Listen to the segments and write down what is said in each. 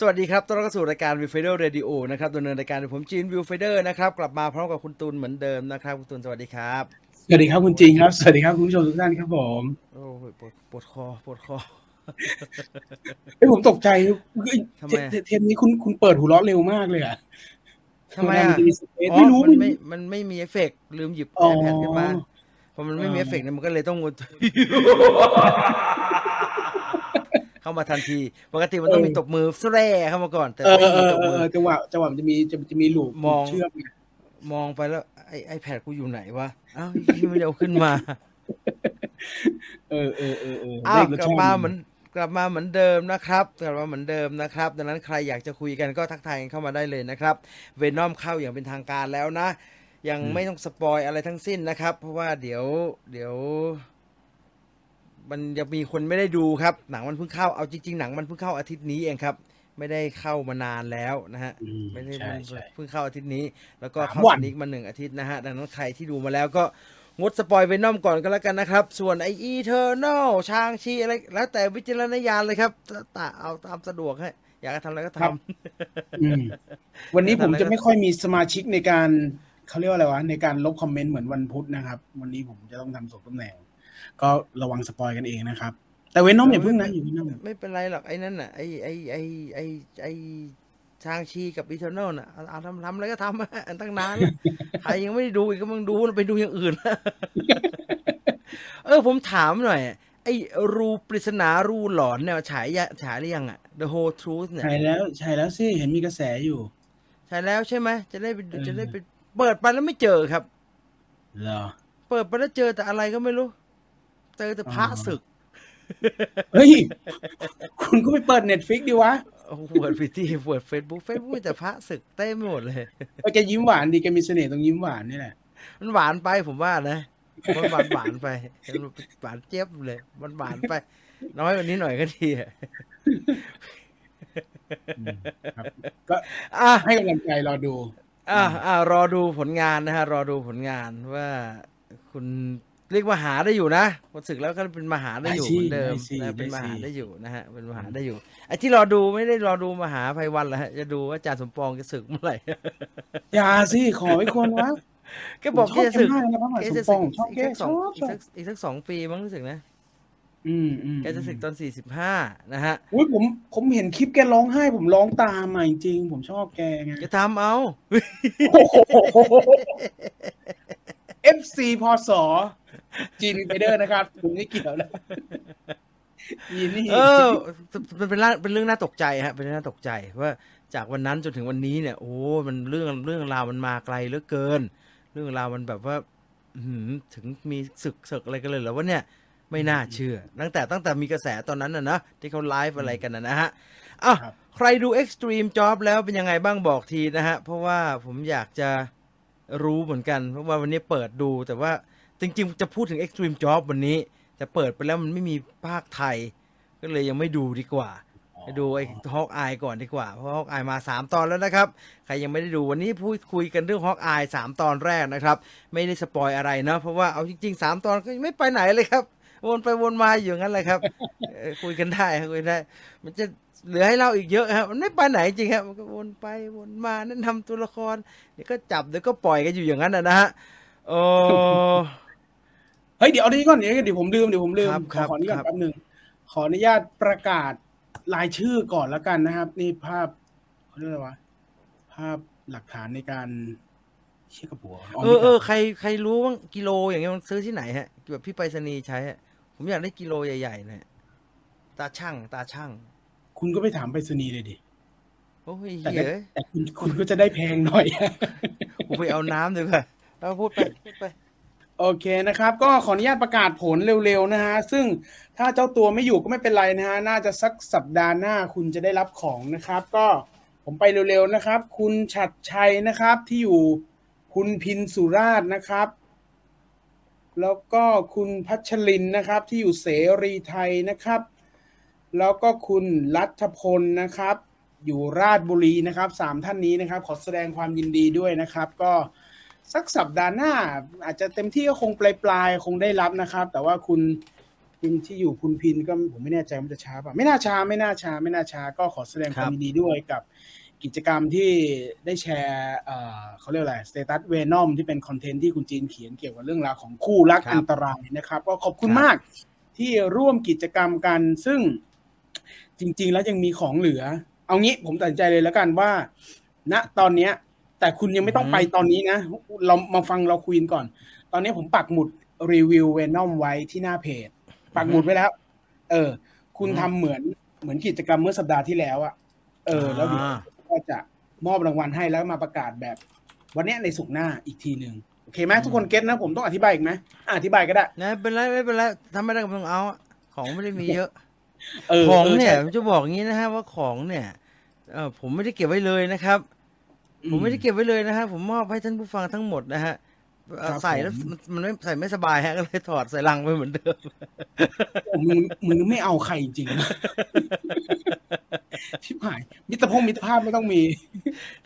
สวัสดีครับ ต้อนรับเข้าสู่รายการ View Finder Radio นะครับดำเนินรายการโดยผมจีน View Finder นะครับ กลับมาพร้อมกับคุณตูนเหมือนเดิมนะครับ คุณตูนสวัสดีครับ สวัสดีครับคุณจีนครับ สวัสดีครับคุณผู้ชมทุกท่านครับผม โอ้ยปวดปวดคอปวดคอเฮ้ยผมตกใจเฮ้ยทำไมเทเทปนี้คุณคุณเปิดหูล้อเร็วมากเลยอะทำไมอะคุณทำ DSpace อ๋อไม่รู้มันไม่มันไม่มีเอฟเฟกต์ลืมหยิบอ๋อ iPad ขึ้นมาพอมันไม่มีอ๋อเอฟเฟกต์เนี่ยมันก็เลยต้อง เข้ามาทันที ปกติมันต้องมีตบมือแสร่เข้ามาก่อน แต่เออไม่เอมีอตบเอมืออจังหวะจังหวะมันจะมีจะจะมีลูกมองเชื่อมไงมองไปแล้วไอไอแพดกูอยู่ไหนวะอ้าวยี่ไม่ได้เอาขึ้นมา เออเออเออเอออ้าวเลขกลับมาเหมือนกลับมาเหมือนเดิมนะครับกลับมาเหมือนเดิมนะครับ ดังนั้นใครอยากจะคุยกันก็ทักทายกันเข้ามาได้เลยนะครับเวนอมเข้าอย่างเป็นทางการแล้วนะ ยังไม่ต้องสปอยอะไรทั้งสิ้นนะครับ เพราะว่าเดี๋ยวเดี๋ยว มันจะมีคนไม่ได้ดูครับ หนังมันเพิ่งเข้าเอาจริงๆหนังมันเพิ่งเข้าอาทิตย์นี้เองครับ ไม่ได้เข้ามานานแล้วนะฮะอืมไม่ได้ใช่ใช่เพิ่งเข้าอาทิตย์นี้ แล้วก็สามเข้าวัสนนิกมาหนึ่งอาทิตย์นะฮะดังนั้นใครที่ดูมาแล้วก็งด spoil Venom ก่อนก็แล้วกันนะครับ ส่วนไอ Eternals Shang-Chi อะไรแล้วแต่วิจารณญาณเลยครับตาเอาตามสะดวกให้อยากจะทำอะไรก็ทำอืมวันนี้ผมจะไม่ค่อยมีสมาชิกในการเขาเรียกว่าอะไรวะในการลบคอมเมนต์เหมือนวันพุธนะครับ วันนี้ผมจะต้องทำสดตำแหน่ง ก็ระวัง spoil กันเองนะครับ แต่เว้นน้องอย่าเพิ่งนะอย่าเพิ่งนะไม่เป็นไรหรอกไอ้นั่นน่ะไอ้ไอ้ไอ้ไอ้ไอ้ Shang-Chi กับ Eternals น่ะเอาเอาทำทำอะไรก็ทำอันตั้งนานแล้วใครยังไม่ได้ดูอีกก็มึงดูไปดูอย่างอื่น เออผมถามหน่อย ไอ้รูปริศนารูหลอนเนี่ยฉายยะฉายหรือยังอะ The Whole Truth เนี่ยใช่แล้วใช่แล้วสิ เห็นมีกระแสอยู่ฉายแล้วใช่ไหมจะได้ไปดูเออจะได้ไปเปิดไปแล้วไม่เจอครับเหรอเปิดไปแล้วเจอแต่อะไรก็ไม่รู้ เจอแต่พระอ๋อศึก เฮ้ย คุณก็ไปเปิด Netflix ดีวะโอ้โหเปิดพิธีเปิดเฟซบุ๊กเฟซบุ๊กมีแต่พระศึกเต็มไปหมดเลยเออแกยิ้มหวานดีแกมีเสน่ห์ตรงยิ้มหวานนี่แหละ มันหวานไปผมว่านะ มันหวานหวานไป หวานเจี๊ยบเลย มันหวานไป น้อยกว่านี้หน่อยก็ดีอะครับก็อะให้กำลังใจรอดู อะอะรอดูผลงานนะฮะ รอดูผลงานว่าคุณ เรียกว่าหาได้อยู่นะพอศึกแล้วก็เป็นมหาได้อยู่ได้สิเหมือนเดิมได้สินะเป็นมได้สิหาได้อยู่นะฮะเป็นมหาได้อยู่ไอ้ที่รอดูไม่ได้รอดูมหาภัยวันแล้วฮะจะดูว่าอาจารย์สมปองจะศึกเมื่อไหร่อย่าสิขอไว้คนวะแกบอกผมแกจะศึกชอบแกมากนะพระมหาแกสมจะปศึอกงชอบอีแกกสักสองชอบอีกสักอีกสักสองปีมั้งรู้สึกนะอืมอืมแกจะศึกตอนสี่สิบห้านะฮะอุ้ยผมผมเห็นคลิปแกร้องไห้ผมร้องตามอะจริงๆผมชอบแกไงจะทำเอา FC พศจีนไปเดอร์นะครับผมไม่เกี่ยวแล้วยีนี่เออมันเป็นเรื่องเป็นเรื่องน่าตกใจฮะเป็นเรื่องน่าตกใจว่าจากวันนั้นจนถึงวันนี้เนี่ยโอ้มันเรื่องเรื่องราวมันมาไกลเหลือเกิน เรื่องราวมันแบบว่าอื้อหือถึงมีศึกศึกอะไรกันเลยเหรอวะเนี่ยไม่น่าเชื่อ ตั้งแต่ตั้งแต่มีกระแสตอนนั้นนะนะที่เขาไลฟ์อะไรกันนะนะฮะอ้าวครับใครดู Extreme Job แล้วเป็นยังไงบ้างบอกทีนะฮะ เพราะว่าผมอยากจะ รู้เหมือนกัน เพราะว่าวันนี้เปิดดูแต่ว่าจริง ๆ จะพูดถึง Extreme Job วันนี้ แต่เปิดไปแล้วมันไม่มีภาคไทย ก็เลยยังไม่ดูดีกว่าไปดูไอ้ฮอกอายก่อนดีกว่าเพราะฮอกอายมา 3 ตอนแล้วนะครับ ใครยังไม่ได้ดูวันนี้พูดคุยกันเรื่องฮอกอาย3ตอนแรกนะครับ ไม่ได้สปอยอะไรนะเพราะว่าเอาจริงๆ 3 ตอนก็ยังไม่ไปไหนเลยครับ วนไปวนมาอยู่งั้นเลยครับเอ่อคุยกันได้ครับคุยได้ มันจะ เหลือให้เล่าอีกเยอะครับมันไม่ไปไหนจริงครับมันก็วนไปวนมาแนะนำตัวละครเดี๋ยวก็จับเดี๋ยวก็ปล่อยกันอยู่อย่างนั้นนะนะฮะโอ้เฮ้ยเดี๋ยวเอานี้ก่อนเดี๋ยวเดี๋ยวผมลืมเดี๋ยวผมลืมครับขครัอบขอนี้ก่อครันบแป๊บหนึ่งขออนุญาตประกาศรายชื่อก่อนแล้วกันนะครับ นี่ภาพเขาเรียกอะไรวะภาพหลักฐานในการเชี่ยกระปัวเออเออใครใครรู้บ้างกิโลอย่างเงี้ยมันซื้อที่ไหนฮะแบบพี่ไปรษณีย์ใช้ฮะผมอยากได้กิโลใหญ่ๆนะตาช่างตาช่าง คุณก็ไปถามไปรษณีย์เลยดิโอ้ยแต่เหี้ก็ยแต่คุณคุณก็จะได้แพงหน่อย กูไปเอาน้ำดีกว่าเราพูดไปพูดไป โอเคนะครับ ก็ขออนุญาตประกาศผลเร็วๆนะฮะ ซึ่งถ้าเจ้าตัวไม่อยู่ก็ไม่เป็นไรนะฮะ น่าจะสักสัปดาห์หน้าคุณจะได้รับของนะครับ ก็ผมไปเร็วๆนะครับ คุณฉัดชัยนะครับที่อยู่คุณพินสุราชนะครับ แล้วก็คุณพัชรินนะครับที่อยู่เสรีไทยนะครับ แล้วก็คุณรัฐพลนะครับ อยู่ราชบุรีนะครับสามท่านนี้นะครับ ขอแสดงความยินดีด้วยนะครับ ก็สักสัปดาห์หน้า อาจจะเต็มที่ก็คงปลายๆคงได้รับนะครับ แต่ว่าคุณคุณที่อยู่คุณพินก็ผมไม่แน่ใจมันจะช้าป่ะไม่น่าช้าไม่น่าช้า ไม่น่าช้า ก็ขอแสดงความยินดีด้วยกับกิจกรรมที่ได้แชร์เขาเรียกอะไร status เวนอมที่เป็น content ที่คุณจีนเขียนเกี่ยวกับเรื่องราวของคู่รักอันตรายนะครับ ก็ขอบคุณมากที่ร่วมกิจกรรมกันซึ่ง จริง ๆ แล้วยังมีของเหลือ เอางี้ผมตัดสินใจเลยแล้วกันว่าณตอนเนี้ย แต่คุณยังไม่ต้องไปตอนนี้นะ เรามาฟังเราคุยกันก่อน ตอนนี้ผมปักหมุดรีวิวเวนอมไว้ที่หน้าเพจ ปักหมุดไว้แล้ว เออ คุณอืมทำเหมือนเหมือนกิจกรรมเมื่อสัปดาห์ที่แล้วอะเออ แล้วเดี๋ยวอ่าก็จะมอบรางวัลให้แล้วมาประกาศแบบ วันเนี้ยในสุกร์หน้าอีกทีหนึ่งโอเคไหมทุกคนเก็ตนะผมต้องอธิบายอีกไหมอะอธิบายก็ได้นะเป็นไรไม่เป็นไรทำไม่ได้ก็ไม่ต้องเอาอะของไม่ได้มีเยอะเออ ของออเนี่ยใช่ผมจะบอกอย่างนี้นะฮะว่าของเนี่ยเออผมไม่ได้เก็บไว้เลยนะครับ ผมไม่ได้เก็บไว้เลยนะฮะผมมอบให้ท่านผู้ฟังทั้งหมดนะฮะเอ่อ ครับใส่แล้วผม มันมันไม่ใส่ไม่สบายฮะก็เลยถอดใส่ลังไปเหมือนเดิม โอ้มึงมึงไม่เอาใครจริงๆนะ ชิบหาย มิตรพงศ์มิตรภาพไม่ต้องมี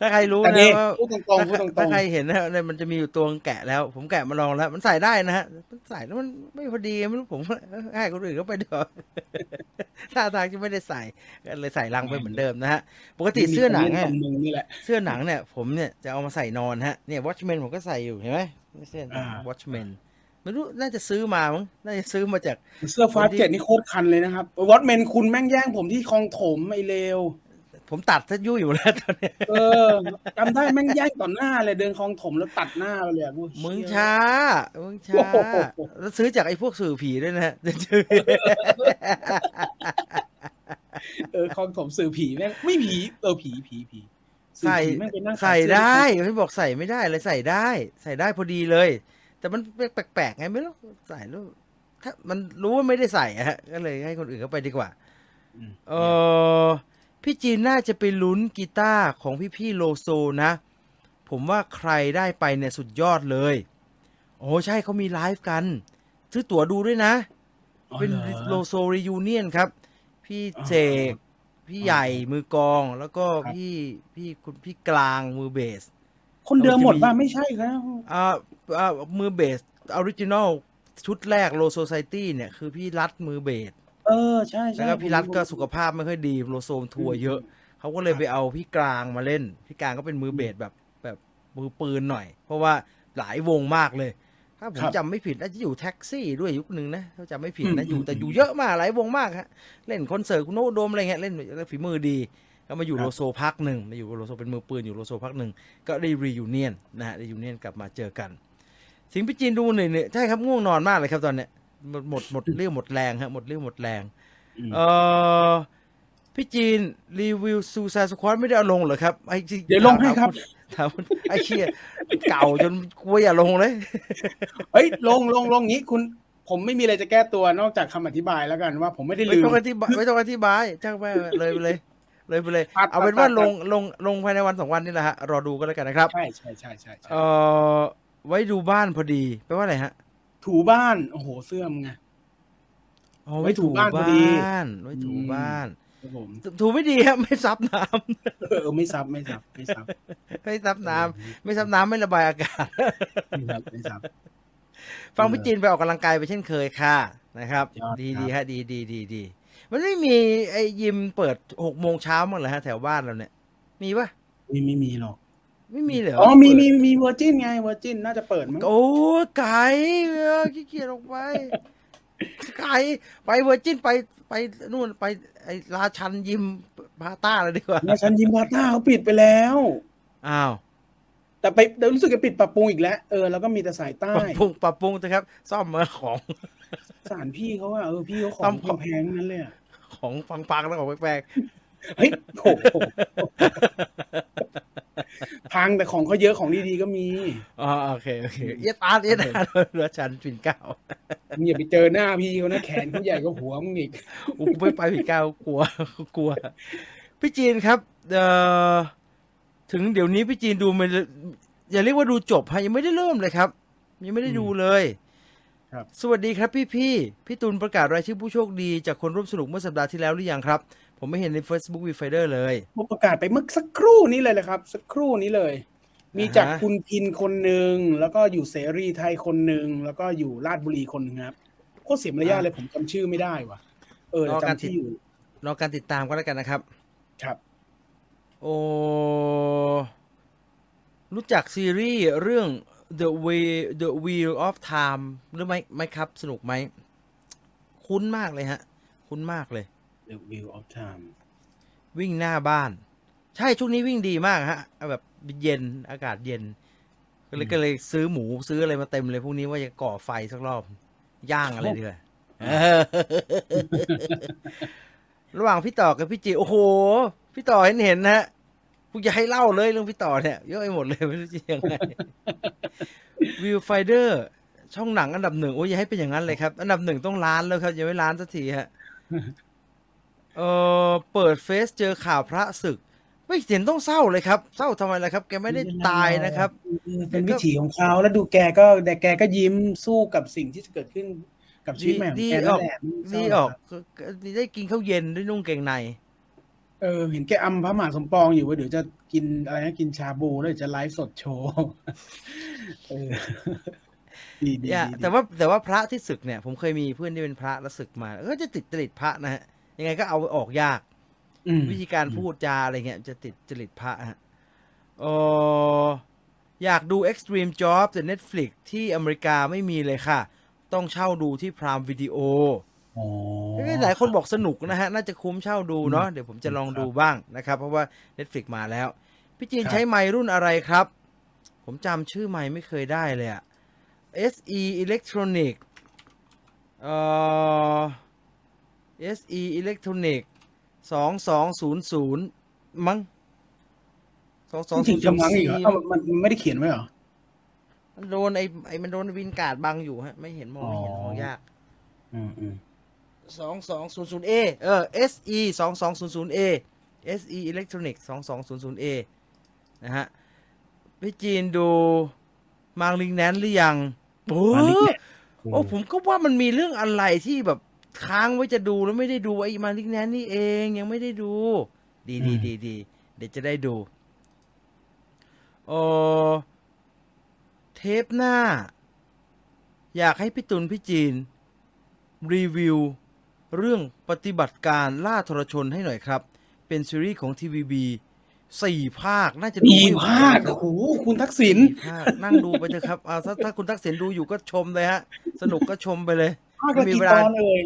ถ้าใครรู้แต่นะนี่ว่าพูดตรงๆพูดตรถ้างใครเห็นนะเนี่ยมันจะมีอยู่ตัวแกะแล้ว ผมแกะมาลองแล้ว มันใส่ได้นะฮะมันใส่แล้วมันไม่พอดีไม่รู้ผมให้คนอื่นเขาไปเดียวท่าทางจะไม่ได้ใส่ก็เลยใส่ลังไปเหมือนเดิมนะฮะปกๆติเสื้อหนังมีเนี่ยคล่ตรงมึงนี่แหละ เสื้อหนังเนี่ยผมเนี่ยจะเอามาใส่นอนฮะเนี่ยวอชแมนผมก็ใส่อยู่เห็นไหมเสื้ออ่าวอชแมนไม่รู้น่าจะซื้อมามั้งน่าจะซื้อมาจากเสื้อฟ้าเจ็ดนี่โคตรคันเลยนะครับวอตเมนคุณแม่งแย่งผมที่คลองถมไอเลวผมตัดซะยุ่ยอยู่แล้วตอนเนี้ยเออจำได้แม่งแย่งต่อหน้าเลยเดินคลองถมแล้วตัดหน้าไปเลยอะกูมึงเชี่ยช้า มึงช้าโอ้โหแล้วซื้อจากไอ้พวกสื่อผีด้วยนะฮะเออคลองถมสื่อผีแม่งไม่ผีเออผีผีผีสื่อ ใส่ผีแม่งไปนั่งขายใส่เสื้อได้ไม่บอกใส่ไม่ได้เลยใส่ได้ ใส่ได้พอดีเลย แต่มันแปลกๆไงไม่รู้ใส่แล้วถ้ามันรู้ว่าไม่ได้ใส่อะฮะก็เลยให้คนอื่นเขาไปดีกว่าอืมเออพี่จีนน่าจะไปลุ้นกีตาร์ของพี่พี่ๆโลโซนะ ผมว่าใครได้ไปเนี่ยสุดยอดเลย โอ้ใช่เขามีไลฟ์กัน ซื้อตั๋วดูด้วยนะอ๋อเป็นหรอโลโซ reunion ครับ พี่เจก พี่ใหญ่มือกลอง แล้วก็ครับพี่พี่คุณพี่กลางมือเบส คนเดิมหมดเราจะมีป่ะไม่ใช่ครับอ่าอ่ามือเบส original ชุดแรกโลโซไซตี้เนี่ยคือพี่รัฐมือเบส เออใช่ใช่แล้วก็พี่รัฐผมก็สุขภาพไม่ค่อยดีโลโซทัวร์เยอะ เขาก็เลยไปเอาพี่กลางมาเล่น พี่กลางก็เป็นมือเบสแบบแบบมือปืนหน่อย เพราะว่าหลายวงมากเลย ถ้าผมจำไม่ผิดน่าจะอยู่แท็กซี่ด้วยยุคนึงนะถ้าจำไม่ผิดนะอยู่แต่อยู่เยอะมากหลายวงมากฮะเล่นคอนเสิร์ตคุณโนโดมอะไรเงี้ยเล่นฝีมือดีก็มาอยู่โลโซพักหนึ่งมาอยู่โลโซเป็นมือปืนอยู่โลโซพักหนึ่งก็ได้ reunion นะฮะ reunion กลับมาเจอกัน สิงห์พี่จีนดูเหนื่อยๆใช่ครับง่วงนอนมากเลยครับตอนเนี้ยหมดหมดหมดเรี่ยวหมดแรงฮะหมดเรี่ยวหมดแรงอืมเออพี่จีนรีวิวซูซาสควอตไม่ได้เอาลงเหรอครับไอ้จริเดี๋ยวลงให้ครับ ถามไอ้เชี่ยเก่าจนกลัวอย่าลงเลย เฮ้ยลงลงลงงี้คุณผมไม่มีอะไรจะแก้ตัวนอกจากคำอธิบายแล้วกันว่าผมไม่ได้ไม่ลืมต้องอธิบายไม่ต้องอธิบายจ้างไปเลยไปเลย เลยไปเลยตัดเอาเป็นว่าตัดลงลงลงภายในวันสองวันนี่แหละฮะรอดูก็แล้วกันนะครับ ใช่ใช่ใช่ใช่ใช่เออไว้ดูบ้านพอดีแปลว่าอะไรฮะ ถูบ้านโอ้โหเสื้อมงไงอ๋อไว้ถูบ้านพอดีบ้านไว้ถูอืมบ้านครับผม ถูไม่ดีครับไม่ซับน้ำเออไม่ซับไม่ซับไม่ซับไม่ซับน้ำไม่ซับน้ำไม่ระบายอากาศไม่ซับไม่ซับฟังพี่จีนไปออกกำลังกายไปเช่นเคยค่ะนะครับยอดดีครับดีฮะดีดีดีดีมันไม่มีไอ้ยิมเปิดหกโมงเช้ามั้งเหรอฮะแถวบ้านเราเนี่ย มีปะไม่ไม่มีหรอก ไม่มีเลยเหรอ๋อมีเปิดมีมีเวอร์จินไงเวอร์จินน่าจะเปิดมั้งโอ้ไก่เออขี้เกียจออกไปไก่ไปเวอร์จินไปไปนู่นไปไอ้ราชันยิมพาต้าเลยดีกว่าเนี่ยฉันยิมพาต้าเขาปิดไปแล้วอ้าวแต่ไปเดี๋ยวรู้สึกจะปิดปรับปรุงอีกแล้วเออแล้วก็มีแต่สายใต้ปรับปรุงปรับปรุงนะครับ ซ่อมมาของสารพี่เขาอะเออพี่เขาขอต้งองแพงๆทั้งนั้นเลยอะของฟังๆแล้วของแปลกเฮ้ยโอ้โห พังแต่ของเขาเยอะของดีๆก็มีๆอ๋อโอเคโอเคเอียดอาร์ตเอียดอาร์ตเรือชันปิ่นเกล้ามึงอย่าไปเจอหน้าพี่เขานะแขนเขาใหญ่กว่าหัวมึงอีกกูไม่ไปปิ่นเกล้ากลัวกลัว พี่จีนครับเอ่อถึงเดี๋ยวนี้พี่จีนดูมันอย่าเรียกว่าดูจบฮะยังไม่ได้เริ่มเลยครับ ยังไม่ได้ดูเลยครับสวัสดีครับพี่พี่ๆพี่ตุลประกาศรายชื่อผู้โชคดีจากคนร่วมสนุกเมื่อสัปดาห์ที่แล้วหรือยังครับ ผมไม่เห็นใน Facebook v i f i d e r เลยผมประกาศไปเมื่อสักครู่นี้เลยเลยครับ สักครู่นี้เลย มีจากอ่าฮะคุณพินคนหนึ่งแล้วก็อยู่เสรีไทยคนหนึ่งแล้วก็อยู่ราชบุรีคนหนึ่งครับคตรเสียมารยาทเลยผมจำชื่อไม่ได้ว่ะ เออแต่รอการจำที่อยู่รอการติดตามก็แล้วกันนะครับ ครับ โอ้รู้จักซีรีส์เรื่อง The Way The Wheel of Time หรือไม่ไหมครับ สนุกไหม คุ้นมากเลยฮะ คุ้นมากเลย The Wheel of Time วิ่งหน้าบ้าน ใช่ช่วงนี้วิ่งดีมากฮะเอาแบบเย็นอากาศเย็น ก็เลยก็เลยซื้อหมูซื้ออะไรมาเต็มเลยพวกนี้ว่าจะก่อไฟสักรอบ ย่างอะไรดีกว่าเออระหว่างพี่ต่อกับพี่จีโอ้โห พี่ต่อเห็นเห็นนะฮะกูจะให้เล่าเลยเรื่องพี่ต่อเนี่ยเยอะไปหมดเลยไม่รู้จะยังไงวิวไฟเดอร์ช่องหนังอันดับหนึ่งโอ้ยอย่าให้เป็นอย่างนั้นเลยครับ อันดับหนึ่งต้องล้านแล้วครับยังไม่ล้านสักทีฮะ เออเปิดเฟซเจอข่าวพระศึก ไม่เห็นต้องเศร้าเลยครับ เศร้าทำไมล่ะครับ แกไม่ได้ตายนะครับ เป็นวิถีของเขาแล้วดูแกก็แต่แกก็ยิ้มสู้กับสิ่งที่จะเกิดขึ้นกับชีวิตใหม่ของดีแกอนั่อนกแหละไม่ดีเศร้าหรออกก็ก็ได้กินข้าวเย็นด้วยนุ่งเกงใน เออ เห็นแกอำพระมหาสมปองอยู่ว่าเดี๋ยวจะกินอะไรนะกินชาบูแล้วเดี๋ยวจะไลฟ์สดโชว์เออดีดีเนี่ยดีแต่ว่าแต่ว่าพระที่ศึกเนี่ย ผมเคยมีเพื่อนที่เป็นพระแล้วศึกมาก็จะติดจริตพระนะฮะ ยังไงก็เอาออกยากอืมวิธีการพูดจาอะไรเงี้ยจะติดจริตพระฮะเอออยากดู Extreme Job แต่ Netflix ที่อเมริกาไม่มีเลยค่ะ ต้องเช่าดูที่ Prime Video อ๋อเอ้ยหลายคนบอกสนุกนะฮะ น่าจะคุ้มเช่าดูเนาะอืมเดี๋ยวผมจะลองครับดูบ้างนะครับ เพราะว่า Netflix มาแล้ว พี่จีนครับใช้ไมค์รุ่นอะไรครับ ผมจำชื่อไมค์ไม่เคยได้เลยอะ SE Electronic เอ่อ SE Electronic สองสองศูนย์ศูนย์มั้งสองสองจริศูงนย์ๆกำลังอีกเหรอสี่เอ้ามันมันไม่ได้เขียนไว้เหรอ มันโดนไอ้ไอ้มันโดนวินการ์ดบังอยู่ฮะ ไม่เห็นมองไม่เห็นอ๋อมองยากอืมอืมสองสองศูนย์ศูนย์เอเออ SE สองสองศูนย์ศูนย์ A SE Electronic สองสองศูนย์ศูนย์ A นะฮะ พี่จีนดูมังลิงแนนหรือยังโอ้มาลิกแนนโอ้ผมก็ว่ามันมีเรื่องอะไรที่แบบ ค้างไว้จะดูแล้วไม่ได้ดูไอ้มังลิงแนนนี่เองยังไม่ได้ดู ดีดีดีดีเดี๋ยวจะได้ดูโอเทปหน้า อยากให้พี่ตุลพี่จีน รีวิว เรื่องปฏิบัติการล่าทรชนให้หน่อยครับ เป็นซีรีส์ของทีวีบีสี่ภาคน่าจะดูมีไม่ไหวภาคครับโอ้โหคุณทักษิณสี่ภาคนั่งดูไปเถอะครับเอาถ้าถ้าคุณทักษิณดูอยู่ก็ชมเลยฮะ สนุกก็ชมไปเลยภาคละมีกี่เวตลาอนเอ่ย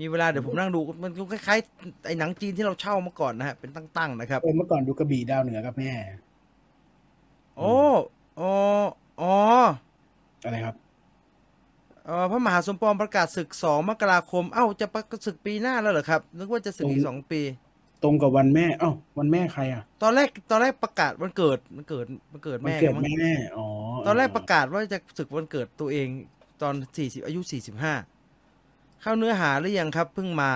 มีเวลาเดี๋ยวผมนั่งดูมันคล้ายๆไอ้หนังจีนที่เราเช่ามาก่อนนะฮะเป็นตั้งๆนะครับเออเมื่อก่อนดูกระบี่ดาวเหนือกับแม่โอ้อ๋ออ๋ออะไรครับเอ่อพระมหาสมปองประกาศศึกสองมกราคม เอ้าจะประกาศศึกปีหน้าแล้วเหรอครับนึกว่าจะศึกอีกสองปี ตรงกับวันแม่ เอ้าวันแม่ใครอะ ตอนแรกตอนแรกประกาศวันเกิดมันเกิดมันเกิดมันแม่เกิดมั้งแม่อ๋อตอนแรกประกาศว่าจะศึกวันเกิดตัวเองตอนสี่สิบอายุสี่สิบห้า เข้าเนื้อหาหรือยังครับเพิ่งมา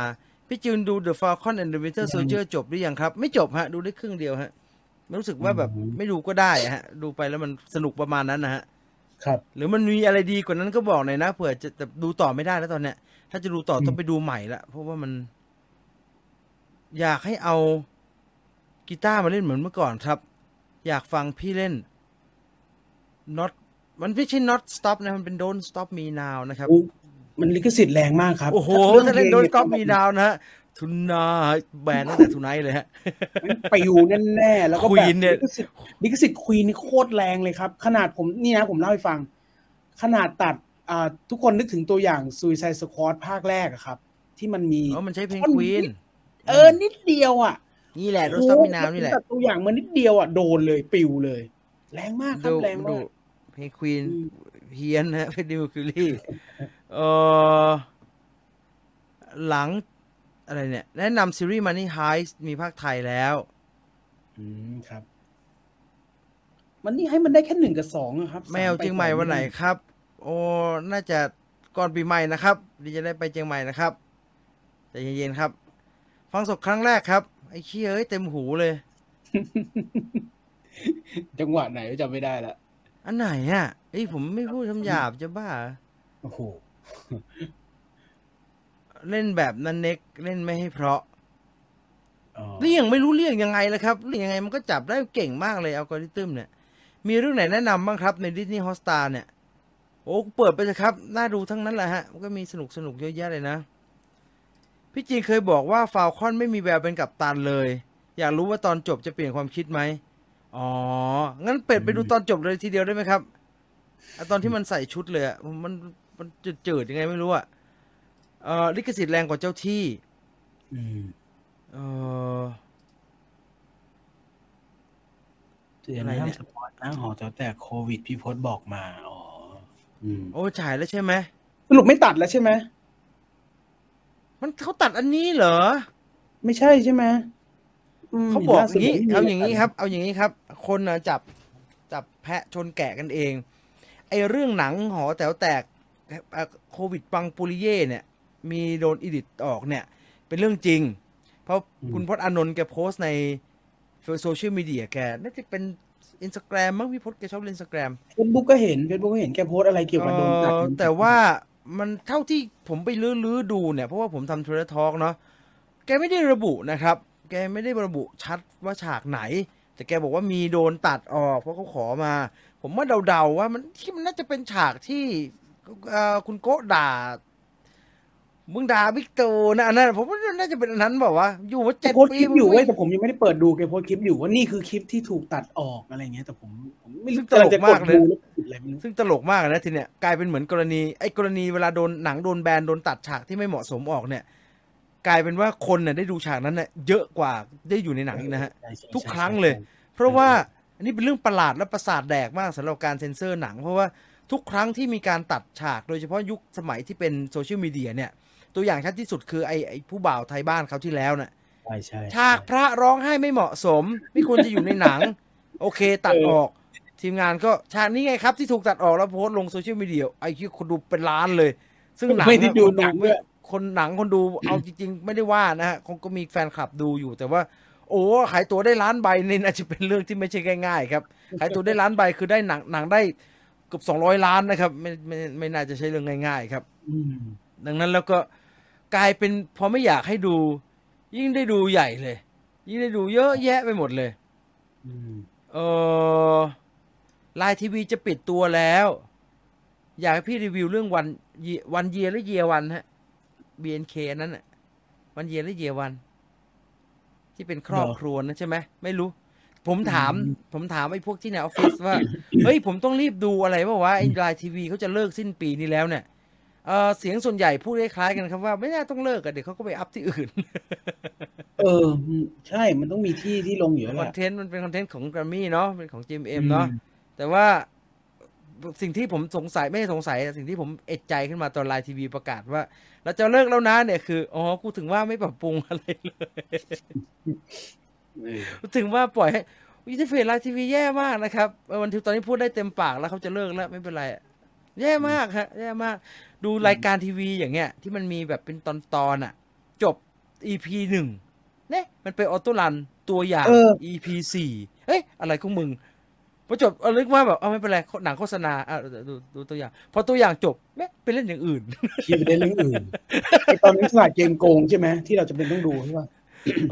พี่จูนดู The Falcon and the Winter Soldier จบหรือยังครับ ไม่จบฮะ ดูได้ครึ่งเดียวฮะรู้สึกว่าแบบไม่ดูก็ได้อะฮะ ดูไปแล้วมันสนุกประมาณนั้นนะฮะครับ หรือมันมีอะไรดีกว่านั้นก็บอกหน่อยนะเผื่อจะแต่ดูต่อไม่ได้แล้วตอนเนี้ย ถ้าจะดูต่อต้องไปดูใหม่ละเพราะว่ามัน อยากให้เอากีตาร์มาเล่นเหมือนเมื่อก่อนครับ อยากฟังพี่เล่น not มันไม่ใช่ not stop นะ มันเป็น don't stop me now นะครับอุ๊ย มันลิขสิทธิ์แรงมากครับ โอ้โหรื่องถ้าเล่นพล don't ง stop me now นะฮะทุนนาแบนตั้งแต่ทุนไนเลยฮะไปอยู่แน่ๆแล้วก็แบบ Queen เนี่ยลิขสิทธิ์ลิขสิทธิ์ควีนนี่โคตรแรงเลยครับ ขนาดผมนี่นะผมเล่าให้ฟัง ขนาดตัดอ่าทุกคนนึกถึงตัวอย่าง Suicide Squad ภาคแรกอะครับ ที่มันมีอ๋อมันใช้เพลงท่อนควีนเออนิดเดียวอะ นี่แหละ don't stop me now นี่แหละตัดตัวอย่างมานิดเดียวอะโดนเลยปิวเลย แรงมากครับดูแรงดูมากเพลงควีนอืมเฮียนนะฮะเป็นดิวคิลลี่ เออหลังอะไรเนี่ย แนะนำซีรีส์ Money Heist มีภาคไทยแล้ว อืมครับ มันนี่ให้มันได้แค่หนึ่งกับสองอะครับไม่เอาสปเชียงใหม่ต่อวันไหนครับ โอ้น่าจะก่อนปีใหม่นะครับดีจะได้ไปเชียงใหม่นะครับใจเย็นๆครับ ฟังสดครั้งแรกครับ ไอ้เชี่ยเอ้ยเต็มหูเลย จังหวะไหนจำไม่ได้ละอันไหนอะเอ้ยผมไม่พูดคำหยาบจะบ้า โอ้โห เล่นแบบนั้นเน็กเล่นไม่ให้เพราะอ๋อเลี่ยงไม่รู้เลี่ยงยังไงเลยครับเลี่ยงยังไงมันก็จับได้เก่งมากเลยอัลกอริทึมเนี่ย มีเรื่องไหนแนะนำบ้างครับในดิสนีย์ฮอสตาเนี่ย โอ้เปิดไปเลยครับ น่าดูทั้งนั้นแหละฮะ มันก็มีสนุกสนุกเยอะแยะเลยนะ พี่จีนเคยบอกว่าฟาวคอนไม่มีแววเป็นกัปตันเลย อยากรู้ว่าตอนจบจะเปลี่ยนความคิดไหมอ๋อ งั้นเป็ดไปดูตอนจบเลยทีเดียวได้ไหมครับอะตอนที่มันใส่ชุดเลยอะมัน มันจืดๆยังไงไม่รู้อะเอ่อลิขสิทธิ์แรงกว่าเจ้าที่ อืมเออเตือนอะไรห้าเนี่มยสปอร์ตนะหอแถวแต่โควิดพี่พศบอกมาอ๋ออืมโอ้ฉายแล้วใช่ไหมสรุปไม่ตัดแล้วใช่ไหมมันเขาตัดอันนี้เหรอ ไม่ใช่ใช่ไหมมเขาบอกล่อย่างนี้สุดเอาอย่างนี้ครับ เอาอย่างนี้ครับ คนน่ะจับจับแพะชนแกะกันเองไอเรื่องหนังหอแต๋วแตกเอ่อ โควิดปังปุริเย่เนี่ย มีโดน edit ออกเนี่ย เป็นเรื่องจริง เพราะคุณพจน์อานนท์แกโพสต์ใน social media แกน่าจะเป็นอินสตาแกรมมั้งพี่พจน์แกชอบเล่นอินสตาแกรมเฟซบุ๊กก็เห็นเฟซบุ๊กก็เห็นแกโพสต์อะไรเกี่ยวกับโดนตัดเอ่อแต่ว่ามันเท่าที่ผมไปลื้อๆดูเนี่ย เพราะว่าผมทำทวิตทอล์กเนาะแกไม่ได้ระบุนะครับ แกไม่ได้ระบุชัดว่าฉากไหน แต่แกบอกว่ามีโดนตัดออกเพราะเขาขอมา ผมว่าเดาๆว่ามันที่มันน่าจะเป็นฉากที่เอ่อ คุณโกะด่า มึงด่าบิ๊กตูนะอันนั้นผมว่าน่าจะเป็นอันนั้นบอกว่าวะอยู่มาแกเจ็ดโพสต์ปีคลิปอยู่มึงเว้ยไม่แต่ผมยังไม่ได้เปิดดูแกโพสต์คลิปอยู่ว่านี่คือคลิปที่ถูกตัดออกอะไรเงี้ยแต่ผมผมไม่ซึ่รู้งตลกมากเลยำงจะดดูแล้วผิดอะไรไม่รู้ซึ่งตลกมากนะทีเนี้ยกลายเป็นเหมือนกรณีไอ้กรณีเวลาโดนหนังโดนแบนโดนตัดฉากที่ไม่เหมาะสมออกเนี่ย กลายเป็นว่าคนเนี่ยได้ดูฉากนั้นเนี่ยเยอะกว่าได้อยู่ในหนังอีกนะฮะใช่ใช่ทุกใช่ครั้งใช่เลยใช่เพราะว่าอันนี้เป็นเรื่องประหลาดและประสาทแดกมากสำหรับการเซ็นเซอร์หนังเพราะว่า ทุกครั้งที่มีการตัดฉากโดยเฉพาะยุคสมัยที่เป็นโซเชียลมีเดียเนี่ย ตัวอย่างชัดที่สุดคือไอ้ไอ้ผู้บ่าวไทยบ้านเขาวที่แล้วน่ะใช่ใช่ฉากพระร้องไห้ไม่เหมาะสม ไม่ควรจะอยู่ในหนัง โอเค ตัดออก ทีมงานก็ฉากนี้ไงครับที่ถูกตัดออกแล้วโพสต์ลงโซเชียลมีเดียไอ้ที่คนดูเป็นล้านเลย ซึ่งหนังไม่ได้อะดูคนหนังไม่ด้วยคนหนังคนดูเอาจริง ๆ ไม่ได้ว่านะฮะคงก็มีแฟนคลับดูอยู่แต่ว่าโอ้ขายตัวได้ล้านใบนี่น่าจะเป็นเรื่องที่ไม่ใช่ง่ายๆครับ ขายตัวได้ล้านใบคือได้หนังหนังได้เกือบสองร้อยล้านนะครับ ไม่ไม่ไม่น่าจะใช่เรื่องง่าย ๆ ครับอืมดังนั้นแล้วก็กลายเป็นพอไม่อยากให้ดู ยิ่งได้ดูใหญ่เลย ยิ่งได้ดูเยอะแยะไปหมดเลยอืมเออไลน์ทีวีจะปิดตัวแล้ว อยากให้พี่รีวิวเรื่องวันวันเยียหรือเยียวันฮะ BNK นั้นน่ะวันเยียหรือเยียวัน ที่เป็นครอบครัวนะใช่ไหมไม่รู้ ผมถาม ผมถามไอ้พวกที่ในออฟฟิศว่า เฮ้ย ผมต้องรีบดูอะไรเปล่าวะไอ้ไลน์ทีวีเขาจะเลิกสิ้นปีนี้แล้วเนี่ยเออเสียงส่วนใหญ่พูดคล้ายๆกันครับว่าไม่น่าต้องเลิกกันเดี๋ยวเขาก็ไปอัพที่อื่น เอออืมใช่มันต้องมีที่ที่ลงอยู่แล้วคแหอนละเทนต์มันเป็น content ของแกรมมี่เนาะเป็นของ GMM เนาะแต่ว่าสิ่งที่ผมสงสัยไม่ใช่สงสัยสิ่งที่ผมเอะใจขึ้นมาตอนไลน์ทีวีประกาศว่า เราจะเลิกแล้วนะเนี่ยคือ อ๋อ กูถึงว่าไม่ปรับปรุงอะไรเลยเออกู ถึงว่าปล่อยให้ interface ไลน์ทีวีแย่มากนะครับเออวันที่ตอนนี้พูดได้เต็มปากแล้วเขาจะเลิกแล้วไม่เป็นไรอะแย่มากฮะแย่มาก ดูรายการทีวีอย่างเงี้ย ที่มันมีแบบเป็นตอนๆอะ จบ EP หนึ่งเนี่ยมันเป็นออโต้รันตัวอย่างเออ EP สี่เอ้ยอะไรของมึงพอจบเอาลึกว่าแบบเอาไม่เป็นไรหนังโฆษณาอะดูดูดูตัวอย่าง พอตัวอย่างจบแม่ไปเล่นอย่างอื่นคิดไปได้เรื่องอื่นไอตอนนี้สลาดเกมโกงใช่ไหมที่เราจะเป็นต้องดูใช่ป่ะ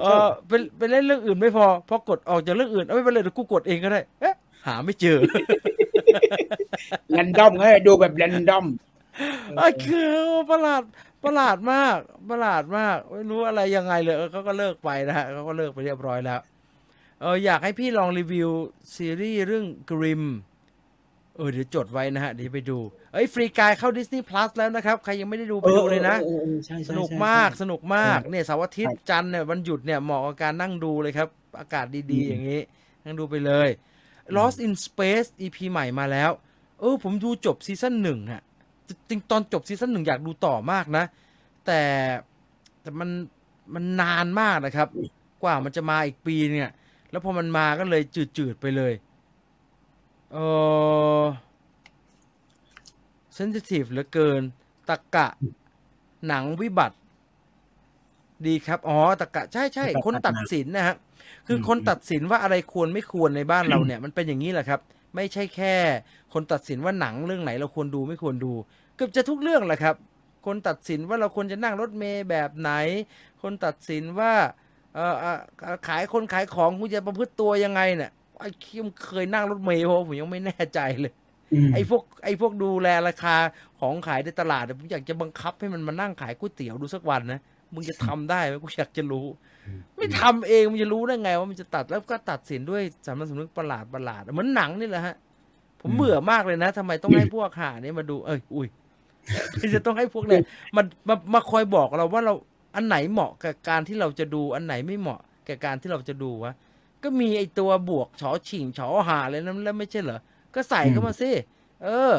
เออไปไปเล่นเรื่องอื่นไม่พอ พอกดออกจากเรื่องอื่นเอาไม่เป็นไรเดี๋ยวกูกดเองก็ได้ เอ๊ะ หาไม่เจอแรนดอมไงดูแบบแรนดอมไอ้คือประหลาดประหลาดมากประหลาดมาก ไม่รู้อะไรยังไงเลยเออเขาก็เลิกไปนะฮะเขาก็เลิกไปเรียบร้อยแล้วเอออยากให้พี่ลองรีวิวซีรีส์เรื่องกริม เออเดี๋ยวจดไว้นะฮะเดี๋ยวไปดู เอ้ยฟรีกายเข้า Disney Plus แล้วนะครับ ใครยังไม่ได้ดูไปดูเลยนะออออออใช่ใช่สนุกใช่มากใช่สนุกมากเนี่ยเสาร์อาทิตย์จันทร์เนี่ยวันหยุดเนี่ยเหมาะกับการนั่งดูเลยครับ อากาศดีอืมๆอย่างนี้ นั่งดูไปเลย Lost in Space EP ใหม่มาแล้ว เออผมดูจบ season หนึ่งฮะจริงๆตอนจบ season หนึ่งอยากดูต่อมากนะ แต่แต่มันมันนานมากนะครับ กว่ามันจะมาอีกปีเนี่ย แล้วพอมันมาก็เลยจืดๆไปเลย เออ sensitive เหลือเกิน ตะกะ หนังวิบัติ ดีครับ อ๋อ ตะกะ ใช่ใช่ตะกะคนตัดสินนะฮะ คือคนตัดสินว่าอะไรควรไม่ควรในบ้านเราเนี่ย มันเป็นอย่างนี้แหละครับ ไม่ใช่แค่ คนตัดสินว่าหนังเรื่องไหนเราควรดูไม่ควรดู เกือบจะทุกเรื่องแหละครับ คนตัดสินว่าเราควรจะนั่งรถเมย์แบบไหน คนตัดสินว่า เออเอ่อขายคนขายของคุณจะประพฤติตัวยังไงเนี่ย ไอ้คิมเคยนั่งรถเมย์เพราะผมยังไม่แน่ใจเลยอืมไอ้พวกไอ้พวกดูแลราคาของขายในตลาดเนี่ยผมอยากจะบังคับให้มันมานั่งขายก๋วยเตี๋ยวดูสักวันนะมึงจะทำได้ไหมกูอยากจะรู้ ไม่ทำเองมันจะรู้ได้ไง ว่ามันจะตัดแล้วก็ตัดสินด้วยสามัญสำนึกประหลาดประหลาดเหมือนหนังนี่แหละฮะ ผมเบื่อมากเลยนะทำไมต้องให้พวกหาเนี่ยมาดู เอ้ยอุ้ยจะต้องให้พวกเนี่ยมันมามาคอยบอกเราว่าเราอันไหนเหมาะกับการที่เราจะดูอันไหนไม่เหมาะกับการที่เราจะดูวะ ก็มีไอตัวบวกฉอฉิงฉอหาเลยนั้นแล้วไม่ใช่เหรอ ก็ใส่เข้ามาสิ เออ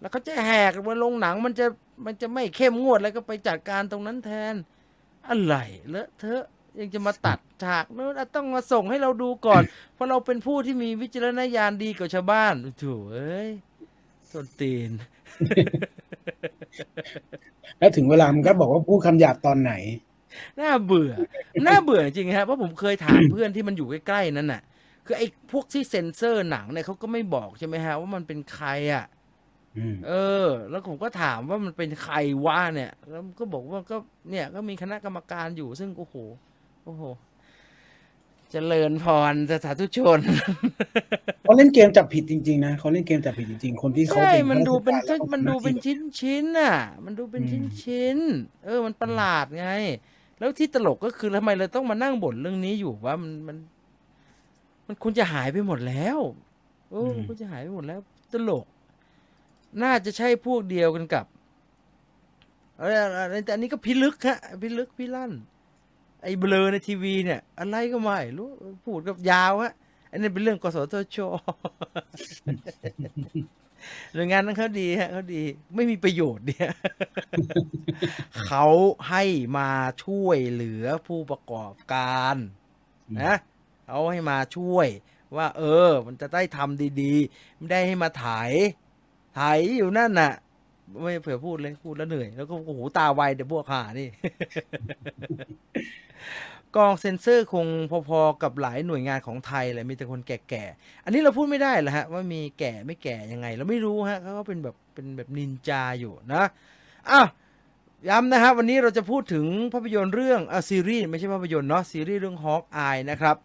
แล้วเขาจะแหกมาลงหนังมันจะมันจะไม่เข้มงวดแล้วก็ไปจัดการตรงนั้นแทน อะไรเลอะเทอะยังจะมาตัดฉากนู้นอะต้องมาส่งให้เราดูก่อน เพราะเราเป็นผู้ที่มีวิจารณญาณดีกว่าชาวบ้านโถูเอ้ยส้นตีน แล้วถึงเวลามันก็บอกว่าพูดคำหยาบตอนไหน น่าเบื่อ น่าเบื่อจริงๆครับเพราะผมเคยถามเพื่อนที่มันอยู่ใกล้ๆนั่นน่ะ คือไอ้พวกที่เซ็นเซอร์หนังเนี่ยเขาก็ไม่บอกใช่ไหมฮะว่ามันเป็นใครอะอืมเออ แล้วผมก็ถามว่ามันเป็นใครวะเนี่ย แล้วก็บอกว่าก็เนี่ยก็มีคณะกรรมการอยู่ซึ่งโอ้โหโอ้โหเจริญพรสาธุชนเขาเล่นเกมจับผิดจริงๆนะเขาเล่นเกมจับผิดจริงๆคนที่เขาใช่เป็นมันดูเป็นข้าราชการมันดูเป็นแล้วก็ชิ้นชิ้นๆน่ะ มันดูเป็นอืชิ้นมชิ้นๆเออ มันประหลาดไง แล้วที่ตลกก็คือทำไมเราต้องมานั่งบ่นเรื่องนี้อยู่ว่ามันมัน มันควรจะหายไปหมดแล้วโอ้มันควรจะหายไปหมดแล้ว ตลก น่าจะใช่พวกเดียวกันกับอะไรอะไรแต่อันนี้ก็พิลึกฮะพิลึกพิลั่น ไอ้เบลอในทีวีเนี่ย อะไรก็ไม่รู้พูดกับยาวฮะอันนี้เป็นเรื่องกสทช หน่วยงานนั้นเขาดีฮะเขาดีไม่มีประโยชน์เนี่ยเขาให้มาช่วยเหลือผู้ประกอบการนะเขาให้มาช่วยว่า เออ มันจะได้ทำดีๆ ไม่ได้ให้มาถ่ายถ่ายอยู่นั่นน่ะ ไม่เผื่อพูดเลยพูดแล้วเหนื่อย แล้วก็โอ้โหตาไวเดี๋ยวพวกขานี่ กองเซ็นเซอร์คงพอๆกับหลายหน่วยงานของไทยเลยมีแต่คนแก่ๆ อันนี้เราพูดไม่ได้เหรอฮะว่ามีแก่ไม่แก่ยังไง เราไม่รู้ฮะเขาก็เป็นแบบเป็นแบบนินจาอยู่นะอ้าวย้ำนะฮะวันนี้เราจะพูดถึงภาพยนตร์เรื่องอะซีรีส์ไม่ใช่ภาพยนตร์เนาะซีรีส์เรื่อง Hawk Eye นะครับ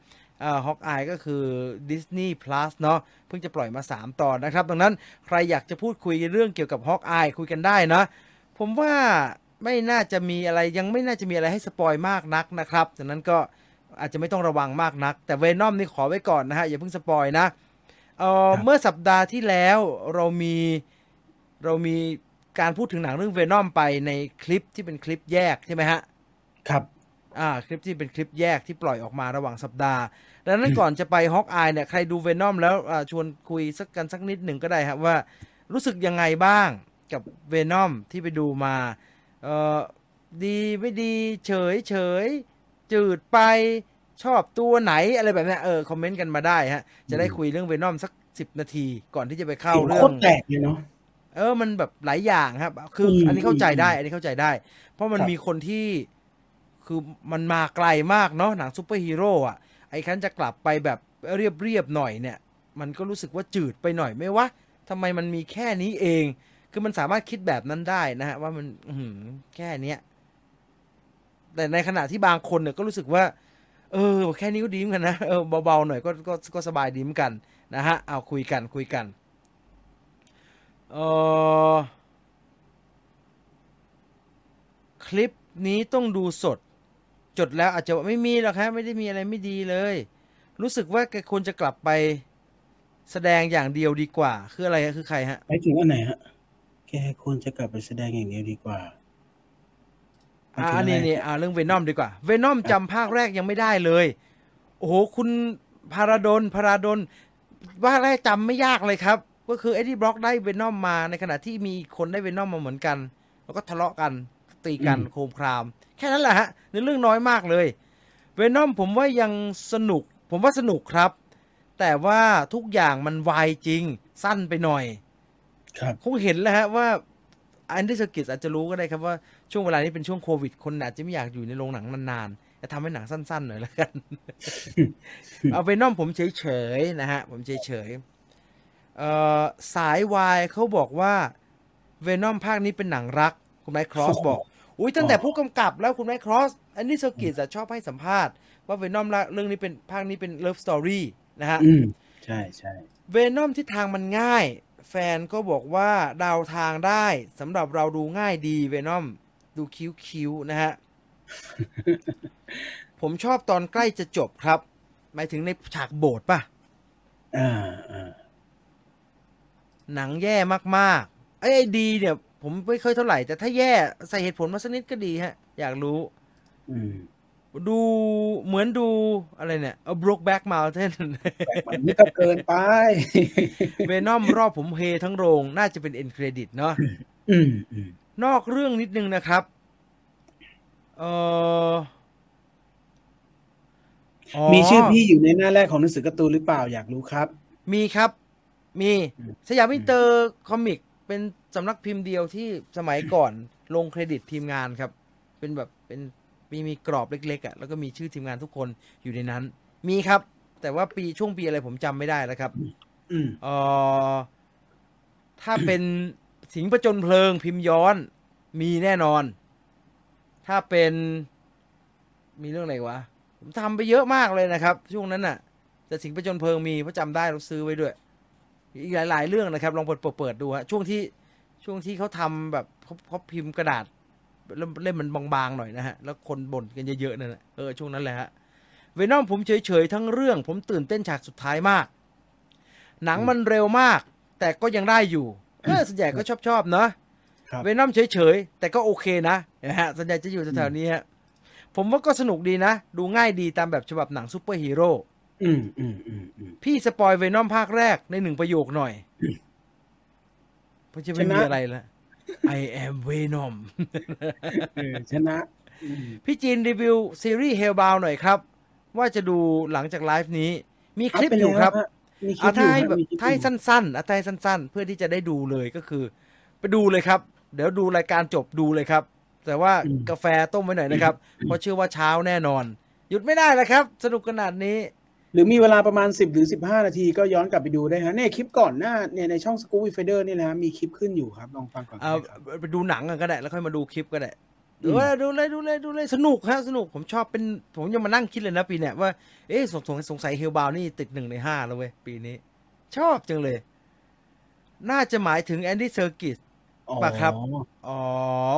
อ่า Hawk Eye ก็คือ Disney Plus เนาะเพิ่งจะปล่อยมา 3 ตอนนะครับ ดังนั้นใครอยากจะพูดคุยเรื่องเกี่ยวกับ Hawk Eye คุยกันได้นะ ผมว่า ไม่น่าจะมีอะไรยังไม่น่าจะมีอะไรให้สปอยมากนักนะครับดังนั้นก็อาจจะไม่ต้องระวังมากนัก แต่เวนอมนี่ขอไว้ก่อนนะฮะ อย่าเพิ่งสปอยนะเอ่อครับเมื่อสัปดาห์ที่แล้วเรามีเรามีการพูดถึงหนังเรื่องเวนอมไปในคลิปที่เป็นคลิปแยกใช่ไหมฮะ ครับอ่าคลิปที่เป็นคลิปแยกที่ปล่อยออกมาระหว่างสัปดาห์ ดังนั้นก่อนจะไปฮอกอายเนี่ยใครดูเวนอมแล้วอ่าชวนคุยสักกันสักนิดหนึ่งก็ได้ครับว่ารู้สึกยังไงบ้างกับเวนอมที่ไปดูมาเออ ดีไม่ดีเฉยเฉยจืดไปชอบตัวไหนอะไรแบบเนี้ยเออคอมเมนต์กันมาได้ฮะ จะได้คุยเรื่องเวนอมสักสิบนาทีก่อนที่จะไปเข้าเสียงเรื่โคองตรแตกเลยเนาะเออมันแบบหลายอย่างครับ คืออมอันนี้เข้าใจได้อืมอันนี้เข้าใจได้ เพราะมันครับมีคนที่คือมันมาไกลมากเนาะหนังซูเปอร์ฮีโร่อะไอ้คันจะกลับไปแบบเรียบเรียบๆหน่อยเนี่ย มันก็รู้สึกว่าจืดไปหน่อยไหม่วะทำไมมันมีแค่นี้เอง คือมันสามารถคิดแบบนั้นได้นะฮะว่ามันอืแค่เนี้ยแต่ในขณะที่บางคนเนี่ยก็รู้สึกว่า เออ แค่นี้ก็ดีเหมือนกันนะเออเบาๆหน่อยก็ก็ก็สบายดีเหมือนกันนะฮะเอาคุยกันคุยกันเออคลิปนี้ต้องดูสด จดแล้วอาจจะไม่มีหรอกครับไม่ได้มีอะไรไม่ดีเลย รู้สึกว่าแกควรจะกลับไปแสดงอย่างเดียวดีกว่า คืออะไรคือใครฮะไปถึงอันไหนฮะ แกควรจะกลับไปแสดงอย่างเดียวดีกว่าอ่าหมายถึงอะไรนี่นี่อ่าเรื่องเวนอมดีกว่า เวนอมจำภาคแรกยังไม่ได้เลย โอ้โห คุณพาราดนพาราดนว่าแรกจำไม่ยากเลยครับ ก็คือเอ็ดดี้บล็อกได้เวนอมมาในขณะที่มีคนได้เวนอมมาเหมือนกัน แล้วก็ทะเลาะกันตีกันโคมคราม แค่นั้นแหละฮะในเรื่องน้อยมากเลยเวนอมผมว่ายังสนุก ผมว่าสนุกครับ แต่ว่าทุกอย่างมันวายจริง สั้นไปหน่อย ครับคงเห็นแล้วฮะว่า Andy Serkis อาจจะรู้ก็ได้ครับว่าช่วงเวลานี้เป็นช่วงโควิด คนอาจจะไม่อยากอยู่ในโรงหนังนานๆจะทำให้หนังสั้นๆหน่อยแล้วกัน เอาเวนอมผมเฉยๆนะฮะ ผมเฉยๆเอ่อสายวายเขาบอกว่าเวนอมภาคนี้เป็นหนังรัก คุณไมค์ครอสบอก อุ้ยตั้งแต่ผู้กำกับแล้วคุณไมค์ครอส Andy Serkis ชอบให้สัมภาษณ์ว่าเวนอมเรื่องนี้เป็นภาคนี้เป็น love storyนะฮะอืมใช่ใช่เวนอมที่ทางมันง่าย แฟนก็บอกว่าดาวทางได้สำหรับเราดูง่ายดีเวนอม ดูคิ้วๆนะฮะ ผมชอบตอนใกล้จะจบครับ หมายถึงในฉากโบสถ์ป่ะอ่าอ่าหนังแย่มากๆไอ้ไอ้ดีเนี่ย ผมไม่เคยเท่าไหร่ แต่ถ้าแย่ใส่เหตุผลมาสักนิดก็ดีฮะ อยากรู้ อืม ดูเหมือนดูอะไรเนี่ยเอา Brokeback Mountain มันนี่ก็เกินไป Venom รอบผมเฮทั้งโรง น่าจะเป็น end credit เนาะอืมอืมนอกเรื่องนิดนึงนะครับ เอออ๋มีชื่อพี่อยู่ในหน้าแรกของหนังสือการ์ตูนหรือเปล่าอยากรู้ครับ มีครับ มีอืม Siam Inter Comics เป็นสำนักพิมพ์เดียวที่สมัยก่อนลงเครดิตทีมงานครับ เป็นแบบเป็น มีมีกรอบเล็กๆอะ่ะแล้วก็มีชื่อทีมงานทุกคนอยู่ในนั้น มีครับ แต่ว่าปีช่วงปีอะไรผมจำไม่ได้แล้วครับอืมเออถ้าเป็นสิงห์ประจนเพลิงพิมพ์ย้อน มีแน่นอน ถ้าเป็นมีเรื่องอะไรวะผมทำไปเยอะมากเลยนะครับ ช่วงนั้นน่ะ แต่สิงห์ประจนเพลิงมีเพราะจำได้เราซื้อไว้ด้วย อีกหลาย ๆ เรื่องนะครับ ลองเปิดเปิดเปิดดูฮะช่วงที่ช่วงที่เขาทำแบบเขาเขาพิมพ์กระดาษ เล่มเล่มมันบางๆหน่อยนะฮะ แล้วคนบ่นกันเยอะๆนั่นแหละเออช่วงนั้นแหละฮะ Venom ผมเฉยๆทั้งเรื่อง ผมตื่นเต้นฉากสุดท้ายมาก หนังมันเร็วมาก แต่ก็ยังได้อยู่เออส่วนใหญ่ก็ชอบชอบๆเนาะครับ Venom เฉยๆแต่ก็โอเคนะนะฮะส่วนใหญ่จะอยู่แถวๆนี้ฮะผมว่าก็สนุกดีนะ ดูง่ายดีตามแบบฉบับหนังซูเปอร์ฮีโร่อืมอืมอืมอืมพี่ spoil Venom ภาคแรกในหนึ่งประโยคหน่อยเพราะจะไม่ชมีนะอะไรละ I am Venom เออชนะอืมพี่จีนรีวิวซีรีส์ Hellbound หน่อยครับ ว่าจะดูหลังจากไลฟ์นี้ มีคลิปเาไปอยู่ครับแล้วฮะมีคลิเอาปอยู่ถ้าให้ฮะแบบมีคลิปถ้าให้อยู่สั้นๆเอาถ้าให้สั้น ๆ เพื่อที่จะได้ดูเลยก็คือ ไปดูเลยครับ เดี๋ยวดูรายการจบดูเลยครับ แต่ว่ากาแฟต้มไว้หน่อยนะครับ เพราะเชื่อว่าเช้าแน่นอน หยุดไม่ได้แล้วครับ สนุกขนาดนี้ หรือมีเวลาประมาณ 10 หรือ 15 นาทีก็ย้อนกลับไปดูได้ฮะเนี่ยคลิปก่อนหน้าเนี่ยในช่อง Scoop Viewfinder นี่นะฮะมีคลิปขึ้นอยู่ครับ ลองฟังก่อนเอาได้ครับไปดูหนังกันก็ได้แล้วค่อยมาดูคลิปก็ได้อืดูมเลยดูเลยดูเลยดูเลยสนุกฮะสนุกผมชอบเป็นผมยังมานั่งคิดเลยนะปีเนี้ยว่าเอ๊ะสงสงสงสัย Hellbound นี่ติดหนึ่งในห้าแล้วเว้ยปีนี้ ชอบจังเลย น่าจะหมายถึง Andy Serkisอ๋อปะครับอ๋อ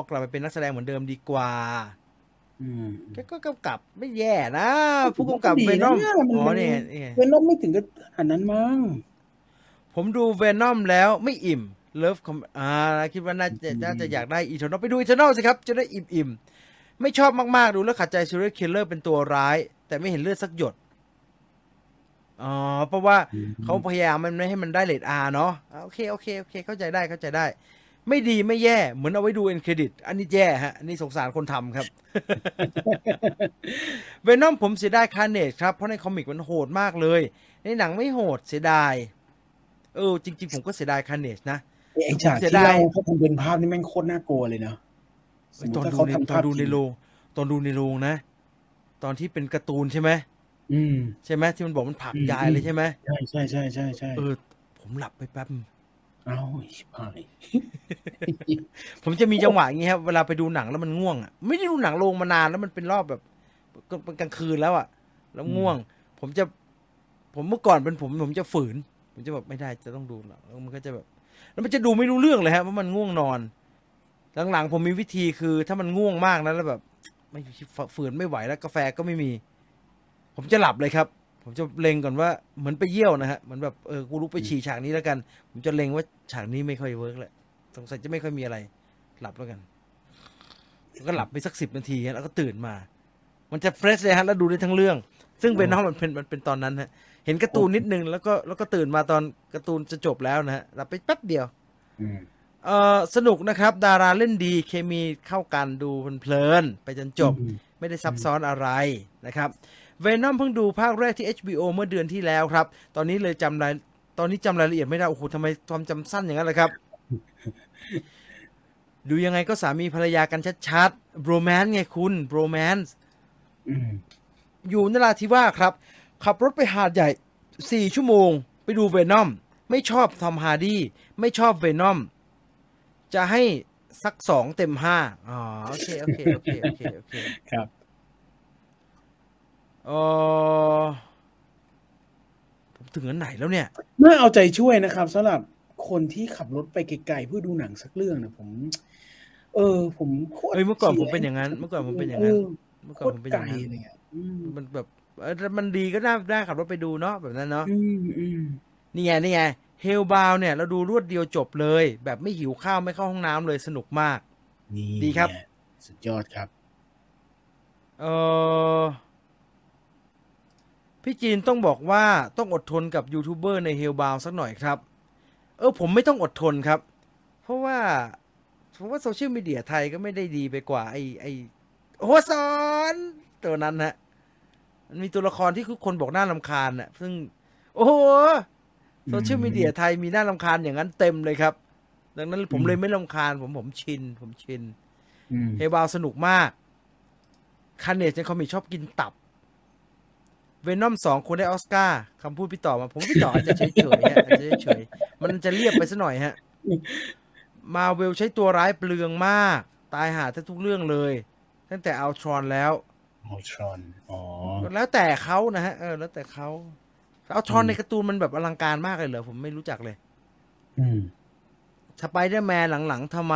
กลับไปเป็นนักแสดงเหมือนเดิมดีกว่าอืม แกก็กำกับไม่แย่นะผู้กำกับดีนะเวนอมเนี่ยมันอ๋อมันนี่ไงนี่ไงเป็นนกไม่ถึงกับอันนั้นมั้งผมดู Venom แล้วไม่อิ่ม love com อ่าคิดว่าน่าจะอืมน่าจะอยากได้ Eternals ไปดู Eternals สิครับ จะได้อิ่มอิ่มๆไม่ชอบมากๆ ดูแล้วขัดใจ serial killer เป็นตัวร้าย แต่ไม่เห็นเลือดสักหยดอ๋อเพราะว่าเขาพยายามมันไม่ให้มันได้เรต R เนาะอ่าโอเคโอเคโอเค เข้าใจได้เข้าใจได้ ไม่ดีไม่แย่ เหมือนเอาไว้ดู end credit อันนี้แย่ฮะ อันนี้สงสารคนทำครับ Venom ผมเสียดาย Carnage ครับ เพราะใน comic มันโหดมากเลย ในหนังไม่โหดเสียดาย เออ จริง ๆ ผมก็เสียดาย Carnage นะไอ้ฉากเสีที่ยดายเราเขาทำเป็นภาพนี่แม่งโคตรน่ากลัวเลยเนาะสมมตอนติถ้าดูเขาในทำตอภานพดูในจริงโรงตอนดูในโรงนะ ตอนที่เป็นการ์ตูนใช่ไหมอืม ใช่ไหมที่มันบอกมันผลักอืมยายเลยใช่ไหมใช่ใช่ใช่ใช่ใช่เออ ผมหลับไปแป๊บ เอาชิบหายผมจะมีจังหวะอย่างงี้ครับ เวลาไปดูหนังแล้วมันง่วงอะ ไม่ได้ดูหนังโรงมานานแล้วมันเป็นรอบแบบกลางคืนแล้วอะ แล้วง่วง ผมจะ ผมเมื่อก่อนเป็นผมผมจะฝืน ผมจะแบบไม่ได้จะต้องดูหนังแล้วมันก็จะแบบ แล้วมันจะดูไม่รู้เรื่องเลยฮะเพรามันง่วงนอน หลังๆผมมีวิธีคือ ถ้ามันง่วงมากนะแล้วแบบ ไม่ฝืนไม่ไหวแล้วกาแฟก็ไม่มี ผมจะหลับเลยครับ ผมจะเล็งก่อนว่าเหมือนไปเยี่ยวนะฮะเหมือนแบบเออกูลุกไปฉี่ฉากนี้แล้วกัน ผมจะเล็งว่าฉากนี้ไม่ค่อย work แหละสงสัยจะไม่ค่อยมีอะไร หลับแล้วกันแล้วก็หลับไปสักสิบนาทีฮะแล้วก็ตื่นมา มันจะ fresh เลยฮะแล้วดูได้ทั้งเรื่อง ซึ่งเป็นน้องมันเป็นมันเป็นตอนนั้นฮะ เห็นการ์ตูนนิดนึงแล้วก็แล้วก็ตื่นมาตอนการ์ตูนจะจบแล้วนะฮะหลับไปแป๊บเดียวอืมเออสนุกนะครับ ดาราเล่นดีเคมีเข้ากันดูเพลินๆไปจนจบอืมไม่ได้ซับซ้อนอะไรนะครับ เวนอมเพิ่งดูภาคแรกที่ HBO เมื่อเดือนที่แล้วครับ ตอนนี้เลยจำรายตอนนี้จำรายละเอียดไม่ได้ โอ้โหทำไมความจำสั้นอย่างนั้นล่ะครับ ดูยังไงก็สามีภรรยากันชัดๆโรแมนต์ไงคุณโรแมนต์อืมอยู่นราธิวาสครับ ขับรถไปหาดใหญ่4ชั่วโมง ไปดู Venom ไม่ชอบ Tom Hardy ไม่ชอบ Venom จะให้สักสองเต็มห้าอ๋อ โอเค โอเค โอเค โอเคโอเคครับ เออผมถึงอันไหนแล้วเนี่ยน่าเอาใจช่วยนะครับสำหรับคคนที่ขับรถไปไกลๆเพื่อดูหนังสักเรื่องนะผม เออ ผมโคตรเอ้ยเมื่อก่อนผมชีร์เป็นอย่างนั้น เมื่อก่อนผมเป็นอย่างนั้นเมื่อโคก่อนตผมรเป็นอไกลย่างนั้นเลยอะอืมมันแบบเออมันดีก็น่าได้ขับรถไปดูเนาะแบบนั้นเนาะอืมอืมนี่ไงนี่ไงเฮลบาวเนี่ย เราดูรวดเดียวจบเลย แบบไม่หิวข้าวไม่เข้าห้องน้ำเลยสนุกมากนี่ดีครับไงสุดยอดครับ เออ พี่จีนต้องบอกว่าต้องอดทนกับยูทูบเบอร์ในเฮลบาวสักหน่อยครับ เออผมไม่ต้องอดทนครับ เพราะว่าเพราะว่าโซเชียลมีเดียไทยก็ไม่ได้ดีไปกว่าไอไอโอ้สอนตัวนั้นฮะมันมีตัวละครที่ทุกคนบอกน่าลำคาญน่ะ ซึ่ง โอ้โหโซเชียลมีเดียไทยมีน่าลำคาญอย่างนั้นเต็มเลยครับ ดังนั้นผมเลยไม่ลำคาญ ผมผมชิน ผมชินอืม Hellbound สนุกมาก Carnage ใน comic ชอบกินตับ Venom สองควรได้ออสการ์คำพูดพี่ต่อมา ผมว่าพี่ต่ออาจจะเฉยเฉยๆฮะอาจจะเฉยๆมันจะเรียบไปซะหน่อยฮะ มาเวลใช้ตัวร้ายเปลืองมาก ตายหาแทบทุกเรื่องเลย ตั้งแต่เอาทรอนแล้วออทรอนอ๋อแล้วแต่เขานะฮะเออแล้วแต่เขาเอาทรอนอืมในการ์ตูนมันแบบอลังการมากเลยเหรอผมไม่รู้จักเลย อืมสไปเดอร์แมนหลังๆทำไม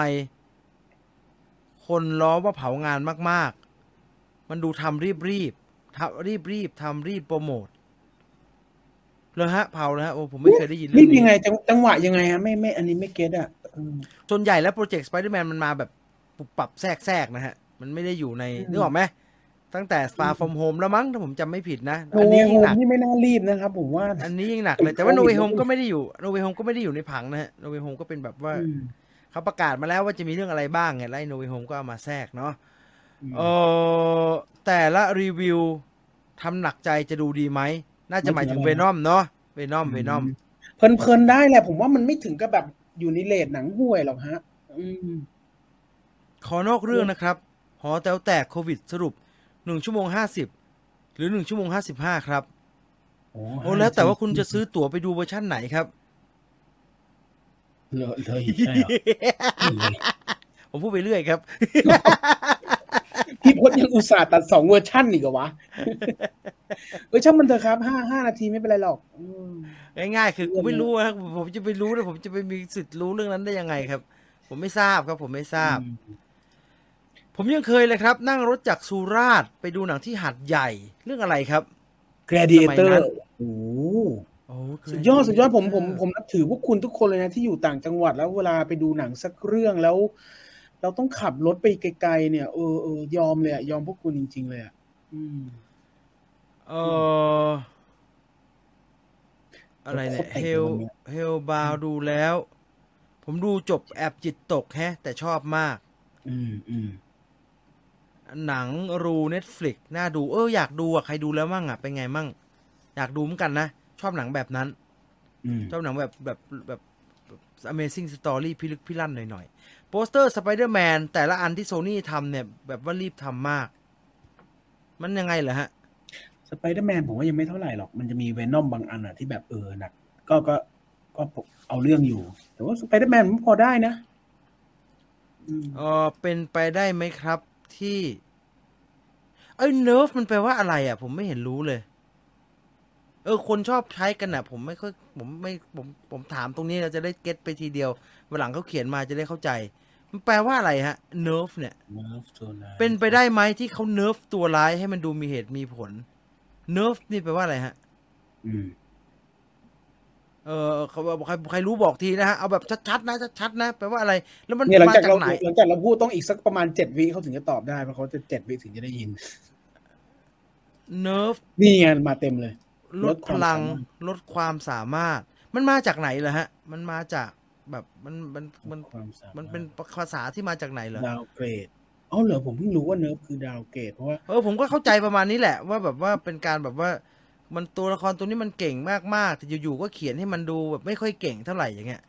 คนล้อว่าเผางานมาก ๆ มันดูทำรีบ รีบๆทำรีบรีบๆทำรีบโปรโมทเลยฮะเผาเลยฮะโอ้ผมไม่เคยได้ยินเรื่นี่องนี้ยังไงจังจังหวะยังไงฮะไม่ไม่อันนี้ไม่ get อะอืมส่วนใหญ่แล้วโปรเจกต์สไปเดอร์แมนมันมาแบบปุบปรับแทรกแทรกๆนะฮะ มันไม่ได้อยู่ในอืมนึกออกไหมตั้งแต่ Far From Home แล้วมั้งถ้าผมจำไม่ผิดนะโนอันเวนี้โฮยิ่งมหนักนี่ไม่น่ารีบนะครับผมว่า อันนี้ยิ่งหนักเลย แต่ว่า No Way Home ก็ไม่ได้อยู่ No Way Home ก็ไม่ได้อยู่ในผังนะฮะ No Way Home ก็เป็นแบบว่าอืมเขาประกาศมาแล้วว่าจะมีเรื่องอะไรบ้างไงไล่ No Way Home ก็เอามาแทรกเนาะ เออแต่ละรีวิวทำหนักใจจะดูดีไหม น่าจะหมายถึง Venom เนาะ Venom Venomเพลินๆได้แหละ ผมว่ามันไม่ถึงกับแบบอยู่ในเรตหนังห่วยหรอกฮะอืมขอนอกเรื่องนะครับ หอแต๋วแตกโควิดสรุปหนึ่งชั่วโมงห้าสิบหรือหนึ่งชั่วโมงห้าสิบห้าครับโอ้โอ้แล้วแต่ว่าคุณจะซื้อตั๋วไปดูเวอร์ชั่นไหนครับเลยเลยใช่เหรอผมพูดไปเรื่อยครับ พี่พจน์ยังอุตส่าห์ตัดสองเวอร์ชั่นอีกเหรอวะเออช่างมันเถอะครับห้าห้านาทีไม่เป็นไรหรอกอืมง่ายๆคือกูไม่รู้นะครับผมจะไปรู้แล้วผมจะไปมีสิทธิ์รู้เรื่องนั้นได้ยังไงครับ ผมไม่ทราบครับ ผมไม่ทราบ ผมยังเคยเลยครับ นั่งรถจากสุราษฎร์ไปดูหนังที่หัดใหญ่เรื่องอะไรครับ Gladiator สมัยนั้นโอ้โอ้เคสุดยอดสุดยอดผมผมผมนับถือพวกคุณทุกคนเลยนะที่อยู่ต่างจังหวัดแล้วเวลาไปดูหนังสักเรื่องแล้ว เราต้องขับรถไปไกลๆเนี่ยเออเออยอมเลยอะยอมพวกคุณจริง ๆ เลยอะอืมเอออะไรเนี่ยโคตรเตะเฮเลยลวันเนี้ยเฮลบาวดูแล้ว ผมดูจบแอบจิตตกแฮะ แต่ชอบมาก อืมอืมหนังรูเน็ตฟลิกน่าดูเอออยากดูอะใครดูแล้วมั่งอะเป็นไงมั่ง อยากดูเหมือนกันนะ ชอบหนังแบบนั้นอืมชอบหนังแบบแบบแบบแบบ Amazing Story พิลึกพิลั่นหน่อยๆโปสเตอร์สไปเดอร์แมนแต่ละอันที่โซนี่ทำเนี่ย แบบว่ารีบทำมาก มันยังไงเหรอฮะสไปเดอร์แมนผมว่ายังไม่เท่าไหร่หรอก มันจะมี Venom บางอันอะที่แบบเออหนัก ก็ก็ก็เอาเรื่องอยู่ แต่ว่าสไปเดอร์แมนมันพอได้นะอืมเออเป็นไปได้ไหมครับที่เอ้ย nerf มันแปลว่าอะไรอะ ผมไม่เห็นรู้เลย เออ คนชอบใช้กันอะ ผมไม่ค่อยผมไม่ผมผมถามตรงนี้เราจะได้ get ไปทีเดียววันหลังเขาเขียนมาจะได้เข้าใจ มันแปลว่าอะไรฮะ nerf เนี่ย nerf ตัวร้าย เป็นไปได้ไหมที่เขา nerf ตัวร้ายให้มันดูมีเหตุมีผล nerf นี่แปลว่าอะไรฮะอืมเออเขาบอกใครใครรู้บอกทีนะฮะ เอาแบบชัดๆนะชัดๆนะแปลว่าอะไร แล้วมันเนี่ยหลังมาจากจาเรากไหนหลังจากเราพูดต้องอีกสักประมาณเจ็ดวิเขาถึงจะตอบได้เพราะเขาจะเจ็ดวิถึงจะได้ยิน nerf นี่ไงมาเต็มเลย ลดพลังลดความสามารถลดความสามารถ มันมาจากไหนเหรอฮะ มันมาจากแบบมันมันมันความสามารถมันเป็นภาษาที่มาจากไหนเหรอ downgrade อ๋อเหรอผมเพิ่งรู้ว่า nerf คือ downgrade เพราะว่าเออผมก็เข้าใจประมาณนี้แหละ ว่าแบบว่าเป็นการแบบว่า มันตัวละครตัวนี้มันเก่งมากๆแต่อยู่ๆก็เขียนให้มันดูแบบไม่ค่อยเก่งเท่าไหร่อย่างเงี้ย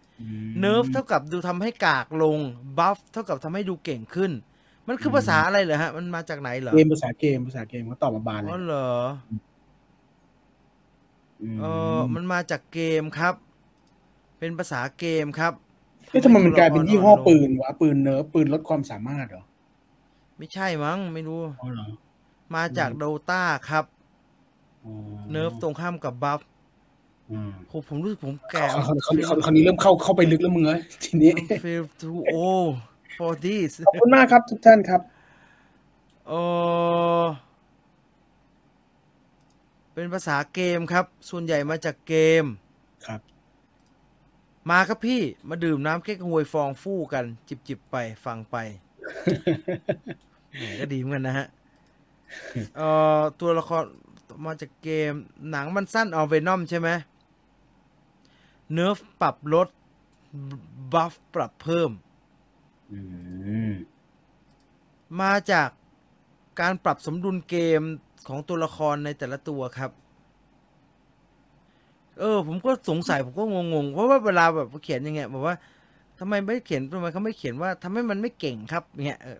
nerf เท่ากับดูทำให้กากลง buff เท่ากับทำให้ดูเก่งขึ้น มันคือภาษาอะไรเหรอฮะ มันมาจากไหนเหรอเกมภาษาเกมภาษาเกมเขาตอบมาบานเลอ๋อยเหรอ มเออมันมาจากเกมครับ เป็นภาษาเกมครับเอ๊ะทำไมมันกลายเป็นยี่ห้อปืนวะปืน Nerf ปืนลดความสามารถเหรอไม่ใช่มั้งไม่รู้ อ๋อเหรอมาจาก Dota ครับ อ๋อ nerf ตรงข้ามกับ buff อืมโหผมรู้สึกผมแก่เขาเขาเขาเขานี้เริ่มเข้าเข้าไปลึกแล้วมึงเอ้ยทีนี้ feel too old for this ขอบคุณมากครับทุกท่านครับ เออ เป็นภาษาเกมครับ ส่วนใหญ่มาจากเกมครับ มาครับพี่มาดื่มน้ำเก๊กฮวยฟองฟู่กัน จิบจิบๆไปฟังไปแหมก็ดีเหมือนกันนะฮะเอ่อตัวละครมาจากเกม หนังมันสั้นเอาเวนอมใช่ไหมnerf ปรับลด buff ปรับเพิ่มอืมมาจากการปรับสมดุลเกม ของตัวละครในแต่ละตัวครับ เออ ผมก็สงสัยผมก็งงๆเพราะว่าเวลาแบบเขียนอย่างเงี้ยบอกว่าทำไมไม่เขียนทำไมเขาไม่เขียนว่าทำให้มันไม่เก่งครับเงี้ยเออ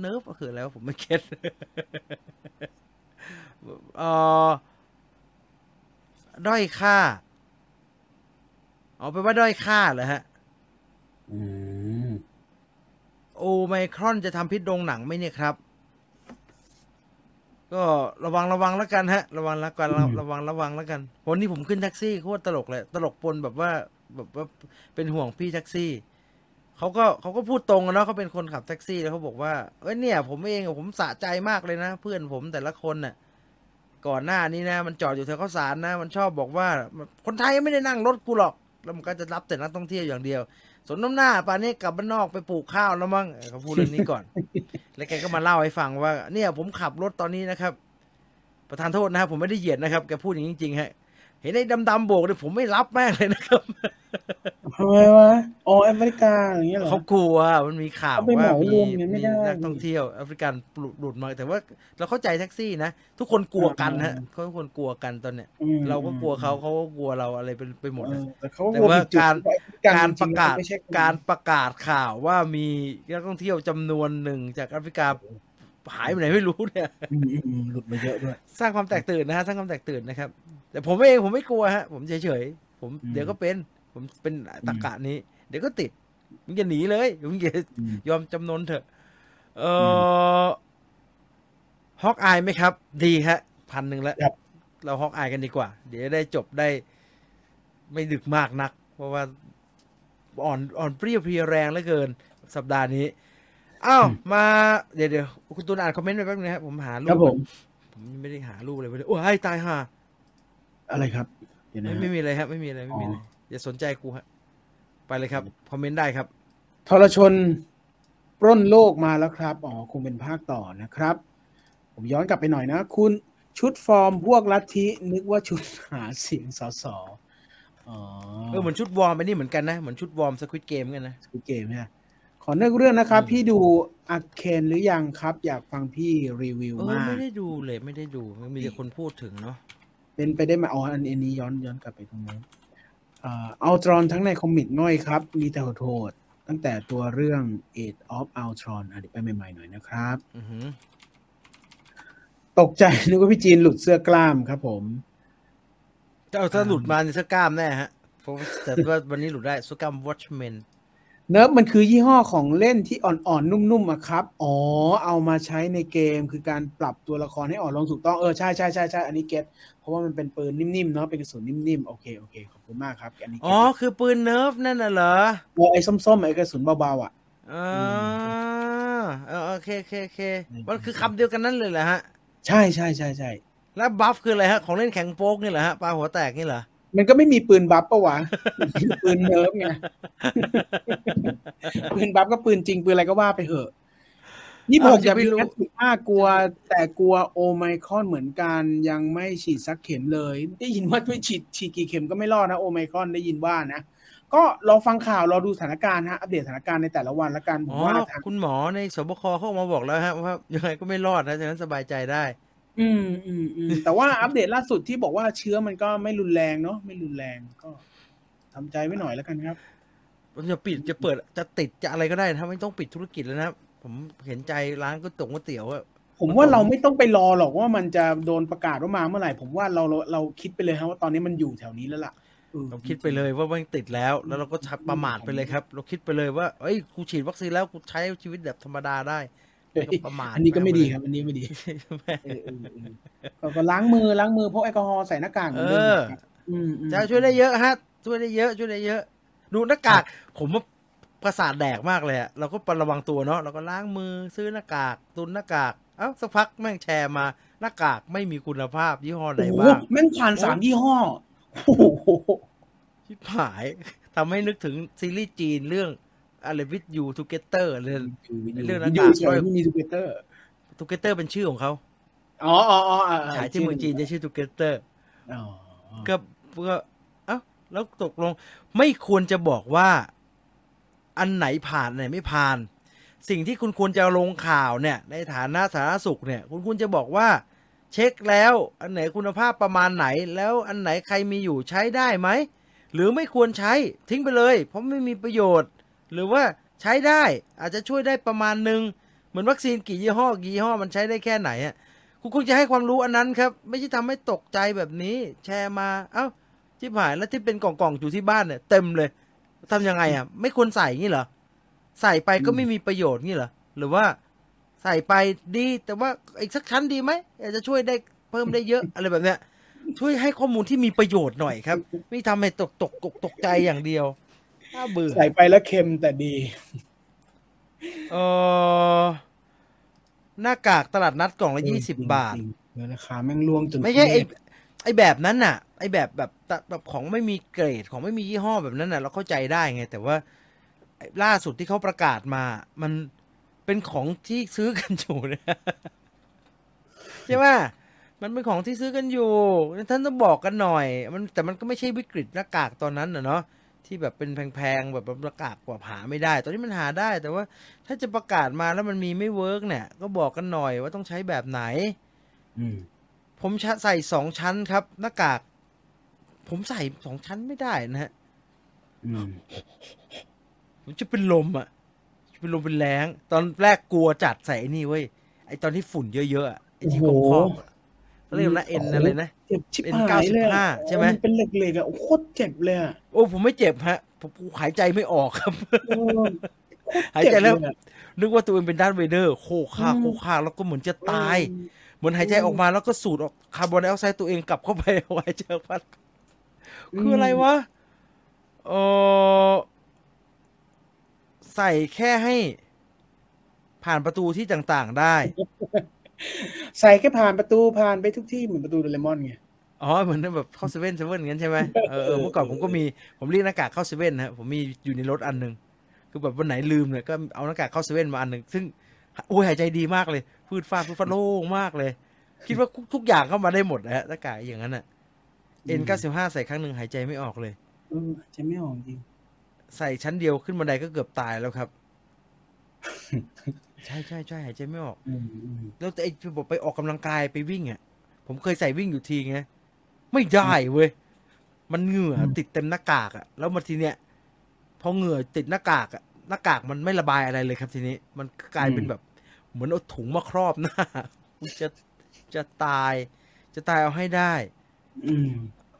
nerf ก็คืออะไรวะผมไม่ getเออด้อยค่าเอาไปนว่าด้อยค่าเหรอฮะอืมโอไมครอนจะทำพิษโรงหนังไหมเนี่ยครับ ก็ระวังระวังแล้วกันฮะ ระวังแล้วกันระระวังระวังแล้วกันวันนี้ผมขึ้นแท็กซี่โคตรตลกเลยตลกปนแบบว่าแบบว่าเป็นห่วงพี่แท็กซี่เขาก็เขาก็พูดตรงอะเนาะเขาเป็นคนขับแท็กซี่แล้วเขาบอกว่าเอ้ยเนี่ย ผมเองอะผมสะใจมากเลยนะ เพื่อนผมแต่ละคนน่ะ ก่อนหน้านี้นะ มันจอดอยู่แถวข้าวสารนะ มันชอบบอกว่า คนไทยไม่ได้นั่งรถกูหรอกแล้วมันก็จะรับแต่นักท่องเที่ยวอย่างเดียว สนน้ำหน้าป่านนี้กลับบ้านนอกไปปลูกข้าวแล้วมั้งเออเขาพูดเรื่องนี้ก่อน แล้วแกก็มาเล่าให้ฟังว่า เนี่ยผมขับรถตอนนี้นะครับ ประธานโทษนะครับผมไม่ได้เหยียดนะครับแกพูดอย่างนี้จริงๆฮะเห็นไอ้ดำๆโบกเนี่ยผมไม่รับแม่งเลยนะครับ ทำไมวะอ๋อแอฟริกาอย่างเงี้ยเหรอเขากลัวมันมีข่าวเอาไปเหว่ามามีรวมกันไม่มีได้นักท่องเที่ยวแอฟริกันหลุดมาแต่ว่าเราเข้าใจแท็กซี่นะทุกคนกลัวกันฮะเขาทุกคนกลัวกันตอนเนี้ยอืมเราก็กลัวเขาเขาก็กลัวเราอะไรไปไปหมดเอนะอแต่เขาแต่กลัวว่าผิดจุดการการจประงๆกาศไม่ใช่การประกาศข่าวว่ามีนักท่องเที่ยวจำนวนหนึ่งจากแอฟริกาหายไปไหนไม่รู้เนี่ยอืมอืมอืมหลุดมาเยอะด้วยสร้างความแตกตื่นนะฮะสร้างความแตกตื่นนะครับ แต่ผมเองผมไม่กลัวฮะผมเฉยๆผมอืมเดี๋ยวก็เป็น ผมเป็นตะกะนี้ เดี๋ยวก็ติดมึงจะหนีเลยมึงจะอืมยอมจำนนเถอะ เออฮอกอายไหมครับ ดีฮะพันหนึ่งแล้วครับเราฮอกอายกันดีกว่า เดี๋ยวได้จบได้ ไม่ดึกมากนัก เพราะว่าอ่อนอ่อนเปรี้ยวเพรียแรงเหลือเกิน สัปดาห์นี้อ้าวมา เดี๋ยวเดี๋ยวคุณตูนอ่านคอมเมนต์ไปแป๊บนึงนะครับผมหารูครับปผมผมยังไม่ได้หารูปเลยไม่ได้โอ้ยตายห่าอะไรครับเดี๋ยวนะไม่ฮะไม่มีอะไรครับ ไม่มีอะไรไม่มีอะไร อ๋ออย่าสนใจกูฮะ ไปเลยครับ คอมเมนต์ได้ครับ ทรชนปล้นโลกมาแล้วครับ อ๋อ คงเป็นภาคต่อนะครับ ผมย้อนกลับไปหน่อยนะ คุณชุดฟอร์มพวกลัทธินึกว่าชุดหาเสียงสสอ๋อเออเหมือนชุดวอร์มไปนี่เหมือนกันนะ เหมือนชุดวอร์มสควิตเกมกันนะคือเกมเนี่ยขอเนื้อเรื่องนะครับอืมพี่ดูอาเคนหรือยังครับ อยากฟังพี่รีวิวเออมากไม่ได้ดูเลยไม่ได้ดูมันมีแต่คนพูดถึงเนาะเป็นไปได้ไหมอ๋ออันอันนี้ย้อนย้อนกลับไปตรงนู้น อ่าอัลตรอนทั้งในคอมิกง่อยครับ มีแต่โทษ ตั้งแต่ตัวเรื่อง Age of Ultron อะเดี๋ยวไปใหม่ๆหน่อยนะครับอือหือตกใจนึกว่าพี่จีนหลุดเสื้อกล้ามครับผมจะเอาถ้าหลุดมาในสกล้ามแน่ฮะเพราะว่าแต่ว่าวันนี้หลุดได้สกล้ามวอชแมน Nerf มันคือยี่ห้อของเล่นที่อ่อนๆ นุ่มๆอะครับ อ๋อ เอามาใช้ในเกมคือการปรับตัวละครให้อ่อนลงถูกต้อง เออ ใช่ใช่ใช่ใช่อันนี้ get เพราะว่ามันเป็นปืนนิ่มๆ เนาะ เป็นกระสุนนิ่มๆ โอเค โอเค ขอบคุณมากครับ อันนี้เก็อ๋อคือปืน Nerf นั่นน่ะเหรอเออไอ้ส้มๆ ไอ้กระสุนเบาๆ อะอ่าเออโอเคโอเคโอเคอืมมันคือคำเดียวกันนั่นเลยเหรอฮะ ใช่ใช่ใช่ใช่ แล้ว buff คืออะไรฮะ ของเล่นแข็งโป๊กนี่เหรอฮะ ปลาหัวแตกนี่เหรอ มันก็ไม่มีปืน buff ปะวะ ปืน Nerf ไง ปืน buff ก็ปืนจริง ปืนอะไรก็ว่าไปเถอะยี่หกอ้าวอย่าจะไปไม่รู้รู้สิบห้ากลัว แต่กลัวโอไมครอนเหมือนกันยังไม่ฉีดสักเข็มเลย ได้ยินว่าไม่ฉีดฉีดกี่เข็มก็ไม่รอดนะโอไมครอนได้ยินว่านะ ก็รอฟังข่าวรอดูสถานการณ์ฮะอัปเดตสถานการณ์ในแต่ละวันละกันอ๋อผมว่าทางคุณหมอในสบคเขาออกมาบอกแล้วฮะว่ายังไงก็ไม่รอดนะฉะนั้นสบายใจได้ อืมอืมอืมแต่ว่าอัปเดตล่าสุดที่บอกว่าเชื้อมันก็ไม่รุนแรงเนาะไม่รุนแรงก็ทำใจไว้หน่อยแล้วกันครับผมจะปิดจะเปิดจะติดจะอะไรก็ได้ถ้าไม่ต้องปิดธุรกิจแล้วนะครับผมเห็นใจร้านก๋วยตงก๋วยเตี๋ยวอะผมว่าเราไม่ต้องไปรอหรอกว่ามันจะโดนประกาศว่ามาเมื่อไหร่ ผมว่าเราเราเราคิดไปเลยครับว่าตอนนี้มันอยู่แถวนี้แล้วล่ะออเราคิดไปเลยว่ามันติดแล้ว แล้วเราก็ชักประมาทไปเลยครับ เราคิดไปเลยว่าเอ้ยกูฉีดวัคซีนแล้วกูใช้ชีวิตแบบธรรมดาได้เฮ้ยก็ ประมาทอันนี้ก็ไม่ดีากครับอันนี้ไม่ดีใช่ไหมเออเออเออก็ก็ล้างมือล้างมือพกแอลกอฮอล์ใส่หน้ากากหมืนดิมเออครับอืมอืมจะช่วยได้เยอะฮะ ช่วยได้เยอะ ช่วยได้เยอะ ดูหน้ากากผมว่าประสาทแดกมากเลยอะเราก็ระวังตัวเนาะเราก็ล้างมือซื้อหน้ากากตุนหน้ากากเอ้าสักพักแม่งแชร์มาหน้ากากไม่มีคุณภาพยี่ห้อไหนโอ้โหบ้างแม่งผ่านสามยี่ห้อโอ้โหชิบหายทำให้นึกถึงซีรีส์จีนเรื่อง อะไรวิทยูทูเกเตอร์เลยเรื่องหน้ากากอยู่สวยไม่มีทูเกเตอร์ทูเกเตอร์เป็นชื่อของเขาอ๋ออ๋ออ๋ออ่ฉายที่เมืองจีนจะชื่อทูเกเตอร์อ๋อก็ก็เอ้าแล้วตกลงไม่ควรจะบอกว่า อันไหนผ่านอันไหนไม่ผ่าน สิ่งที่คุณควรจะลงข่าวเนี่ย ในฐานะสาธารณสุขเนี่ย คุณควรจะบอกว่า เช็คแล้ว อันไหนคุณภาพประมาณไหน แล้วอันไหนใครมีอยู่ใช้ได้ไหมหรือไม่ควรใช้ทิ้งไปเลย เพราะไม่มีประโยชน์ หรือว่าใช้ได้อาจจะช่วยได้ประมาณหนึ่งเหมือนวัคซีนกี่ยี่ห้อกี่ยี่ห้อมันใช้ได้แค่ไหนอะคุณควรจะให้ความรู้อันนั้นครับ ไม่ใช่ทำให้ตกใจแบบนี้ แชร์มา เอ้าชิบหายแล้วที่เป็นกล่องๆอยู่ที่บ้านเนี่ยเต็มเลยทำยังไงอะ ไม่ควรใส่งี้เหรอใส่ไปก็ไม่มีประโยชน์งี้เหรอหรือว่าใส่ไปดีแต่ว่าอีกสักชั้นดีไหมอาจจะช่วยได้เพิ่มได้เยอะอะไรแบบเนี้ยช่วยให้ข้อมูลที่มีประโยชน์หน่อยครับ ไม่ทำให้ตกตกตกตกใจอย่างเดียว น่าเบื่อใส่ไปแล้วเค็มแต่ดี เออหน้ากากตลาดนัดกล่องละยี่สิบบาทจริงๆเออราคาแม่งล่วงจนไม่ใช่ไอไอแบบนั้นน่ะ ไอแบบแบบแบบของไม่มีเกรดของไม่มียี่ห้อแบบนั้นน่ะ เราเข้าใจได้ไง แต่ว่าไอ้ล่าสุดที่เขาประกาศมา มันเป็นของที่ซื้อกันอยู่นะใช่ไหมมันเป็นของที่ซื้อกันอยู่ท่านต้องบอกกันหน่อย มันแต่มันก็ไม่ใช่วิกฤตหน้ากากตอนนั้นน่ะเนาะ ที่แบบเป็นแพงๆแบบประกาศกว่าหาไม่ได้ ตอนนี้มันหาได้ แต่ว่าถ้าจะประกาศมาแล้วมันมีไม่เวิร์กเนี่ย ก็บอกกันหน่อยว่าต้องใช้แบบไหน อืมผมชะใส่สองชั้นครับ หน้ากาก ผมใส่สองชั้นไม่ได้นะฮะอืมผมจะเป็นลมอะจะเป็นลมเป็นแรง ตอนแรกกลัวจัดใส่ไอ้นี่เว้ยไอตอนที่ฝุ่นเยอะๆอะไอที่ครอบๆอะ เขาเรียกนะ N อะไรนะเจ็บชิบเป็นหายเลยอะ95ใช่ไหม เป็นเหล็กๆอะโอ้โคตรเจ็บเลยอะโอ้ผมไม่เจ็บฮะผมผมหายใจไม่ออกครับเออโคตรหายเจ็บหายใจแล้วเอะนึกว่าตัวเองเป็น Darth Vader โคค่าอืมโคค่าแล้วก็เหมือนจะตาย เหมือนหายใจออกมาแล้วก็สูดออกคาร์บอนไดออกไซด์ตัวเองกลับเข้าไปเอาหายใจออกมาคืออะไรวะเออใส่แค่ให้ผ่านประตูที่ต่างๆได้ ใส่แค่ผ่านประตูผ่านไปทุกที่เหมือนประตูโดเรมอนไงอ๋อเหมือนแบบเข้าเซเว่นเซเว่นงั้นใช่ไหมเออเออเมื่อก่อนผมก็มีผมเรียกหน้ากากเข้าเซเว่นนะฮะผมมีอยู่ในรถอันหนึ่งคือแบบวันไหนลืมเนี่ยก็เอาหน้ากากเข้าเซเว่นมาอันหนึ่งซึ่งโอ้ยหายใจดีมากเลยพืดฟ้าพืดฟ้าโล่งมากเลย คิดว่าทุกอย่างเข้ามาได้หมดนะฮะหน้ากากอย่างนั้นอะ N 9 5ใส่ครั้งหนึ่งหายใจไม่ออกเลยเออจะไม่ออกจริง ใส่ชั้นเดียวขึ้นบันไดก็เกือบตายแล้วครับ ใช่ใช่ใช่หายใจไม่ออก อืมอืมแล้วไอ้ที่บอกไปออกกำลังกายไปวิ่งอะ ผมเคยใส่วิ่งอยู่ทีไงไม่ได้เว้ย มันเหงื่อติดเต็มหน้ากากอะ แล้วมาทีเนี้ยพอเหงื่อติดหน้ากากอะหน้ากากมันไม่ระบายอะไรเลยครับทีนี้ มันกลายเป็นแบบ เหมือนเอาถุงมาครอบหน้า จะจะตาย จะตายเอาให้ได้ อืม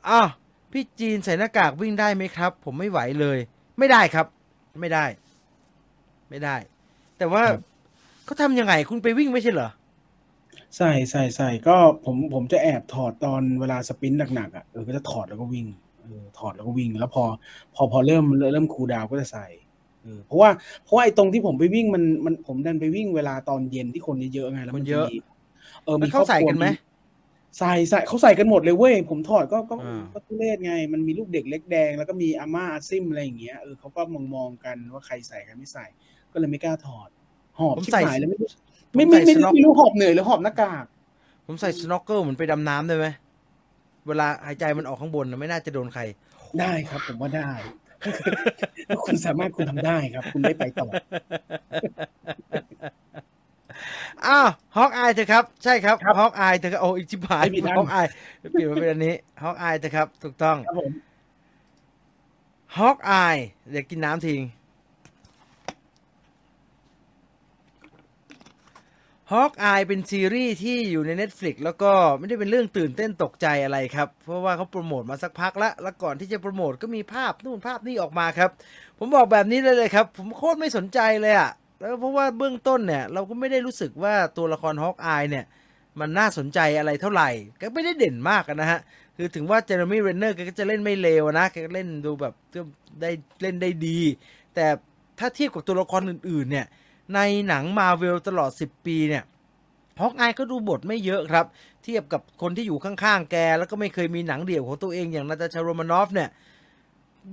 อ้าวพี่จีนใส่หน้ากากวิ่งได้ไหมครับ ผมไม่ไหวเลย ไม่ได้ครับ ไม่ได้ ไม่ได้ แต่ว่า เขาทำยังไงคุณไปวิ่งไม่ใช่เหรอใส่ใส่ใส่ก็ผมผมจะแอบถอดตอนเวลาสปรินต์หนักๆอะเออก็จะถอดแล้วก็วิ่งเออถอดแล้วก็วิ่งแล้วพอ พอพอเริ่มเริ่ม cool down ก็จะใส่เออเพราะว่าเพราะว่าไอ้ตรงที่ผมไปวิ่งมันมันผมดันไปวิ่งเวลาตอนเย็นที่คนเยอะๆไงแล้วมันจะเยอะเออแล้วมีเขาใส่กันไหมใส่ใส่เขาใส่กันหมดเลยเว้ยผมถอดก็ก็อ่าก็ทุเรศไง มันมีลูกเด็กเล็กแดง แล้วก็มีอาม่าอาซิมอะไรอย่างเงี้ยเออเขาก็มองมองๆกันว่าใครใส่กันไม่ใส่ ก็เลยไม่กล้าถอด ผมใส่หอบชิบหายเลยไม่รู้ผมไม่ใส่ไม่ใส่ไม่สรู้น็อกไม่รู้หอบเหนื่อยหรือหอบหน้ากาก ผมใส่สโนว์เกิลเหมือนไปดำน้ำได้ไหมเวลาหายใจมันออกข้างบนน่ะไม่น่าจะโดนใคร ได้ครับ ผมว่าได้ถ้าคุณสามารถคุณทำได้ครับ คุณได้ไปต่ออ้าวฮอกอายเถอะครับ ใช่ครับครับฮอกอายเถอะครับโอ้อีกชิบหายไม่ผิดอันฮอกอายเปลี่ยนมาเป็นอันนี้ฮอกอายเถอะครับ ถูกต้องครับผมฮอกอายเดี๋ยวกินน้ำทิ้ง Hawkeye เป็นซีรีส์ที่อยู่ใน Netflix แล้วก็ไม่ได้เป็นเรื่องตื่นเต้นตกใจอะไรครับ เพราะว่าเขาโปรโมทมาสักพักแล้วแล้วก่อนที่จะโปรโมทก็มีภาพนู่นภาพนี่ออกมาครับ ผมบอกแบบนี้เลยเลยครับ ผมโคตรไม่สนใจเลยอะแล้วเพราะว่าเบื้องต้นเนี่ย เราก็ไม่ได้รู้สึกว่าตัวละคร Hawkeye เนี่ย มันน่าสนใจอะไรเท่าไหร่ ก็ไม่ได้เด่นมากนะฮะ คือถึงว่า Jeremy Renner แกก็จะเล่นไม่เลวนะแกก็เล่นดูแบบได้เล่นได้ดี แต่ถ้าเทียบกับตัวละครอื่นๆเนี่ย ในหนังมาเวลตลอด 10 ปีเนี่ยฮอกอายก็ดูบทไม่เยอะครับ เทียบกับคนที่อยู่ข้างๆแก แล้วก็ไม่เคยมีหนังเดี่ยวของตัวเองอย่างนาตาชาโรมานอฟเนี่ย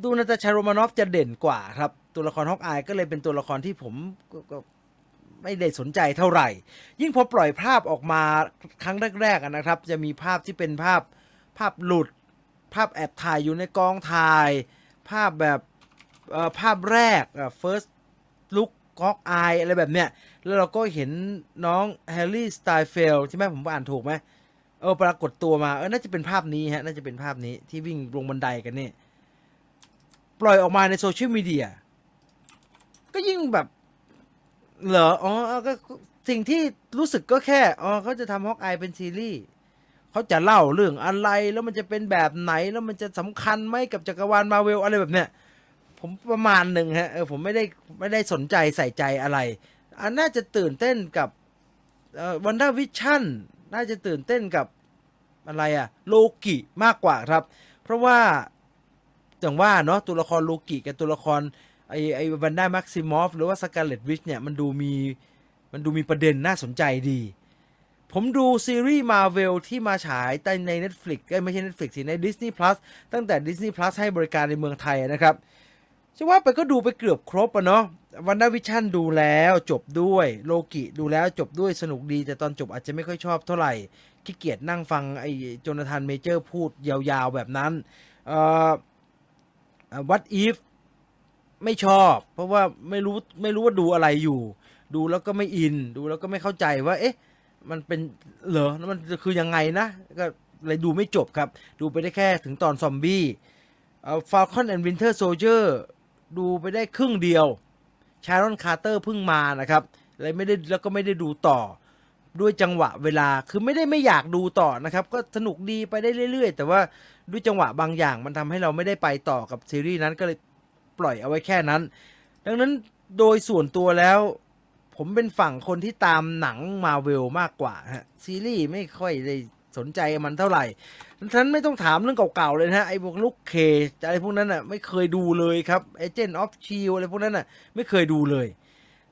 ดูนาตาชาโรมานอฟจะเด่นกว่าครับ ตัวละครฮอกอายก็เลยเป็นตัวละครที่ผมก็ไม่ได้สนใจเท่าไหร่ ยิ่งพอปล่อยภาพออกมาครั้งแรกๆนะครับ จะมีภาพที่เป็นภาพภาพหลุด ภาพแอบถ่ายอยู่ในกองถ่าย ภาพแบบเอ่อภาพแรกอะ first look Hawkeye อะไรแบบเนี้ยแล้วเราก็เห็นน้อง Hailee Steinfeld ใช่ไหมผมอ่านถูกไหมเออปรากฏตัวมาเออน่าจะเป็นภาพนี้ฮะน่าจะเป็นภาพนี้ที่วิ่งลงบันไดกันนี่ปล่อยออกมาในโซเชียลมีเดียก็ยิ่งแบบเหรออ๋อก็สิ่งที่รู้สึกก็แค่อ๋อเขาจะทำ Hawkeye เป็นซีรีส์เขาจะเล่าเรื่องอะไรแล้วมันจะเป็นแบบไหนแล้วมันจะสำคัญไหมกับจักรวาลมาเวลอะไรแบบเนี้ย ผมประมาณหนึ่งฮะเออผมไม่ได้ไม่ได้สนใจใส่ใจอะไรอันน่าจะตื่นเต้นกับ WandaVision น่าจะตื่นเต้นกับอะไรอะโลกิมากกว่าครับ เพราะว่าอย่างว่าเนาะตัวละครโลกิกับตัวละครไอไอ Wanda Maximoff หรือว่า Scarlet Witch เนี่ยมันดูมีมันดูมีประเด็นน่าสนใจดี ผมดูซีรีส์มาเวลที่มาฉายใน Netflix เอ้ยไม่ใช่ Netflix สิใน Disney Plus ตั้งแต่ Disney Plus ให้บริการในเมืองไทยนะครับ จะว่าไปก็ดูไปเกือบครบอะเนาะ WandaVision ดูแล้วจบด้วยโลกิดูแล้วจบด้วยสนุกดี แต่ตอนจบอาจจะไม่ค่อยชอบเท่าไหร่ขี้เกียจนั่งฟังไอ้ Jonathan Majors พูดยาวๆแบบนั้นเอ่อ What Ifไม่ชอบ เพราะว่าไม่รู้ไม่รู้ว่าดูอะไรอยู่ ดูแล้วก็ไม่อิน ดูแล้วก็ไม่เข้าใจว่า เอ๊ะ มันเป็นเหรอแล้วมันคือยังไงนะ ก็เลยดูไม่จบครับ ดูไปได้แค่ถึงตอนซอมบี้ Falcon and Winter Soldier ดูไปได้ครึ่งเดียว Sharon Carter เพิ่งมานะครับเลยไม่ได้แล้วก็ไม่ได้ดูต่อ ด้วยจังหวะเวลาคือไม่ได้ไม่อยากดูต่อนะครับ ก็สนุกดีไปได้เรื่อย ๆ แต่ว่าด้วยจังหวะบางอย่างมันทำให้เราไม่ได้ไปต่อกับซีรีส์นั้นก็เลยปล่อยเอาไว้แค่นั้น ดังนั้นโดยส่วนตัวแล้ว ผมเป็นฝั่งคนที่ตามหนังมาเวลมากกว่าฮะซีรีส์ไม่ค่อยได้สนใจมันเท่าไหร่ ฉันไม่ต้องถามเรื่องเก่าๆเลยนะไอ้พวกลูกเคอะไรพวกนั้นอะไม่เคยดูเลยครับเอเจนต์ออฟชิลอะไรพวกนั้นอะไม่เคยดูเลย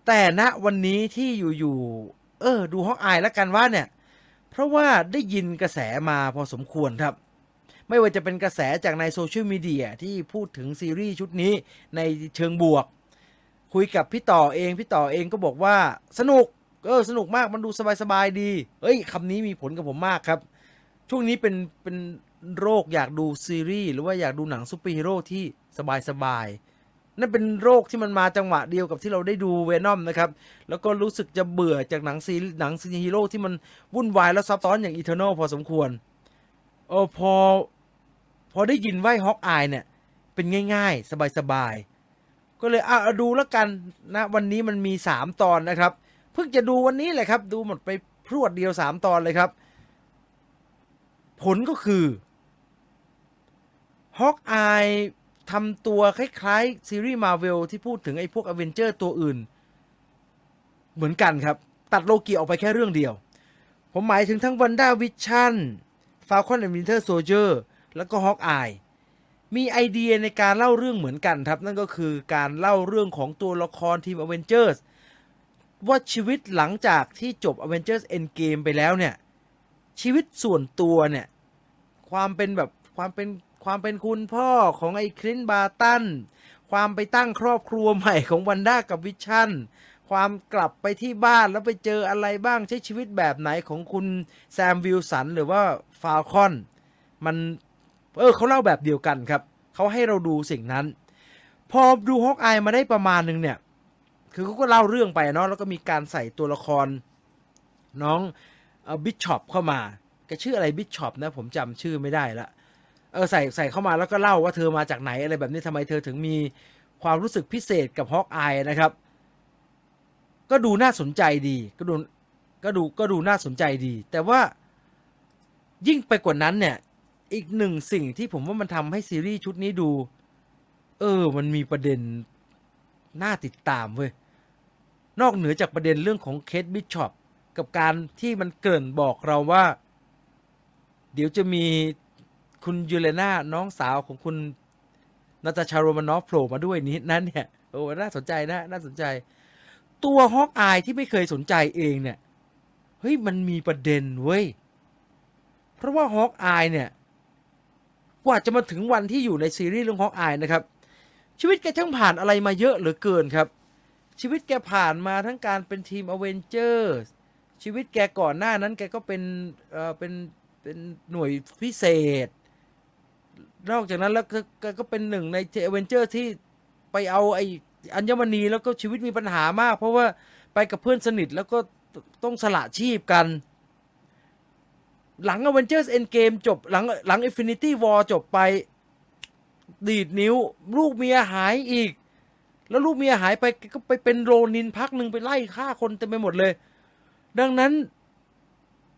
แต่ณวันนี้ที่อยู่ๆเออ ดูฮอกอายแล้วกันว่าเนี่ย เพราะว่าได้ยินกระแสมาพอสมควรครับ ไม่ว่าจะเป็นกระแสจากในโซเชียลมีเดียที่พูดถึงซีรีส์ชุดนี้ในเชิงบวก คุยกับพี่ต่อเองพี่ต่อเองก็บอกว่าสนุกเออสนุกมากมันดูสบายๆดี เอ้ยคำนี้มีผลกับผมมากครับ ช่วงนี้เป็นเป็นโรคอยากดูซีรีส์หรือว่าอยากดูหนังซูเปอร์ฮีโร่ที่สบายๆนั่นเป็นโรคที่มันมาจังหวะเดียวกับที่เราได้ดู Venom นะครับ แล้วก็รู้สึกจะเบื่อจากหนังซูหนังซูเปอร์ฮีโร่ที่มันวุ่นวายแล้วซับซ้อนอย่าง Eternals พอสมควรเออพอ พอได้ยินว่า Hawkeye เนี่ย เป็นง่าย ๆ สบายๆ ก็เลยอะเอาดูแล้วกันนะ วันนี้มันมีสามตอนนะครับ เพิ่งจะดูวันนี้แหละครับ ดูหมดไปพรวดเดียวสามตอนเลยครับ ผลก็คือ Hawkeye ทำตัวคล้ายๆ ซีรีส์มาเวลที่พูดถึงไอ้พวกอเวนเจอร์ตัวอื่น เหมือนกันครับ ตัดโลกีออกไปแค่เรื่องเดียว ผมหมายถึงทั้ง WandaVision Falcon and Winter Soldier แล้วก็ Hawkeye มีไอเดียในการเล่าเรื่องเหมือนกันครับ นั่นก็คือการเล่าเรื่องของตัวละครทีมอเวนเจอร์สว่าชีวิตหลังจากที่จบ Avengers Endgame ไปแล้วเนี่ย ชีวิตส่วนตัวเนี่ย ความเป็นแบบความเป็นความเป็นคุณพ่อของไอ้ Clint Barton ความไปตั้งครอบครัวใหม่ของ Wanda กับ Vision ความกลับไปที่บ้านแล้วไปเจออะไรบ้างใช้ชีวิตแบบไหนของคุณ Sam Wilson หรือว่า Falcon มันเออเขาเล่าแบบเดียวกันครับ เขาให้เราดูสิ่งนั้น พอดู Hawkeye มาได้ประมาณหนึ่งเนี่ย คือเขาก็เล่าเรื่องไปเนาะแล้วก็มีการใส่ตัวละคร น้อง เออบิชอปเข้ามาแกชื่ออะไรบิชอปนะ ผมจำชื่อไม่ได้ละเออใส่ใส่เข้ามาแล้วก็เล่าว่าเธอมาจากไหนอะไรแบบนี้ทำไมเธอถึงมีความรู้สึกพิเศษกับฮอกอายนะครับ ก็ดูน่าสนใจดีก็ดูก็ดูก็ดูน่าสนใจดี แต่ว่ายิ่งไปกว่านั้นเนี่ย อีกหนึ่งสิ่งที่ผมว่ามันทำให้ซีรีส์ชุดนี้ดู เออ มันมีประเด็นน่าติดตามเว้ย นอกเหนือจากประเด็นเรื่องของเคทบิชอป กับการที่มันเกริ่นบอกเราว่า เดี๋ยวจะมีคุณยูเลนาน้องสาวของคุณนาตาชาโรมานอฟโผล่มาด้วยนี้นั่นเนี่ยโอ้น่าสนใจนะน่าสนใจ ตัวฮอกอายที่ไม่เคยสนใจเองเนี่ยเฮ้ยมันมีประเด็นเว้ยเพราะว่าฮอกอายเนี่ยกว่าจะมาถึงวันที่อยู่ในซีรีส์เรื่องฮอกอายนะครับ ชีวิตแกช่างผ่านอะไรมาเยอะเหลือเกินครับ ชีวิตแกผ่านมาทั้งการเป็นทีมอเวนเจอร์ ชีวิตแกก่อนหน้านั้นแกก็เป็นเออเป็นเป็นหน่วยพิเศษ นอกจากนั้นแล้วก็แกก็เป็นหนึ่งในอเวนเจอร์ที่ไปเอาไอ้อัญมณีแล้วก็ชีวิตมีปัญหามาก เพราะว่าไปกับเพื่อนสนิทแล้วก็ต้องสละชีพกัน หลัง Avengers Endgame จบหลังหลัง Infinity War จบไปดีดนิ้ว ลูกเมียหายอีก แล้วลูกเมียหายไปก็ไปเป็นโรนินพักหนึ่งไปไล่ฆ่าคนเต็มไปหมดเลย ดังนั้น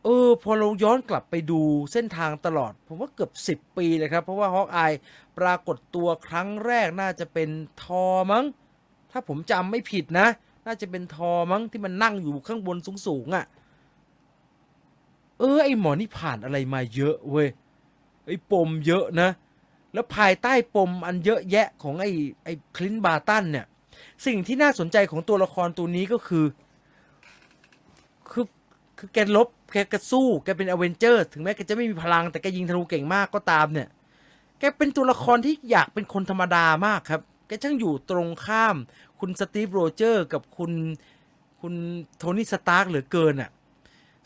เออ พอเราย้อนกลับไปดูเส้นทางตลอด ผมว่าเกือบสิบปีเลยครับ เพราะว่าฮอกอายปรากฏตัวครั้งแรกน่าจะเป็นทอมั้ง ถ้าผมจำไม่ผิดนะ น่าจะเป็นทอมั้งที่มันนั่งอยู่ข้างบนสูงๆอะ่ะ เออ ไอหมอนี่ผ่านอะไรมาเยอะเว้ย ไอ้ปมเยอะนะ แล้วภายใต้ปมอันเยอะแยะของไอ้ไอ้ Clint Barton เนี่ย สิ่งที่น่าสนใจของตัวละครตัวนี้ก็คือ คือแกรบแกก็สู้แกเป็น Avenger ถึงแม้แกจะไม่มีพลังแต่แกยิงธนูเก่งมากก็ตามเนี่ย แกเป็นตัวละครที่อยากเป็นคนธรรมดามากครับ แกช่างอยู่ตรงข้าม คุณ Steve Rogers กับคุณคุณ Tony Stark เหลือเกินอะ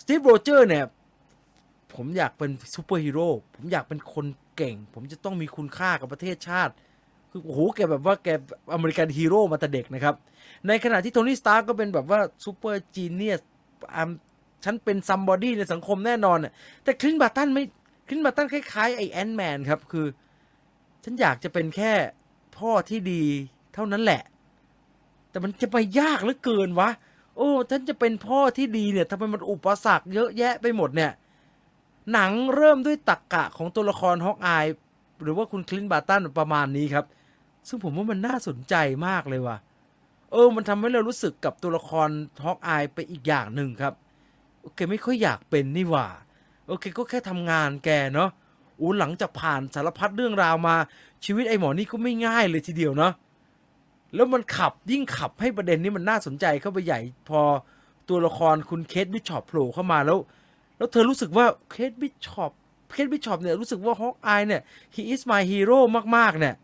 Steve Rogers เนี่ย ผมอยากเป็นซูเปอร์ฮีโร่ผมอยากเป็นคนเก่ง ผมจะต้องมีคุณค่ากับประเทศชาติ คือโอ้โหแกแบบว่าแก American hero มาแต่เด็กนะครับ ในขณะที่ Tony Stark ก็เป็นแบบว่า super genius ฉันเป็น somebody ในสังคมแน่นอนแต่ Clint Barton ไม่ Clint Barton คล้ายๆไอ้ Ant-Man ครับ คือ ฉันอยากจะเป็นแค่พ่อที่ดีเท่านั้นแหละ แต่มันจะไปยากเหลือเกินวะ โอ้ ฉันจะเป็นพ่อที่ดีเนี่ยทำไมมันอุปสรรคเยอะแยะไปหมดเนี่ย หนังเริ่มด้วยตักกะของตัวละครฮอกอายหรือว่าคุณคลินบาตันประมาณนี้ครับ ซึ่งผมว่ามันน่าสนใจมากเลยว่ะ เออ มันทำให้เรารู้สึกกับตัวละครฮอกอายไปอีกอย่างหนึ่งครับ โอเคไม่ค่อยอยากเป็นนี่หว่าโอเคก็แค่ทำงานแกเนาะอู้หลังจากผ่านสารพัดเรื่องราวมา ชีวิตไอ้หมอนี่ก็ไม่ง่ายเลยทีเดียวเนาะแล้วมันขับยิ่งขับให้ประเด็นนี้มันน่าสนใจเข้าไปใหญ่พอตัวละครคุณ Kate Bishop โผล่เข้ามาแล้ว แล้วเธอรู้สึกว่า Kate Bishop Kate Bishop เนี่ยรู้สึกว่า Hawkeye เนี่ย he is my hero มากๆเนี่ย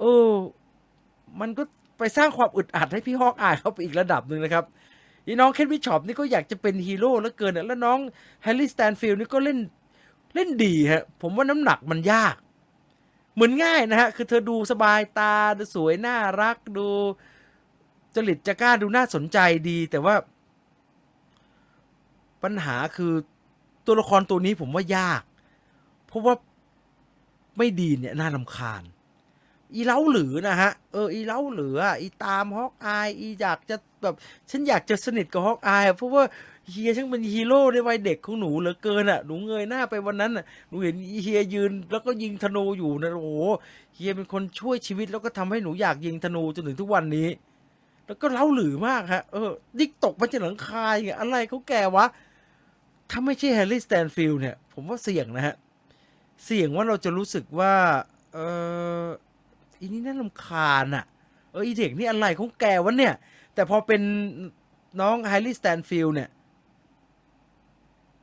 เออมันก็ไปสร้างความอึดอัดให้พี่ Hawkeye เข้าไปอีกระดับหนึ่งนะครับ อีน้อง Kate Bishop นี่ก็อยากจะเป็นฮีโร่แล้วเกินเนี่ยแล้วน้อง Hailee Steinfeld นี่ก็เล่นเล่นดีฮะ ผมว่าน้ำหนักมันยาก เหมือนง่ายนะฮะ คือเธอดูสบายตาดูสวยน่ารักดู จริตจะกล้าดูน่าสนใจดี แต่ว่า ปัญหาคือตัวละครตัวนี้ผมว่ายาก เพราะว่าไม่ดีเนี่ยน่าลำคาญ อีเล้าหรือนะฮะ เออ อีเล้าหรืออีตามฮอกอาย อีอยากจะ แบบฉันอยากจะสนิทกับฮอกอายเพราะว่าเฮียช่างเป็นฮีโร่ในวัยเด็กของหนูเหลือเกินอะหนูเงยหน้าไปวันนั้นอะหนูเห็นเฮียยืนแล้วก็ยิงธนูอยู่นะโอ้โหเฮียเป็นคนช่วยชีวิตแล้วก็ทำให้หนูอยากยิงธนูจนถึงทุกวันนี้ แล้วก็เร้าหรือมากฮะเออยิกตกมาจากหลังคาอย่างอะไรของแกวะ ถ้าไม่ใช่ Hailee Steinfeld เนี่ย ผมว่าเสี่ยงนะฮะ เสี่ยงว่าเราจะรู้สึกว่า เอออีนี่น่ารำคาญอะเอออีเด็กนี่อะไรของแกวะเนี่ย แต่พอเป็นน้อง Hailee Steinfeld เนี่ย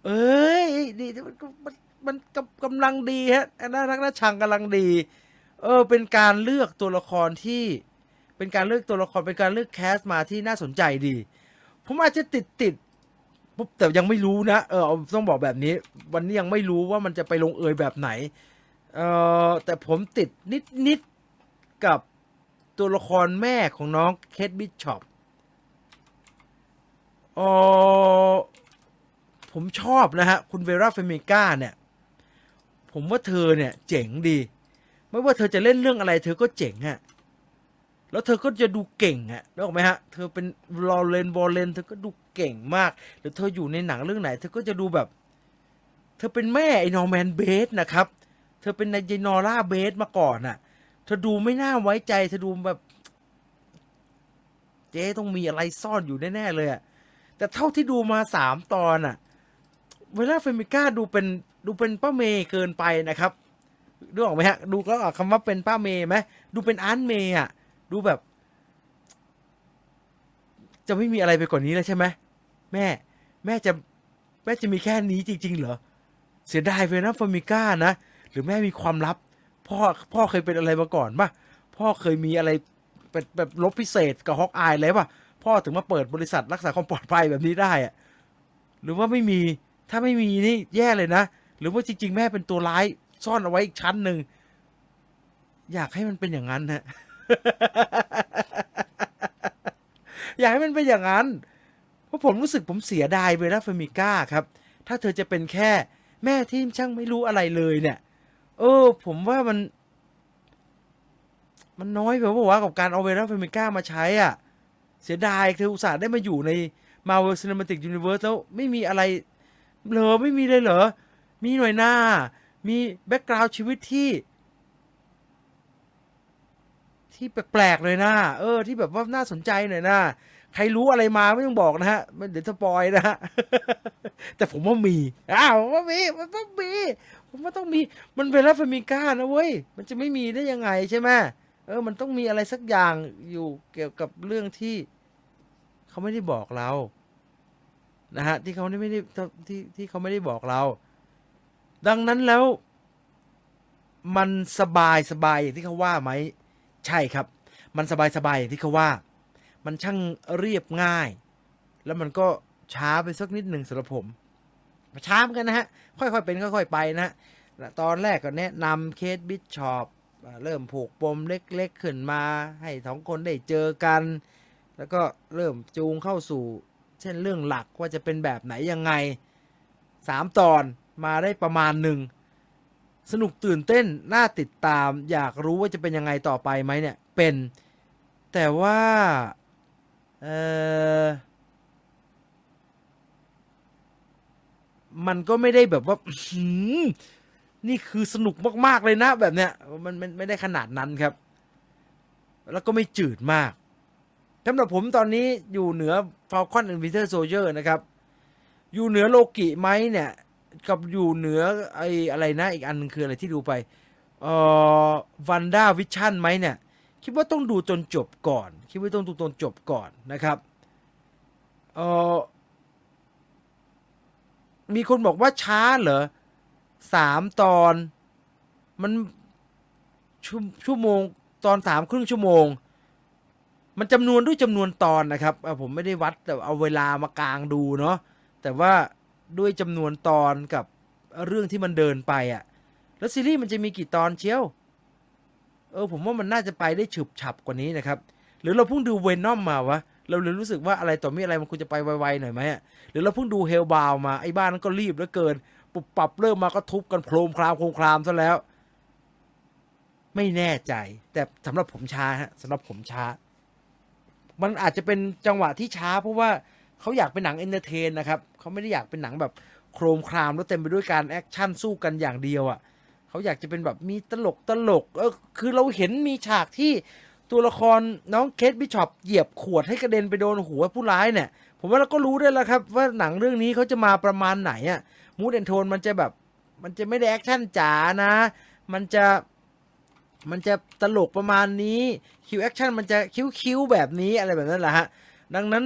เอ้ยดีมันมันมันกำลังดีฮะน่ารักน่าชังกำลังดี เออ เป็นการเลือกตัวละครที่ เป็นการเลือกตัวละคร เป็นการเลือก cast มาที่น่าสนใจดี ผมอาจจะติดติดปุ๊บแต่ยังไม่รู้นะ เออต้องบอกแบบนี้ วันนี้ยังไม่รู้ว่ามันจะไปลงเอยแบบไหน เออแต่ผมติดนิดนิดกับตัวละครแม่ของน้อง Kate Bishop เออผมชอบนะฮะ คุณ Vera Farmiga เนี่ย ผมว่าเธอเนี่ย เจ๋งดี ไม่ว่าเธอจะเล่นเรื่องอะไร เธอก็เจ๋งอะแล้วเธอก็จะดูเก่งอะนึกออกไหมฮะ เธอเป็น Lorraine Warren เธอก็ดูเก่งมาก หรือเธออยู่ในหนังเรื่องไหน เธอก็จะดูแบบ เธอเป็นแม่ไอ้ Norman Bates นะครับ เธอเป็นนายนอร่าเบสมาก่อนน่ะเธอดูไม่น่าไว้ใจ เธอดูแบบ เจ๊ต้องมีอะไรซ่อนอยู่แน่ๆเลยอะ แต่เท่าที่ดูมาสามตอนอะเวลาเฟมิก้าดูเป็นดูเป็นป้าเมย์เกินไปนะครับดูออกไหมฮะ ดูก็ออกคำว่าเป็นป้าเมย์ไหมดูเป็นอาร์ตเมย์อะดูแบบ จะไม่มีอะไรไปกว่านนี้แล้วใช่ไหมแม่ แม่จะแม่จะมีแค่นี้จริง ๆ เหรอ เสียดายเวนะฟามิก้านะ หรือแม่มีความลับ พ่อพ่อเคยเป็นอะไรมาก่อนป่ะพ่อเคยมีอะไรแบบแบบลบพิเศษกับฮอกอายเลยป่ะ พ่อถึงมาเปิดบริษัทรักษาความปลอดภัยแบบนี้ได้อะหรือว่าไม่มีถ้าไม่มีนี่แย่เลยนะ หรือว่าจริง ๆ แม่เป็นตัวร้ายซ่อนเอาไว้อีกชั้นหนึ่งอยากให้มันเป็นอย่างนั้นฮะอยากให้มันเป็นอย่างนั้นเพราะผมรู้สึกผมเสียดาย Vera Farmiga ครับ ถ้าเธอจะเป็นแค่แม่ที่ช่างไม่รู้อะไรเลยเนี่ย เออ ผมว่ามัน มันน้อยไปว่าว่ากับการเอา Vera Farmiga มาใช้อะ เสียดายเธออุตส่าห์ได้มาอยู่ใน Marvel Cinematic Universe แล้วไม่มีอะไรเหรอไม่มีเลยเหรอ มีหน่อยน่า มี background ชีวิตที่ ที่แปลกๆเลยนะเออ ที่แบบว่าน่าสนใจหน่อยนะใครรู้อะไรมาไม่ต้องบอกนะฮะมันเดี๋ยว spoil นะฮะแต่ผมว่ามีอ้าวผมว่ามีมันต้องมีผมว่าต้องมีมัน Vera Farmiga นะเว้ยมันจะไม่มีได้ยังไงใช่ไหมเออ มันต้องมีอะไรสักอย่างอยู่เกี่ยวกับเรื่องที่ เขาไม่ได้บอกเรา นะฮะ ที่เขาไม่ได้ที่ที่เขาไม่ได้บอกเรา ดังนั้นแล้ว มันสบายสบายอย่างที่เขาว่าไหม ใช่ครับ มันสบายสบายอย่างที่เขาว่า มันช่างเรียบง่าย แล้วมันก็ช้าไปสักนิดหนึ่งสำหรับผมช้าเหมือนกันนะฮะ ค่อยๆ เป็นค่อยๆ ไปนะฮะ ตอนแรกก็แนะนำเคสบิชชอปเริ่มผูกปมเล็กๆ ขึ้นมา ให้สองคนได้เจอกัน แล้วก็เริ่มจูงเข้าสู่ เช่นเรื่องหลักว่าจะเป็นแบบไหนยังไงสามตอนมาได้ประมาณหนึ่ง สนุกตื่นเต้น น่าติดตาม อยากรู้ว่าจะเป็นยังไงต่อไปไหมเนี่ย เป็น แต่ว่า เออมันก็ไม่ได้แบบว่าหนี่คือสนุกมาก ๆ เลยนะแบบเนี้ย มันไม่ได้ขนาดนั้นครับ แล้วก็ไม่จืดมาก สำหรับผมตอนนี้อยู่เหนือ Falcon and Winter Soldier นะครับ อยู่เหนือโลกิไหมเนี่ย กับอยู่เหนือไอ้อะไรนะอีกอันนึงคืออะไรที่ดูไปเอ่อวันด้าวิชั่นไหมเนี่ย คิดว่าต้องดูจนจบก่อน คิดว่าต้องดูจนจบก่อนนะครับเอ่อมีคนบอกว่าช้าเหรอสามตอนมันชชั่วโมงตอนสามครึ่งชั่วโมง มันจำนวนด้วยจำนวนตอนนะครับเอ่อผมไม่ได้วัดแต่เอาเวลามากลางดูเนาะแต่ว่าด้วยจำนวนตอนกับเรื่องที่มันเดินไปอะ่ะ แล้วซีรีส์มันจะมีกี่ตอนเชียว เออผมว่ามันน่าจะไปได้ฉึบฉับกว่านี้นะครับ หรือเราเพิ่งดูเวนอมมาวะ เราเลยรู้สึกว่าอะไรต่อมีอะไรมันควรจะไปไวๆหน่อยไหมอะหรือเราเพิ่งดูเฮลบาวมาไอ้บ้านนั้นก็รีบเหลือเกินปุบปรับเริ่มมาก็ทุบกันโครมครามโครมครามซะแล้ว ไม่แน่ใจ แต่สำหรับผมช้าฮะสำหรับผมช้า มันอาจจะเป็นจังหวะที่ช้า เพราะว่าเขาอยากเป็นหนัง entertain นะครับเขาไม่ได้อยากเป็นหนังแบบโครมครามแล้วเต็มไปด้วยการ action สู้กันอย่างเดียวอะ่ะเขาอยากจะเป็นแบบมีตลกตลกเออคือเราเห็นมีฉากที่ตัวละครน้อง Kate Bishop เหยียบขวดให้กระเด็นไปโดนหัวผู้ร้ายเนี่ย ผมว่าเราก็รู้ได้แล้วครับ ว่าหนังเรื่องนี้เขาจะมาประมาณไหนอะ่ะ mood and tone มันจะแบบมันจะไม่ได้ action จ๋านะ มันจะ มันจะตลกประมาณนี้คิว action มันจะคิ้วท์ๆแบบนี้อะไรแบบนั้นแหละฮะ ดังนั้น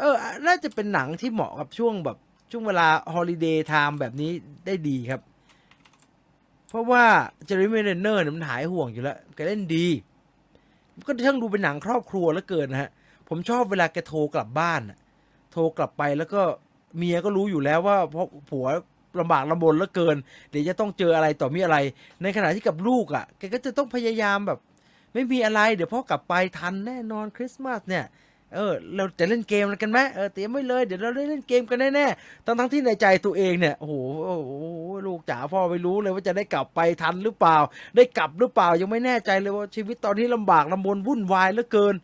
เออ น่าจะเป็นหนังที่เหมาะกับช่วงแบบช่วงเวลา holiday time แบบนี้ได้ดีครับ เพราะว่า Jeremy Renner เนี่ยมันหายห่วงอยู่แล้วแกเล่นดี ก็ช่างดูเป็นหนังครอบครัวแล้วเกินนะฮะ ผมชอบเวลาแกโทรกลับบ้านโทรกลับไปแล้วก็เมียก็รู้อยู่แล้วว่าเพราะผัว ลำบากลำบนแล้วเกิน เดี๋ยวจะต้องเจออะไรต่อมีอะไร ในขณะที่กับลูกอะ่ะแกก็จะต้องพยายามแบบ ไม่มีอะไร เดี๋ยวพ่อกลับไปทันแน่นอนคริสต์มาสเนี่ยเออเราจะเล่นเกมกันไหมเออเตรียมไว้เลยเดี๋ยวเราได้เล่นเกมกันแน่ๆทั้งทั้งที่ในใจตัวเองเนี่ยโอ้โหลูกจ๋าพ่อไม่รู้เลยว่าจะได้กลับไปทันหรือเปล่า ได้กลับหรือเปล่ายังไม่แน่ใจเลยว่าชีวิตตอนนี้ลำบากลำบนวุ่นวายเหลือเกิน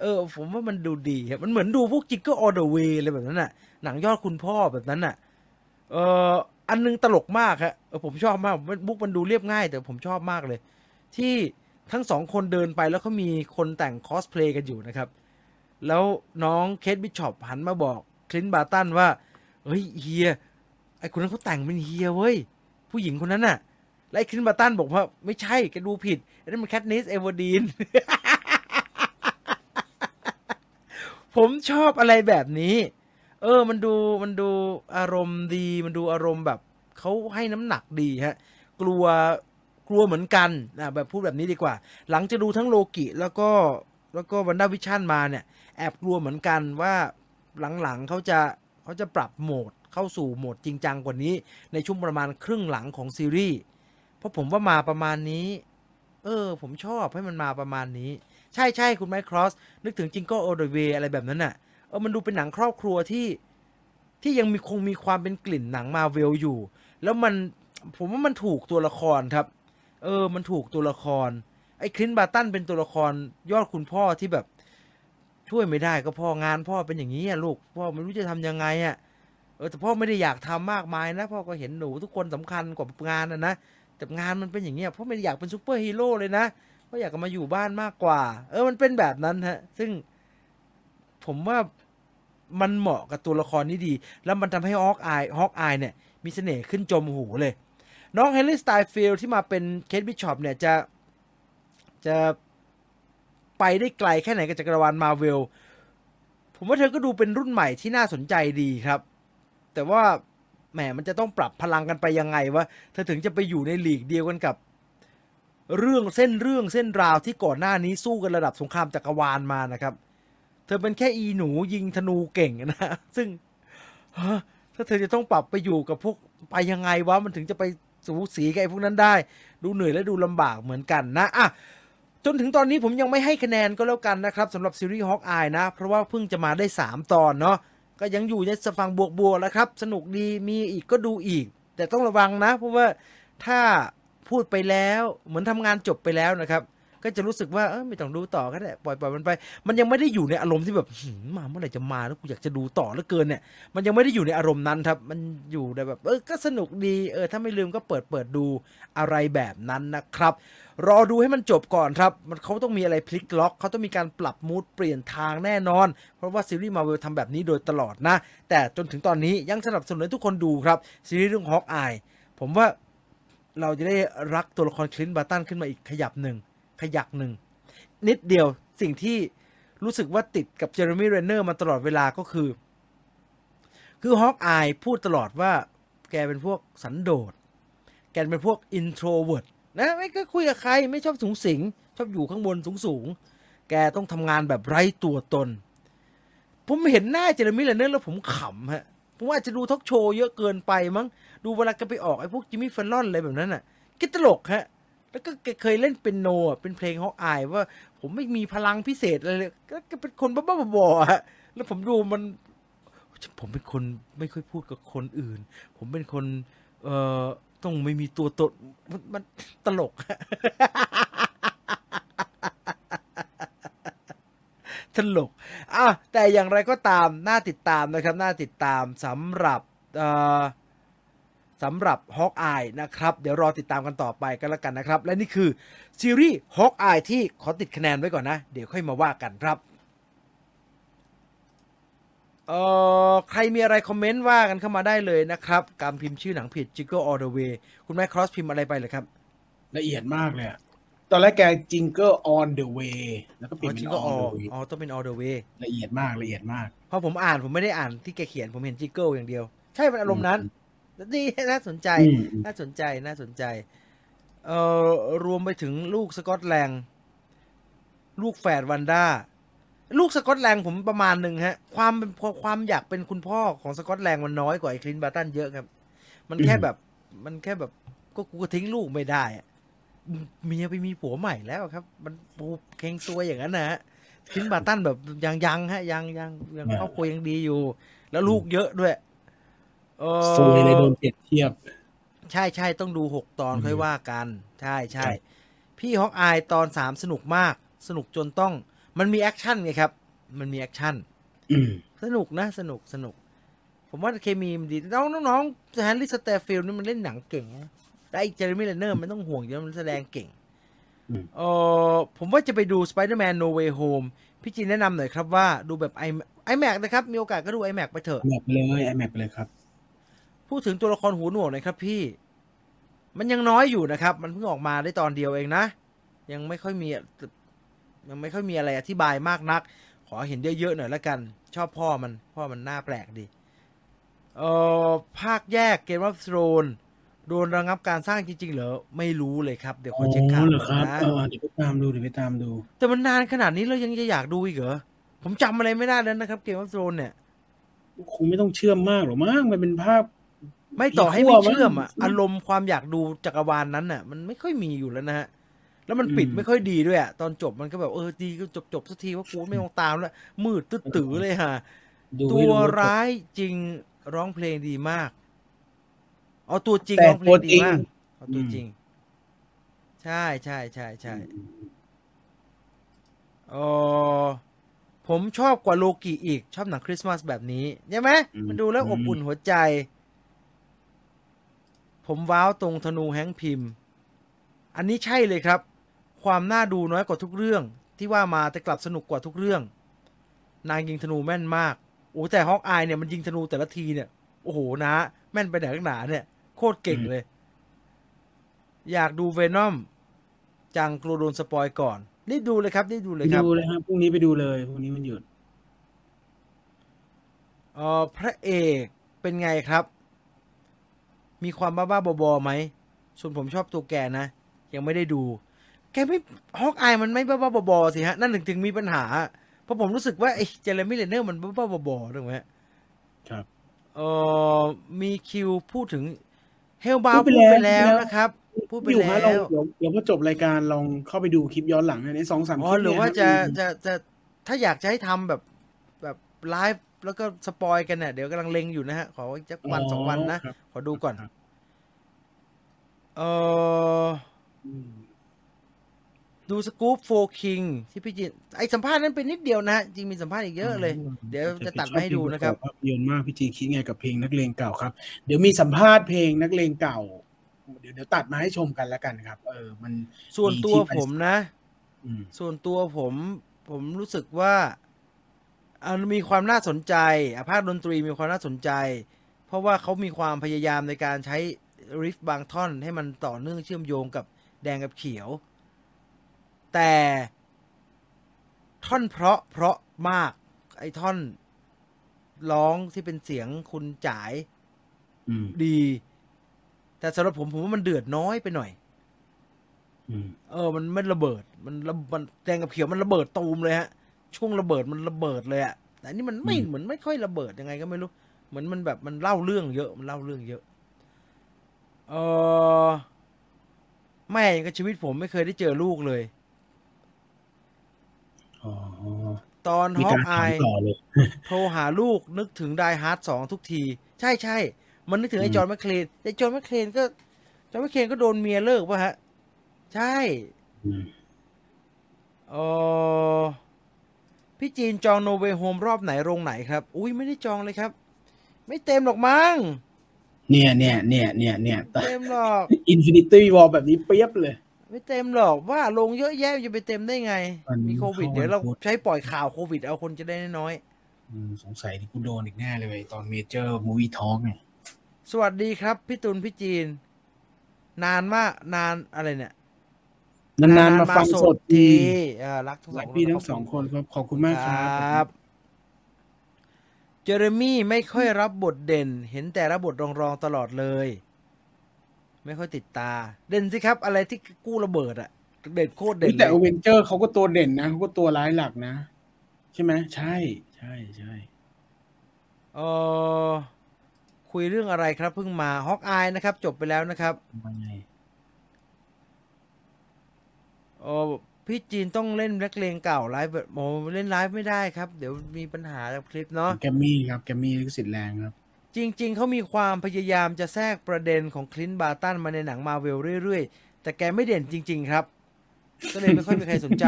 เออ ผมว่ามันดูดีครับมันเหมือนดูพวกจิกเกอร์ออเดอร์เวย์อะไรแบบนั้นน่ะหนังยอดคุณพ่อแบบนั้นน่ะ เอออันนึงตลกมากครับผมชอบมากบุ๊กมันดูเรียบง่าย แต่ผมชอบมากเลย ที่ทั้งสองคนเดินไปแล้วเขามีคนแต่งคอสเพลย์กันอยู่นะครับ แล้วน้องเคทบิชอปหันมาบอกคลินต์บาร์ตันว่า เฮ้ยเฮียไอคนนั้นเขาแต่งเป็นเฮียเว้ย ผู้หญิงคนนั้นน่ะ และไอ Clint Barton บอกว่า ไม่ใช่แกดูผิดนั่นมัน Katniss Everdeen ผมชอบอะไรแบบนี้ เออ มันดูมันดูอารมณ์ดี มันดูอารมณ์แบบเขาให้น้ำหนักดีฮะ กลัวกลัวเหมือนกันนะแบบพูดแบบนี้ดีกว่า หลังจากดูทั้งโลกิแล้วก็แล้วก็ WandaVision มาเนี่ย แอบกลัวเหมือนกันว่าหลังๆเขาจะเขาจะปรับโหมดเข้าสู่โหมดจริงจังกว่านี้ ในช่วงประมาณครึ่งหลังของซีรีส์เพราะผมว่ามาประมาณนี้ เออ ผมชอบให้มันมาประมาณนี้ ใช่ใช่คุณไมค์ครอส นึกถึงจิงโก้โอเดเวอะไรแบบนั้นน่ะ เออมันดูเป็นหนังครอบครัวที่ที่ยังมีคงมีความเป็นกลิ่นหนังมาเวลอยู่ แล้วมันผมว่ามันถูกตัวละครครับ เออ มันถูกตัวละคร ไอ้คลินบาตันเป็นตัวละครยอดคุณพ่อที่แบบ ช่วยไม่ได้ก็พ่องานพ่อเป็นอย่างนี้อะลูกพ่อไม่รู้จะทำยังไงอะเออแต่พ่อไม่ได้อยากทำมากมายนะพ่อก็เห็นหนูทุกคนสำคัญกว่างานนะนะแต่งานมันเป็นอย่างเงี้ยพ่อไม่ได้อยากเป็นซูเปอร์ฮีโร่เลยนะพ่ออยากมาอยู่บ้านมากกว่า เออมันเป็นแบบนั้นฮะ ซึ่ง ผมว่ามันเหมาะกับตัวละครนี้ดี แล้วมันทำให้ Hawkeye Hawkeye เนี่ย มีเสน่ห์ขึ้นจมหูเลย น้อง Hailee Steinfeld ที่มาเป็นเคทบิชอปเนี่ยจะจะไปได้ไกลแค่ไหนกับจักรวาลมาเวล ผมว่าเธอก็ดูเป็นรุ่นใหม่ที่น่าสนใจดีครับ แต่ว่าแหมมันจะต้องปรับพลังกันไปยังไงวะ เธอถึงจะไปอยู่ในหลีกเดียวกันกับ เรื่องเส้นเรื่องเส้นราวที่ก่อนหน้านี้สู้กันระดับสงครามจักรวาลมานะครับ ธอเป็นแค่อีหนูยิงธนูเก่งนะ ซึ่งถ้าเธอจะต้องปรับไปอยู่กับพวกไปยังไงวะ มันถึงจะไปสูสีกับไอ้พวกนั้นได้ ดูเหนื่อยและดูลำบากเหมือนกันนะอะจนถึงตอนนี้ผมยังไม่ให้คะแนนก็แล้วกันนะครับสำหรับซีรีส์ฮอกอายนะ เพราะว่าเพิ่งจะมาได้ 3 ตอนเนาะก็ยังอยู่ในสฟังบวกๆแล้วครับ สนุกดีมีอีกก็ดูอีก แต่ต้องระวังนะ เพราะว่าถ้าพูดไปแล้วเหมือนทำงานจบไปแล้วนะครับ ก็จะรู้สึกว่าเออไม่ต้องดูต่อก็ได้ปล่อยปล่อยมันไป มันยังไม่ได้อยู่ในอารมณ์ที่แบบมาเมื่อไหร่จะมาแล้วกูอยากจะดูต่อเหลือเกินเนี่ย มันยังไม่ได้อยู่ในอารมณ์นั้นครับ มันอยู่ในแบบ เออก็สนุกดีเออถ้าไม่ลืมก็เปิดเปิดดูอะไรแบบนั้นนะครับ รอดูให้มันจบก่อนครับมันเขาต้องมีอะไรพลิกล็อกเขาต้องมีการปรับมูดเปลี่ยนทางแน่นอน เพราะว่าซีรีส์มาเวลทำแบบนี้โดยตลอดนะ แต่จนถึงตอนนี้ยังสนับสนุนให้ทุกคนดูครับซีรีส์เรื่องฮอกอายผมว่าเราจะได้รักตัวละครคลินต์บาตันขึ้นมาอีกขยับหนึ่ง ขยักหนึ่ง นิดเดียวสิ่งที่รู้สึกว่าติดกับ Jeremy Renner มาตลอดเวลาก็คือ คือ Hawkeye พูดตลอดว่าแกเป็นพวกสันโดษ แกเป็นพวก introvert นะไม่ก็คุยกับใครไม่ชอบสุงสิง ชอบอยู่ข้างบนสูงสูงๆแกต้องทำงานแบบไร้ตัวตน ผมเห็นหน้า Jeremy Renner แล้วผมขำฮะผมว่าอาจจะดู talk show เยอะเกินไปมั้ง ดูเวลาแกไปออกไอ้พวก Jimmy Fallon อะไรแบบนั้นอะแกตลกฮะ แล้วก็เคยเล่นเป็นโนอะเป็นเพลงฮอกอายว่า ผมไม่มีพลังพิเศษอะไรเลยก็เป็นคนบ้าๆบอๆอะแล้วผมดูมันผมเป็นคนไม่ค่อยพูดกับคนอื่น ผมเป็นคน เอ่อต้องไม่มีตัวตนมันมันตลกตลกอะแต่อย่างไรก็ตามน่าติดตามนะครับ น่าติดตามสำหรับเอ่อ สำหรับฮอกอายนะครับ เดี๋ยวรอติดตามกันต่อไปกันแล้วกันนะครับ และนี่คือซีรีส์ฮอกอายที่ขอติดคะแนนไว้ก่อนนะ เดี๋ยวค่อยมาว่ากันครับเอ่อใครมีอะไรคอมเมนต์ว่ากันเข้ามาได้เลยนะครับการพิมพ์ชื่อหนังผิด Jiggle All the Way คุณแม่ครอสพิมพ์อะไรไปเลยครับ ละเอียดมากเลยอะตอนแรกแกจิงเกอร์ on the way แล้วก็เปลี่ยนเป็น Jiggle on the All way อ๋อต้องเป็น All the Way ละเอียดมากละเอียดมาก เพราะผมอ่านผมไม่ได้อ่านที่แกเขียนผมเห็น Jiggle อย่างเดียว ใช่เป็นอารมณ์นั้น ดีน่าสนใจอืมอืมน่าสนใจน่าสนใจ เอ่อรวมไปถึงลูกสกอตแลนด์ลูกแฝดวันด้า ลูกสกอตแลนด์ผมประมาณหนึ่งฮะ ความเป็นความอยากเป็นคุณพ่อของสกอตแลนด์มันน้อยกว่าไอ้คลินต์บาร์ตันเยอะครับ มันแค่แบบ มันแค่แบบก็กูก็ทิ้งลูกไม่ได้อะเมียไปมีผัวใหม่แล้วครับ มันปูเคงซวยอย่างนั้นนะฮะ Clint Barton แบบยังยังฮะ ยังยังยังอ่าครอบครัวยังดีอยู่ แล้วลูกเยอะด้วย เออซวยเลยโดนเปรียบเทียบ ใช่ใช่ต้องดูหกตอนอืมค่อยว่ากัน ใช่ใช่ครับพี่ Hawkeye ตอนสามสนุกมาก สนุกจนต้อง มันมี action ไงครับ มันมี action อืมสนุกนะ สนุกสนุก ผมว่า chem มันดี น้องน้อง Hailee Steinfeld นี่มันเล่นหนังเก่งนะและไอ้ Jeremy Renner ไม่ต้องห่วงเยอะมันแสดงเก่งอืมเออผมว่าจะไปดู Spider-Man No Way Home พี่จีนแนะนำหน่อยครับว่าดูแบบไอ IMAX นะครับ มีโอกาสก็ดู IMAX ไปเถอะแมปเลย IMAX เลยครับ พูดถึงตัวละครหูหนวกหน่อยครับพี่ มันยังน้อยอยู่นะครับ มันเพิ่งออกมาได้ตอนเดียวเองนะ ยังไม่ค่อยมียังไม่ค่อยมีอะไรอธิบายมากนัก ขอเห็นเยอะๆหน่อยละกัน ชอบพ่อมัน พ่อมันน่าแปลกดี เออภาคแยกเกม of Thrones โดนระงับการสร้างจริงๆเหรอ ไม่รู้เลยครับ เดี๋ยวขอเช็คข่าวเหรอก่คอนรับนะเออเดี๋ยวไปตามดูเดี๋ยวไปตามดู แต่มันนานขนาดนี้เรายังจะอยากดูอีกเหรอ ผมจำอะไรไม่ได้แล้วนะครับ เกม of Thrones เนี่ยคงไม่ต้องเชื่อมมากหรอกมั้งมันเป็นภาพ ไม่ต่อให้อีไม่ขั้วมั้งเชื่อมอะอารมณ์ความอยากดูจักรวาลนั้นน่ะ มันไม่ค่อยมีอยู่แล้วนะฮะแล้วมันปิดอืมไม่ค่อยดีด้วยอะตอนจบมันก็แบบเออดีก็จบจบสักทีว่ากูไม่ต้องตามแล้วมืดตื้อตือเลยฮะดูตัให้วรู้ร้ายจริงร้องเพลงดีมากเอาตัวจริงแต่ร้องเพลตัวงดีจริงมากเอาตัวอืมจริง ใช่ใช่ใช่ใช่เออผมชอบกว่าโลกิอีกชอบหนังคริสต์มาสแบบนี้ใช่ไหมมันดูแล้วอบอุ่นหัวใจ ผมว้าวตรงธนูแฮงค์พิมพ์ อันนี้ใช่เลยครับ ความน่าดูน้อยกว่าทุกเรื่อง ที่ว่ามาแต่กลับสนุกกว่าทุกเรื่อง นางยิงธนูแม่นมาก โอ้แต่ฮอกอายเนี่ยมันยิงธนูแต่ละทีเนี่ย โอ้โหนะแม่นไปไหนกันหนาเนี่ย โคตรเก่งเลย อยากดูเวนอมจังกลัวโดนสปอยก่อน รีบดูเลยครับรีบดูไปเลยครับดูเลยครับพรุ่งนี้ไปดูเลยพรุ่งนี้มันหยุดเออพระเอกเป็นไงครับ มีความบ้าๆบอๆไหมส่วนผมชอบตัวแกนะ ยังไม่ได้ดู แกไม่ฮอกอายมันไม่บ้าๆบอๆสิฮะ นั่นถึงถึงมีปัญหา เพราะผมรู้สึกว่าไอ้เจเรมี่เลนเนอร์มันบ้าๆบอๆถูกไหมครับเออมีคิวพูดถึงเฮลบาพูพูดดไปไปแล้แล้ววนะครับ พูดไปอยู่แล้ฮะเราวเดี๋ยวเดี๋ยวพอจบรายการลองเข้าไปดูคลิปย้อนหลังในสองสามคอ๋ลิอปหรือเนี่ยว่าฮจะจะจะถ้าอยากจะให้ทำแบบแบบไลฟ์ แล้วก็สปอยกันเนี่ยเดี๋ยวกำลังเล็งอยู่นะฮะ ขออีกสักวันสองวันนะครับขอดูก่อนครับเอออืมดูสกู๊ปโฟคิงที่พี่จินไอสัมภาษณ์นั้นเป็นนิดเดียวนะจริงมีสัมภาษณ์อีกเยอะเลย เดี๋ยวจะตัดมาให้ดูนะครับภาพยนตร์มากพี่จีคิดไงกับเพลงนักเลงเก่าครับ เดี๋ยวมีสัมภาษณ์เพลงนักเลงเก่า เดี๋ยวเดี๋ยวตัดมาให้ชมกันแล้วกันครับ เออ มันส่วนตัวผมนะอืมส่วนตัวผม ผมรู้สึกว่าอ่า มีความน่าสนใจอะภาคดนตรีมีความน่าสนใจ เพราะว่าเขามีความพยายามในการใช้ริฟบางท่อนให้มันต่อเนื่องเชื่อมโยงกับแดงกับเขียว แต่ท่อนเพราะเพราะมาก ไอ้ท่อนร้องที่เป็นเสียงคุณจ๋ายอืมดี แต่สำหรับผมผมว่ามันเดือดน้อยไปหน่อยอืมเออ มันไม่ระเบิด มันระมันแดงกับเขียวมันระเบิดตูมเลยฮะ ช่วงระเบิดมันระเบิดเลยอะแต่อันนี่มันไม่เหมือนไม่ค่อยระเบิดยังไงก็ไม่รู้เหมือนมันแบบมันเล่าเรื่องเยอะมันเล่าเรื่องเยอะเออแม่ยังกับชีวิตผมไม่เคยได้เจอลูกเลยอ๋อตอนมีฮอการปถาอามยต่อเลยโทรหาลูกนึกถึงไดฮาร์ดสองทุกที ใช่ใช่มันนึกถึงไอ้อืมจอห์นแมคเคลนไอ้จอห์นแมคเคลนก็จอห์นแมคเคลนก็โดนเมียเลิกป่ะฮะ ใช่อืมเออ พี่จีนจองโนเวโฮมรอบไหนโรงไหนครับ อุ้ยไม่ได้จองเลยครับ ไม่เต็มหรอกมั้ง เนี่ยเนี่ยเนี่ยเนี่ยเนี่ยเต็มหรอก อินฟินิตี้วอลแบบนี้เปรียบเลย ไม่เต็มหรอกว่าลงเยอะแยะจะไปเต็มได้ไงมันมีโควิดเข้าเดี๋ยวเราวันพุธใช้ปล่อยข่าวโควิดเอาคนจะได้น้อยอืมสงสัยที่กูโดนอีกแน่เลยตอนเมเจอร์มูวี่ทอ k เนี่ยๆสวัสดีครับ พี่ตุลพี่จีน นานมากนานอะไรเนี่ย นานๆมาฟังสดทีเออรักทั้งสรัอกงพี่คนทั้งสองคนครับ ขอบคุณมากคครรับับ เจอร์มี่ไม่ค่อยรับบทเด่น เห็นแต่รับบทรองๆตลอดเลย ไม่ค่อยติดตา เด่นสิครับ อะไรที่กู้ระเบิดอะเด่นโคตรเด่นเลแต่ยอเวนเจอร์เขาก็ตัวเด่นนะเขาก็ตัวร้ายหลักนะ ใช่ไหมใช่ ใช่ใช่เออคุยเรื่องอะไรครับเพิ่งมา Hawkeye นะครับ จบไปแล้วนะครับ ว่าไงเออพี่จีนต้องเล่นแบล็กเลงเก่าไลฟ์แบบโอ้เล่นไลฟ์ไม่ได้ครับ เดี๋ยวมีปัญหากับคลิปเนาะแกมมี่ครับแกมมี่ลิขสิทธิ์แรงครับ จริง ๆ เขามีความพยายามจะแทรกประเด็นของ Clint Barton มาในหนังมาเวลเรื่อยๆ แต่แกไม่เด่นจริง ๆ ครับ ก็เลยไม่ค่อยมีใครสนใจ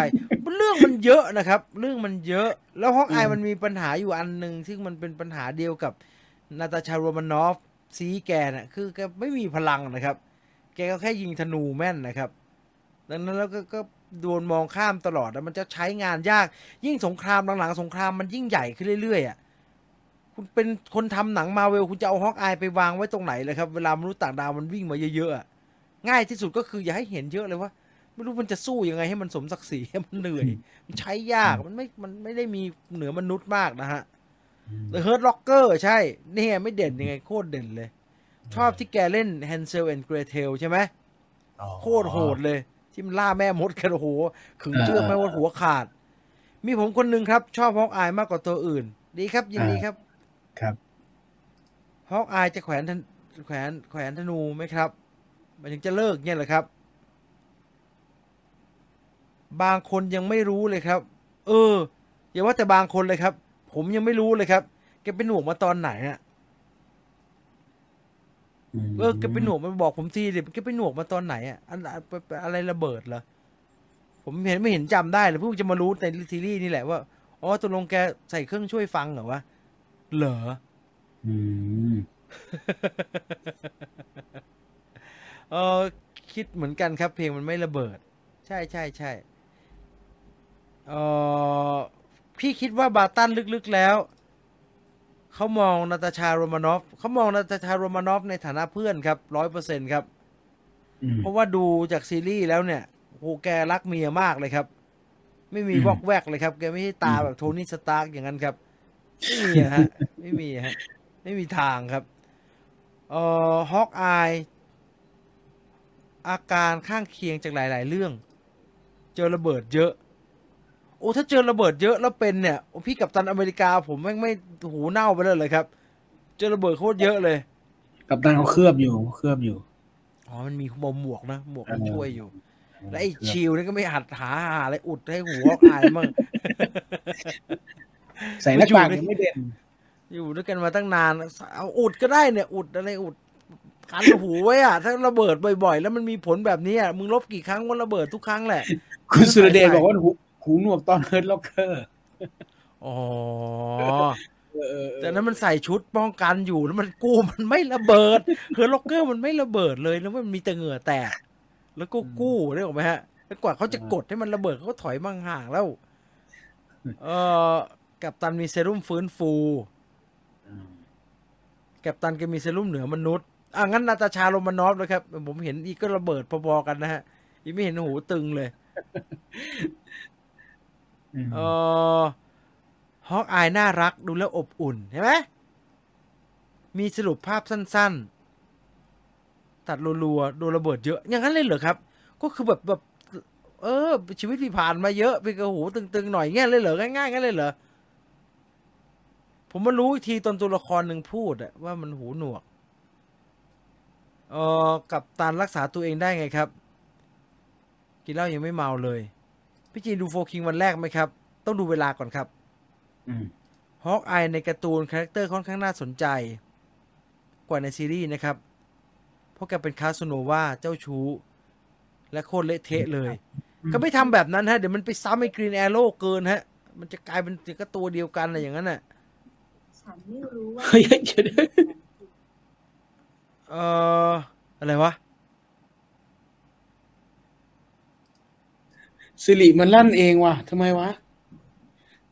เรื่องมันเยอะนะครับ เรื่องมันเยอะ แล้ว Hawkeye อืมมันมีปัญหาอยู่อันหนึ่งซึ่งมันเป็นปัญหาเดียวกับ Natasha Romanoff ซีแกน่ะคือแกไม่มีพลังนะครับ แกก็แค่ยิงธนูแม่นนะครับ ดังนั้นแล้วก็ก็โดนมองข้ามตลอดแล้วมันจะใช้งานยาก ยิ่งสงครามหลังๆสงครามมันยิ่งใหญ่ขึ้นเรื่อยๆอะคุณเป็นคนทำหนังมาเวลคุณจะเอา Hawkeye ไปวางไว้ตรงไหนเลยครับ เวลามนุษย์ต่างดาวมันวิ่งมาเยอะๆอะง่ายที่สุดก็คืออย่าให้เห็นเยอะเลยว่าไม่รู้มันจะสู้ยังไงให้มันสมศักดิ์ศรีมันเหนื่อย มันใช้ยากมันไม่มันไม่ได้มีเหนือมนุษย์มากนะฮะ The Hurt Locker ใช่นี่ไงไม่เด่นยังไงโคตรเด่นเลย ชอบที่แกเล่น Hansel and Gretel ใช่ไหมอ๋อโคตรโหดเลย ที่มันล่าแม่มดกันโอ้โหขึงเชือกเออแม่มดหัวขาด มีผมคนหนึ่งครับ ชอบฮอกอายมากกว่าตัวอื่น ดีครับ ยินดีครับ ครับฮอกอายจะแขวนธนแขวนแขวนธนูไหมครับมันถึงจะเลิกเนี่ยเหรอครับ บางคนยังไม่รู้เลยครับ เอออย่าว่าแต่บางคนเลยครับ ผมยังไม่รู้เลยครับแกเป็นหนวกมาตอนไหนอะ เออแกเป็นหนวกมาบอกผมทีเดี๋ยวแกเป็นหนวกมาตอนไหนอะอันอะอะไรระเบิดเหรอผมเห็นไม่เห็นจำได้เลยเพิ่งจะมารู้ในซีรีส์นี่แหละว่าอ๋อตกลงแกใส่เครื่องช่วยฟังเหรอวะเหรออืมเออคิดเหมือนกันครับ เพลงมันไม่ระเบิด ใช่ใช่ใช่เออพี่คิดว่าบาตันลึกๆแล้ว เขามองนาตาชาโรมานอฟเขามองนาตาชาโรมานอฟในฐานะเพื่อนครับร้อยเปอร์เซ็นครับอืมเพราะว่าดูจากซีรีส์แล้วเนี่ยโหแกรักเมียมากเลยครับ ไม่มีอืมวอกแวกเลยครับ แกไม่ใช่ตาแบบโทนี่สตาร์กอย่างนั้นครับ ไม่มีอะฮะ ไม่มีฮะ ไม่มีทางครับเอ่อฮอกอายอาการข้างเคียงจากหลาย ๆ เรื่อง เจอระเบิดเยอะ โอ้ถ้าเจอระเบิดเยอะแล้วเป็นเนี่ยโอ้พี่กับตันอเมริกา ผมแม่งไม่หูเน่าไปเลยเลยครับ เจอระเบิดโคตรเยอะเลย กับตันเขาเคลือบอยู่เคลือบอยู่อ๋อมันมีหมวกหมวกนะหมวกมันเออช่วยอยู่แล้วไอ้เคลือบชิวนี่ก็ไม่หัดหาหาอะไรอุดให้หัวอายมั่งใส่หน้ากากอยู่ยังไม่เด่นอยู่ด้วยกันมาตั้งนานเอาอุดก็ได้เนี่ย อุดอะไรอุดกันหูไว้อะถ้าระเบิดบ่อยๆ แล้วมันมีผลแบบนี้อะมึงลบกี่ครั้งมันระเบิดทุกครั้งแหละ คุณสุรเดชบอกว่า หูหูหนวกตอน Hurt Locker อ๋อเออเออแต่นั้นมันใส่ชุดป้องกันอยู่แล้วมันกู้มันไม่ระเบิดHurt Locker มันไม่ระเบิดเลยแล้วมันมีแต่เหงื่อแตกแล้วก็กู้ได้หรอกไหมฮะแล้วกว่าเขาจะกดให้มันระเบิดเขาก็ถอยมั่งห่างแล้วเออกัปตันมีเซรุ่มฟื้นฟูอืมกัปตันแกมีเซรุ่มเหนือมนุษย์อะงั้น Natasha Romanoff เลยครับ ผมเห็นอีกก็ระเบิดพอๆกันนะฮะอีกไม่เห็นหูตึงเลยอืม เออ Hawkeye น่ารักดูแล้วอบอุ่นเห็นไหมมีสรุปภาพสั้นๆ ตัดรัวๆโดนระเบิดเยอะ อย่างนั้นเลยเหรอครับ ก็คือแบบแบบ เออ ชีวิตที่ผ่านมาเยอะเป็นกระหูตึงๆหน่อยงี้ยเลยเหรอง่ายๆงั้นเลยเหรอผมมารู้อีกทีตอนตัวละครหนึ่งพูดอะว่ามันหูหนวกเออกับตันรักษาตัวเองได้ไงครับ กินเหล้ายังไม่เมาเลย พี่จีนดูโฟคิงวันแรกไหมครับ ต้องดูเวลาก่อนครับอืม Hawkeye ในการ์ตูน character ค่อนข้างน่าสนใจ กว่าในซีรีส์นะครับ เพราะแกเป็นคาสโนวาเจ้าชู้ และโคตรเละเทะเลย ก็ไม่ทำแบบนั้นฮะ เดี๋ยวมันไปซ้ำไอ้ Green Arrow เกินฮะ มันจะกลายเป็นก็ตัวเดียวกันอะไรอย่างนั้นน่ะฉันไม่รู้ว่าเฮ้ยเดี๋ยวเอ่ออะไรวะ สิริมันลั่นเองว่ะทำไมวะ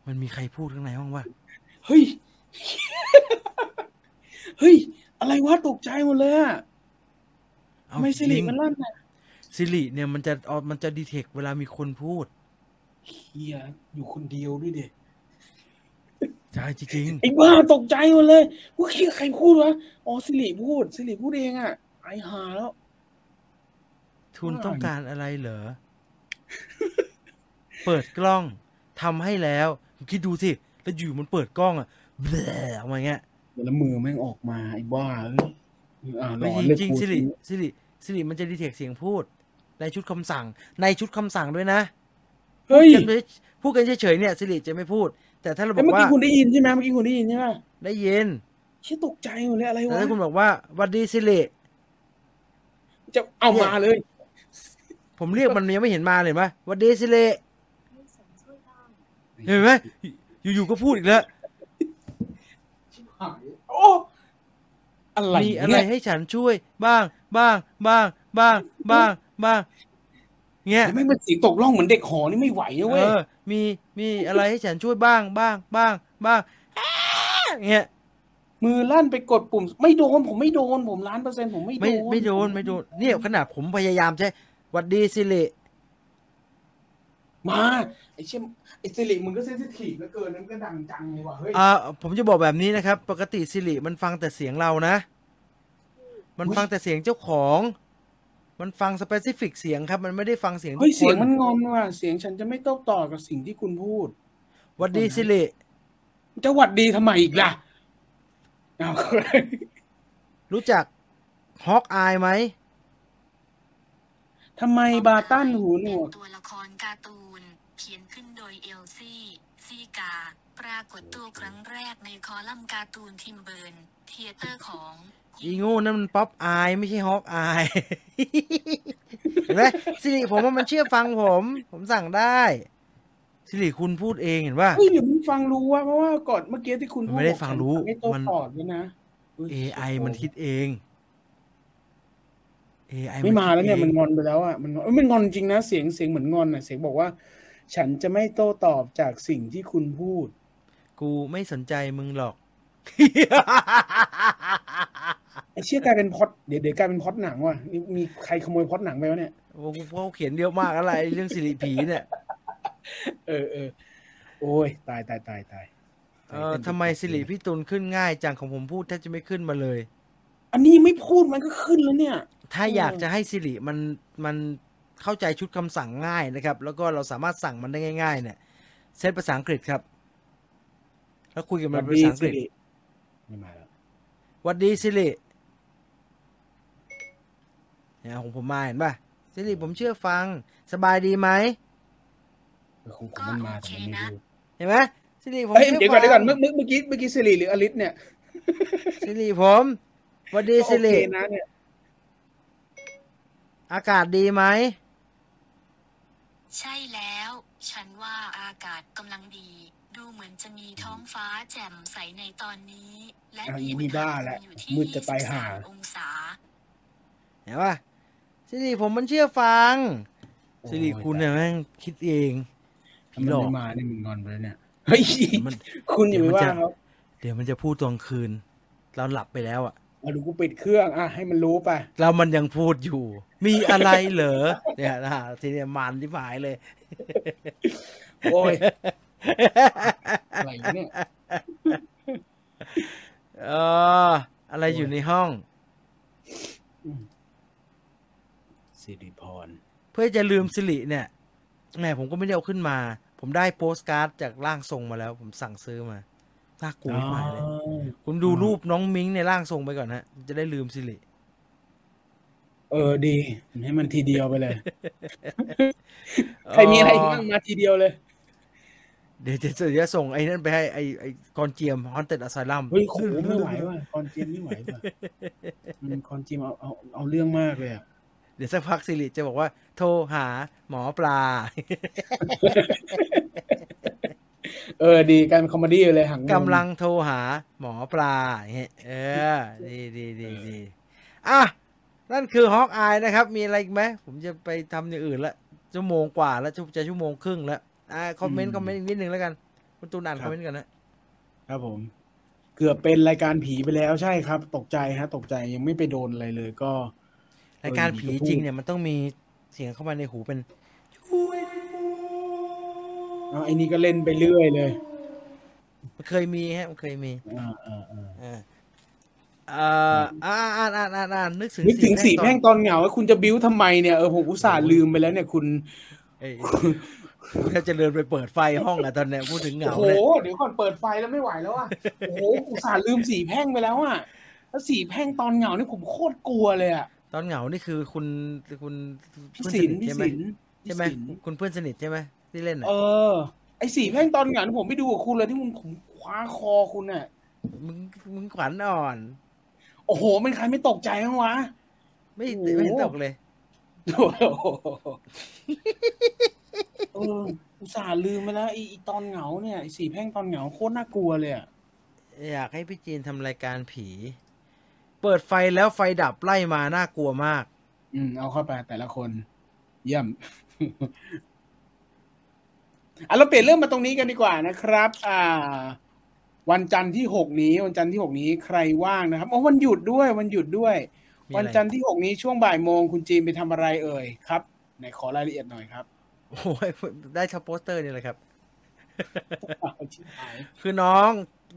มันมีใครพูดข้างในห้องวะเฮ้ย เฮ้ย อะไรวะตกใจหมดเลยอะเอาทำไมสิริจงมันลั่นอะสิริเนี่ยมันจะเอามันจะดีเทคเวลามีคนพูดเฮียอยู่คนเดียวด้วยเด็ใช่จริงไอ้บ้าตกใจหมดเลยว่าเฮียใครพูดวะอ๋อสิริพูดสิริพูดเองอะไอหาแล้วๆทุนต้องการอะไรเหรอ เปิดกล้องทำให้แล้ว คิดดูสิ แล้วอยู่มันเปิดกล้องอะแบลออกมาอย่างเงี้ยแล้วมือแม่งออกมาไอ้บ้าเอ้ยอ่าหลไม่อนจเลยริงกูๆสิริสิริสิริมันจะดีเทคเสียงพูด ในชุดคำสั่ง ในชุดคำสั่งด้วยนะเฮ้ยพูดกันพูดกันเฉยๆเนี่ยสิริจะไม่พูด แต่ถ้าเราบเอ้อยกเมื่อว่ากี้คุณได้ยินใช่ไหมเมื่อกี้คุณได้ยินใช่ไหมได้ยินเชี่ยตกใจหมดเลยอะไรแต่วะถ้าคุณบอกว่าหวัดดีสิริจะเอามาเลย ผมเรียกมันยังไม่เห็นมาเลยไหมหวัดดีสิริให้ฉันช่วยบ้างเห็นไหมอยู่ๆก็พูดอีกแล้วโอ้อะไรมีอะไรเนี่ยให้ฉันช่วยบ้าง บ้าง บ้าง บ้าง บ้าง บ้างเงี้ยแต่ไม่งเป็นเสียงตกล่องเหมือนเด็กหอนี่ไม่ไหวนะเอเว้ยอมีมีอะไรให้ฉันช่วยบ้าง บ้าง บ้าง บ้างอ้าเงี้ยมือลั่นไปกดปุ่ม ไม่โดนผมไม่โดนผมล้านเปอร์เซ็นต์ผมไม่โดไม่นไม่โดนไม่โดนเนี่ยขนาดผมพยายามใช้ห วัดดี Siri มาไอ้เชี่ยไอ้ Siri มึงก็ sensitive เหลือเกินนั่นก็ดังจังเลยว่ะเฮ้ยอ่าผมจะบอกแบบนี้นะครับ ปกติ Siri มันฟังแต่เสียงเรานะ มันอุ๊ยฟังแต่เสียงเจ้าของ มันฟัง specific เสียงครับ มันไม่ได้ฟังเสียงทุเฮ้ยกคเสียงนมันงอนว่ะเสียงฉันจะไม่โต้ตอบกับสิ่งที่คุณพูดหวัดดี Siri จะหวัดดีทำไมอีกล่ะเอารู้จัก Hawkeye ไหม ทำไม Barton หูหนวกเป็นตัวละครการ์ตูน เขียนขึ้นโดย E.C. Segar ปรากฏตัวครั้งแรกในคอลัมน์การ์ตูนทิมเบิร์นเทเตอร์ของอีโง่นั่นมัน Popeye ไม่ใช่ Hawkeyeเห็นไหมสิริผมว่ามันเชื่อฟังผม ผมสั่งได้สิริคุณพูดเองเห็นป่ะเฮ้ยหรือมึงฟังรู้ว่าเพราะว่าก่อนเมื่อกี้ที่คุณพูดมันไม่ได้บอกฟังรู้ฉันไม่โต้มันตอบด้วยนะเฮ้ย AI มันคิดเอง AI ไม่มาแล้วเนี่ยคิดมันองงอนไปแล้วอะมันงอนเอ้ยมันงอนจริงนะเสียงเสียงเหมือนงอนอะเสียงบอกว่า ฉันจะไม่โต้ตอบจากสิ่งที่คุณพูด กูไม่สนใจมึงหรอกไอ้เชี่ยกลายเป็นพล็อดเดี๋ยวเดี๋ยวกลายเป็นพล็อดหนังว่ะนี่มีใครขโมยพล็อดหนังไปวะเนี่ยโอ้โหเขาเขียนเยอะมากอะไรเรื่องสิริผีเนี่ย เออเออโอ้ยตายตายตายตายเออทำไมสิริพี่ตุลขึ้นง่ายจังของผมพูดแทบจะไม่ขึ้นมาเลย อันนี้ไม่พูดมันก็ขึ้นแล้วเนี่ย ถ้าเออออยากจะให้สิริมันมันเข้าใจชุดคำสั่งง่ายนะครับ แล้วก็เราสามารถสั่งมันได้ง่าย ๆ เนี่ยเซตภาษาอังกฤษครับ แล้วคุยกับมันเป็นภาษาอังกฤษไม่มาแล้วหวัดดีสิริเนี่ยของผมมาเห็นป่ะสิริผมเชื่อฟัง สบายดีไหมเออของผมมันมาแต่มันไม่รู้เห็นไหมสิริผมเฮ้ยชื่เดี๋ยวก่อนเดี๋ยวก่อนฟัเมื่องเมื่อเมื่อกี้เมื่อกี้สิริหรืออลิสเนี่ยสิริผมหวัดดีสิริโอเคนะเนี่ย อากาศดีไหม ใช่แล้ว ฉันว่าอากาศกำลังดี ดูเหมือนจะมีท้องฟ้าแจ่มใสในตอนนี้ และอะมีอีอุนี่ณหบ้าภูแล้วมิอยู่ที่มืดจะตายห่า 23องศา เห็นป่ะสิริผมมันเชื่อฟังโอ้ยสิริคุณเนี่ยแม่งคิดเองถ้าผีมันหลอก ไม่มาเนี่ยมึงงอนไปแล้วเนี่ยเฮ้ยมัน คุณอย่าไปเดี๋ยวมันว่าจะเขาเดี๋ยวมันจะพูดตอนคืน เราหลับไปแล้วอะ เอาดูกูปิดเครื่องอะให้มันรู้ไปแล้วมันยังพูดอยู่ มีอะไรเหรอเนี่ยนะทีเนี้ยมันที่หายเลย โอ้ยอะไรเนี่ยเอออะไรอยู่ในห้องสิริพร เพื่อจะลืมสิริเนี่ยแหมผมก็ไม่ได้เอาขึ้นมา ผมได้โปสการ์ดจากร่างทรงมาแล้ว ผมสั่งซื้อมา น่ากลัวมากเลยคุณดูรูปน้องมิงในร่างทรงไปก่อนฮะ จะได้ลืม Siriเออดี ให้มันทีเดียวไปเลย ใครมีอะไรบ้างมาทีเดียวเลย เดี๋ยวจะเดี๋ยวจะส่งไอ้นั่นไปให้ไอ้ไอ้กอนเจียม Haunted Asylum เฮ้ยโหไม่ไหวว่ะคอนเจมไม่ไหวว่ะอืมคอนเจมเอาเอาเอาเรื่องมากเลยอะเดี๋ยวสักพัก Siri จะบอกว่า โทรหาหมอปลา เออ ดีกลายเป็น comedy เลยหังกำลังโทรหาหมอปลาอย่างเงี้ยเออ ดีดีดีดีอะ นั่นคือ Hawkeye นะครับ มีอะไรอีกไหม ผมจะไปทำอย่างอื่นละ ชั่วโมงกว่าแล้วจะจะชั่วโมงครึ่งแล้วอ่า comment comment อีกนิดนึงแล้วกัน คุณตูนอ่าน comment กันนะ ครับผม เกือบเป็นรายการผีไปแล้วใช่ครับ ตกใจฮะ ตกใจยังไม่ไปโดนอะไรเลยก็ รายการผีจริงเนี่ยมันต้องมีเสียงเข้ามาในหูเป็นเอา ไอ้นี่ก็เล่นไปเรื่อยเลยมันเคยมีฮะมันเคยมีอ่าอ่าอ่าอ่าเอ่ออ่าอ่านอ่านอ่านอ่านนึกถึงนึกถึงสีแพ่งตอนตอนเหงาว่าคุณจะบิ้วทำไมเนี่ยเออผมอุตส่าห์ลืมไปแล้วเนี่ยคุณเอ้ยถ้าจะเดินไปเปิดไฟห้องอะตอนเนี้ยพูดถึงเหโอ้งาโหเนี่ยเดี๋ยวก่อนเปิดไฟแล้วไม่ไหวแล้วอะโอ้โหอุตส่าห์ลืมสีแพ่งไปแล้วอะแล้วสีแพ่งตอนเหงานี่ผมโคตรกลัวเลยอะตอนเหงานี่คือคุณคุณพี่เพื่อนสิสนนิทพี่ใช่ไหมสินใช่ไหมพี่สินคุณเพื่อนสนิทใช่ไหม ที่เล่นอะเออ ไอสีแพ่งตอนเหงานี่ผมไปดูกับคุณเลยที่คุณผมคว้าคอคุณอะ มึงมึงขวัญอ่อน โอ้โหเป็นใครไม่ตกใจบ้างวะ ไม่โอ้โห ไม่เห็นตกเลย โอ้โหเอออุตส่าห์ลืมไปแล้วไอไอ้ตอนเหงาเนี่ยไอสีแพ่งตอนเหงาโคตรน่ากลัวเลยอะอยากให้พี่จีนทำรายการผี เปิดไฟแล้วไฟดับไล่มาน่ากลัวมาก อืมเอาเข้าไปแต่ละคน เยี่ยม อะเราเปลี่ยนเรื่องมาตรงนี้กันดีกว่านะครับ อ่า วันจันทร์ที่หกนี้ วันจันทร์ที่หกนี้ใครว่างนะครับอ๋อวันหยุดด้วย วันหยุดด้วย มีวันอะไรจันทร์ที่หกนี้ช่วงบ่ายโมงคุณจีนไปทำอะไรเอ่ยครับไหนขอรายละเอียดหน่อยครับโอ้ยได้ทับโปสเตอร์นี่แหละครับชิบหายคือน้อง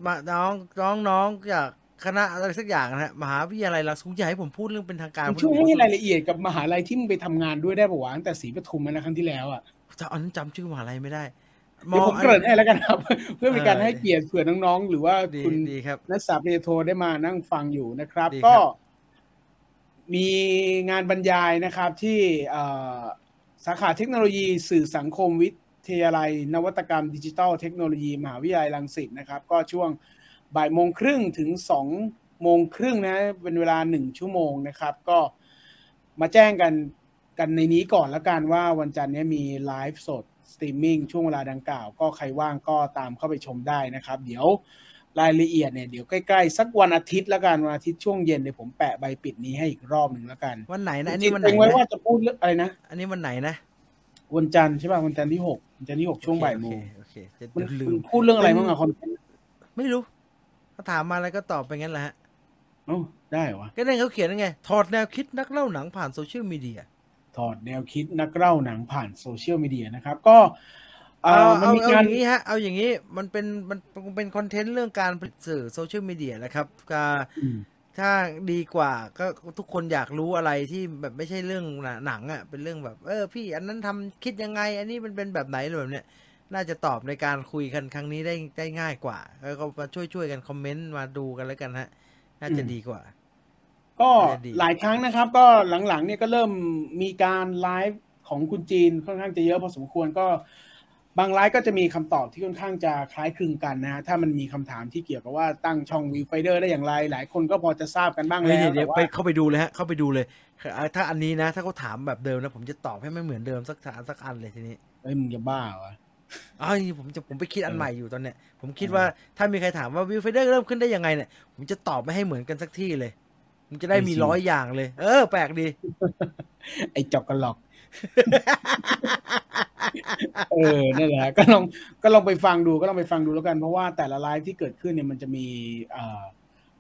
มาน้องน้องน้องจากคณะอะไรสักอย่างนะฮะมหาวิทยาลัยเราสูงอย่าให้ผมพูดเรื่องเป็นทางการมึงช่วยให้รายละเอียดกับมหาลัยที่มึงไปทำงานด้วยได้ปะวะตั้งแต่ศรีปทุมมานะครั้งที่แล้วอะ จะอันนั้นจำชื่อมหาลัยไม่ได้เดี๋ยวผมเกริ่นให้แล้วกันครับ เพื่อเป็นการเออให้เกียรติเผื่อน้องๆ หรือว่าดีคุณดีครับนักศึกษาปริญญาโทได้มานั่งฟังอยู่นะครับดีครับ ก็มีงานบรรยายนะครับที่เอ่อสาขาเทคโนโลยีสื่อสังคมวิทยาลัย นวัตกรรมดิจิทัลเทคโนโลยี มหาวิทยาลัยรังสิตนะครับ ก็ช่วงบ่ายโมงครึ่งถึงสองโมงครึ่งนะเป็นเวลาหนึ่งชั่วโมงนะครับ ก็มาแจ้งกัน กันในนี้ก่อนแล้วกันว่าวันจันทร์เนี้มีไลฟ์สดสตรีมมิ่งช่วงเวลาดังกล่าว ก็ใครว่างก็ตามเข้าไปชมได้นะครับ เดี๋ยวรายละเอียดเนี่ยเดี๋ยวใกล้ๆ สักวันอาทิตย์แล้วกันวันอาทิตย์ช่วงเย็นเดี๋ยวผมแปะใบปิดนี้ให้อีกรอบหนึ่งแล้วกัน วันไหนนะอันจรินี้งวันๆไหนเองไว้นะว่าจะพูดเรื่องอะไรนะ อันนี้วันไหนนะ วันจันทร์ใช่ป่ะวันจันทร์ที่หกวันจันทร์ที่หกช่วงบ่ายโมงโอเคโอเคมันจะลืมันพูดเรื่องอะไรบ้างอะ content ไม่รู้เขาถามมาอะไรก็ตอบไปงั้นแหละฮะเอ้าได้เหรอวะก็นั่นเขาเขียนยังไงถอดแนวคิดนักเล่าหนังผ่าน social media ถอดแนวคิดนักเล่าหนังผ่าน social media นะครับ ก็เอ่เอาอมันเอามีเอากาอรย่างนี้ฮะ เอาอย่างนี้มันเป็นมันมันเป็น content เรื่องการผลิตสื่อ social media นะครับก็อืมถ้าดีกว่าก็ทุกคนอยากรู้อะไรที่แบบไม่ใช่เรื่องหนังอะเป็นเรื่องแบบเออพี่อันนั้นทำคิดยังไง อันนี้มันเป็นแบบไหนอะไรแบบเนี้ยน่าจะตอบในการคุยกันครั้งนี้ได้ได้ง่ายกว่า แล้วก็มาช่วยช่วยๆกันคอมเมนต์มาดูกันแล้วกันฮะ น่าจะดีกว่า ก็น่าดีหลายครั้งนะครับ ก็หลังๆเนี่ยก็เริ่มมีการไลฟ์ของคุณจีนค่อนข้างจะเยอะพอสมควรก็บางไลฟ์ก็จะมีคำตอบที่ค่อนข้างจะคล้ายคลึงกันนะฮะถ้ามันมีคำถามที่เกี่ยวกับว่าตั้งช่องวิวไฟเดอร์ได้อย่างไร หลายคนก็พอจะทราบกันบ้างเฮ้ยแล้วเดี๋ยวแต่ไปว่าเข้าไปดูเลยฮะ เข้าไปดูเลยเอ่อถ้าอันนี้นะ ถ้าเขาถามแบบเดิมนะ ผมจะตอบให้ไม่เหมือนเดิมสักถามสักอันเลยทีนี้เฮ้ยมึงจะบ้าเหรออ้าวผมจะผมไปคิดอันเออใหม่อยู่ตอนเนี้ย ผมคิดเออว่าถ้ามีใครถามว่า Viewfinder เริ่มขึ้นได้ยังไงเนี่ย ผมจะตอบไม่ให้เหมือนกันสักที่เลย ผมจะได้มีร้อยอย่างเลย เออ แปลกดี ไอ้จอกกระหลอก เออนั่นแหละก็ลองก็ลองไปฟังดูก็ลองไปฟังดูแล้วกันเพราะว่าแต่ละไลฟ์ที่เกิดขึ้นเนี่ยมันจะมีเอ่อ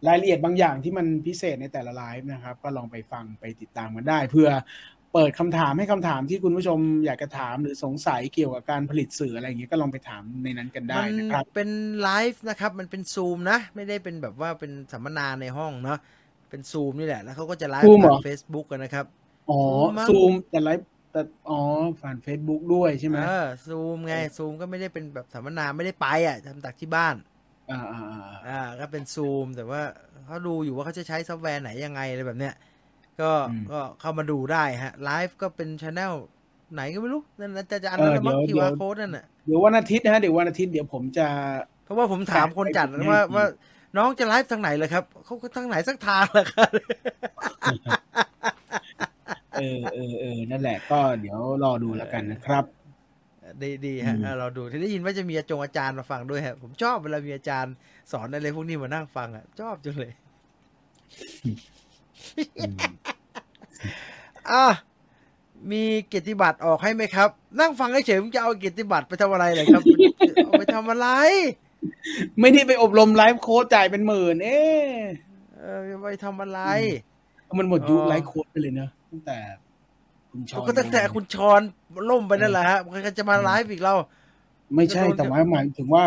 รายละเอียดบางอย่างที่มันพิเศษในแต่ละไลฟ์นะครับ ก็ลองไปฟังไปติดตามกันได้ เพื่อเปิดคำถามให้คำถามที่คุณผู้ชมอยากจะถามหรือสงสัยเกี่ยวกับการผลิตสื่ออะไรอย่างเงี้ยก็ลองไปถามในนั้นกันได้มันนะครับเป็นไลฟ์นะครับ มันเป็นซูมนะ ไม่ได้เป็นแบบว่าเป็นสัมมนาในห้องเนาะ เป็นซูมนี่แหละ แล้วเขาก็จะไลฟ์ Zoom เหรอผ่านเฟซบุ๊กนะครับ อ๋อมั้งซูมแต่ไลฟ์แต่อ๋อผ่าน Facebook ด้วยใช่ไหมเออซูมไงซูมก็ไม่ได้เป็นแบบสัมมนาไม่ได้ไปอะทำจากที่บ้าน อ่าอ่าอ่าอ่าก็เป็นซูมแต่ว่าเขาดูอยู่ว่าเขาจะใช้ซอฟต์แวร์ไหนยังไงอะไรแบบเนี้ยก็อืมก็เข้ามาดูได้ฮะไลฟ์ก็เป็นช anel ไหนก็ไม่รู้นั่นน่ะจะจะอันเอนั้อนนะมั้งเดี๋คิยววอาเดี๋ยวโค้ดนั่นน่ะเดี๋ยววันอาทิตย์นะฮะเดี๋ยววันอาทิตย์เดี๋ยวผมจะ เพราะว่าผมถามคนจัดให้ว่าให้ว่า น้องจะไลฟ์ทางไหนเลยครับเขาก็ทางไหนสักทางแหละครับเออเออเออนั่นแหละก็เดี๋ยวรอดูแล้วกันนะครับดีดีฮะอืมเออเราดูที่ได้ยินว่าจะมีอาจงอาจารย์มาฟังด้วยฮะผมชอบเวลามีอาจารย์สอนอะไรพวกนี้มานั่งฟังอะชอบจังเลยอืมอะมีเกียรติบัตรออกให้ไหมครับ นั่งฟังเฉยๆมึงจะเอาเกียรติบัตรไปทำอะไรเลยครับเอาไปทำอะไร ไม่ได้ไปอบรมไลฟ์โค้ดจ่ายเป็นหมื่น เอ๊ะเออไปทำอะไร มันหมดยุคอ๋อไลฟ์โค้ดไปเลยเนอะตั้งแต่ คุณชอนก็ตั้งแต่คุณชอนล่มไปนั่นแหละฮะใครจะมาไลฟ์อีกเรา ไม่ใช่ก็โดนแต่ว่าหมายถึงว่า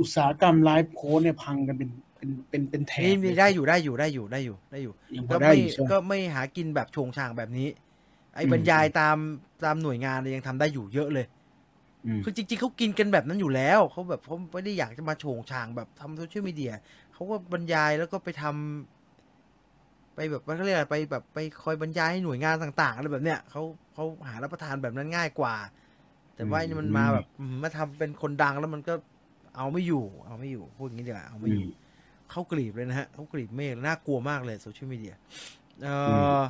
อุตสาหกรรมไลฟ์โค้ดเนี่ยพังกันเป็นเป็นเป็นเป็นแถนี่บมีเลยได้อยู่ได้อยู่ได้อยู่ได้อยู่ได้อยู่ยังพก็อได้ไม่อยู่ใช่ไหมก็ไม่หากินแบบโชงช่างแบบนี้ ไอ้อืมบรรยายตามตามหน่วยงานเนี่ยยังทำได้อยู่เยอะเลยอืม คือจริงๆเขากินกันแบบนั้นอยู่แล้วเขาแบบเขาไม่ได้อยากจะมาโฉงฉางแบบทำโซเชียลมีเดียเขาก็บรรยายแล้วก็ไปทำไปแบบว่าเขาเรียกอะไรไปแบบไปคอยบรรยายให้หน่วยงานต่างๆอะไรแบบเนี้ยเขาเขาหารับประทานแบบนั้นง่ายกว่า แต่ว่าอืมนี่มันมาแบบอืมมาทำเป็นคนดังแล้วมันก็เอาไม่อยู่ เอาไม่อยู่พูดอย่างนี้ดีกว่าเอาไม่อือยู่มเข้ากรีบเลยนะฮะเข้ากรีบเมฆน่ากลัวมากเลยโซเชียลมีเดียเอออ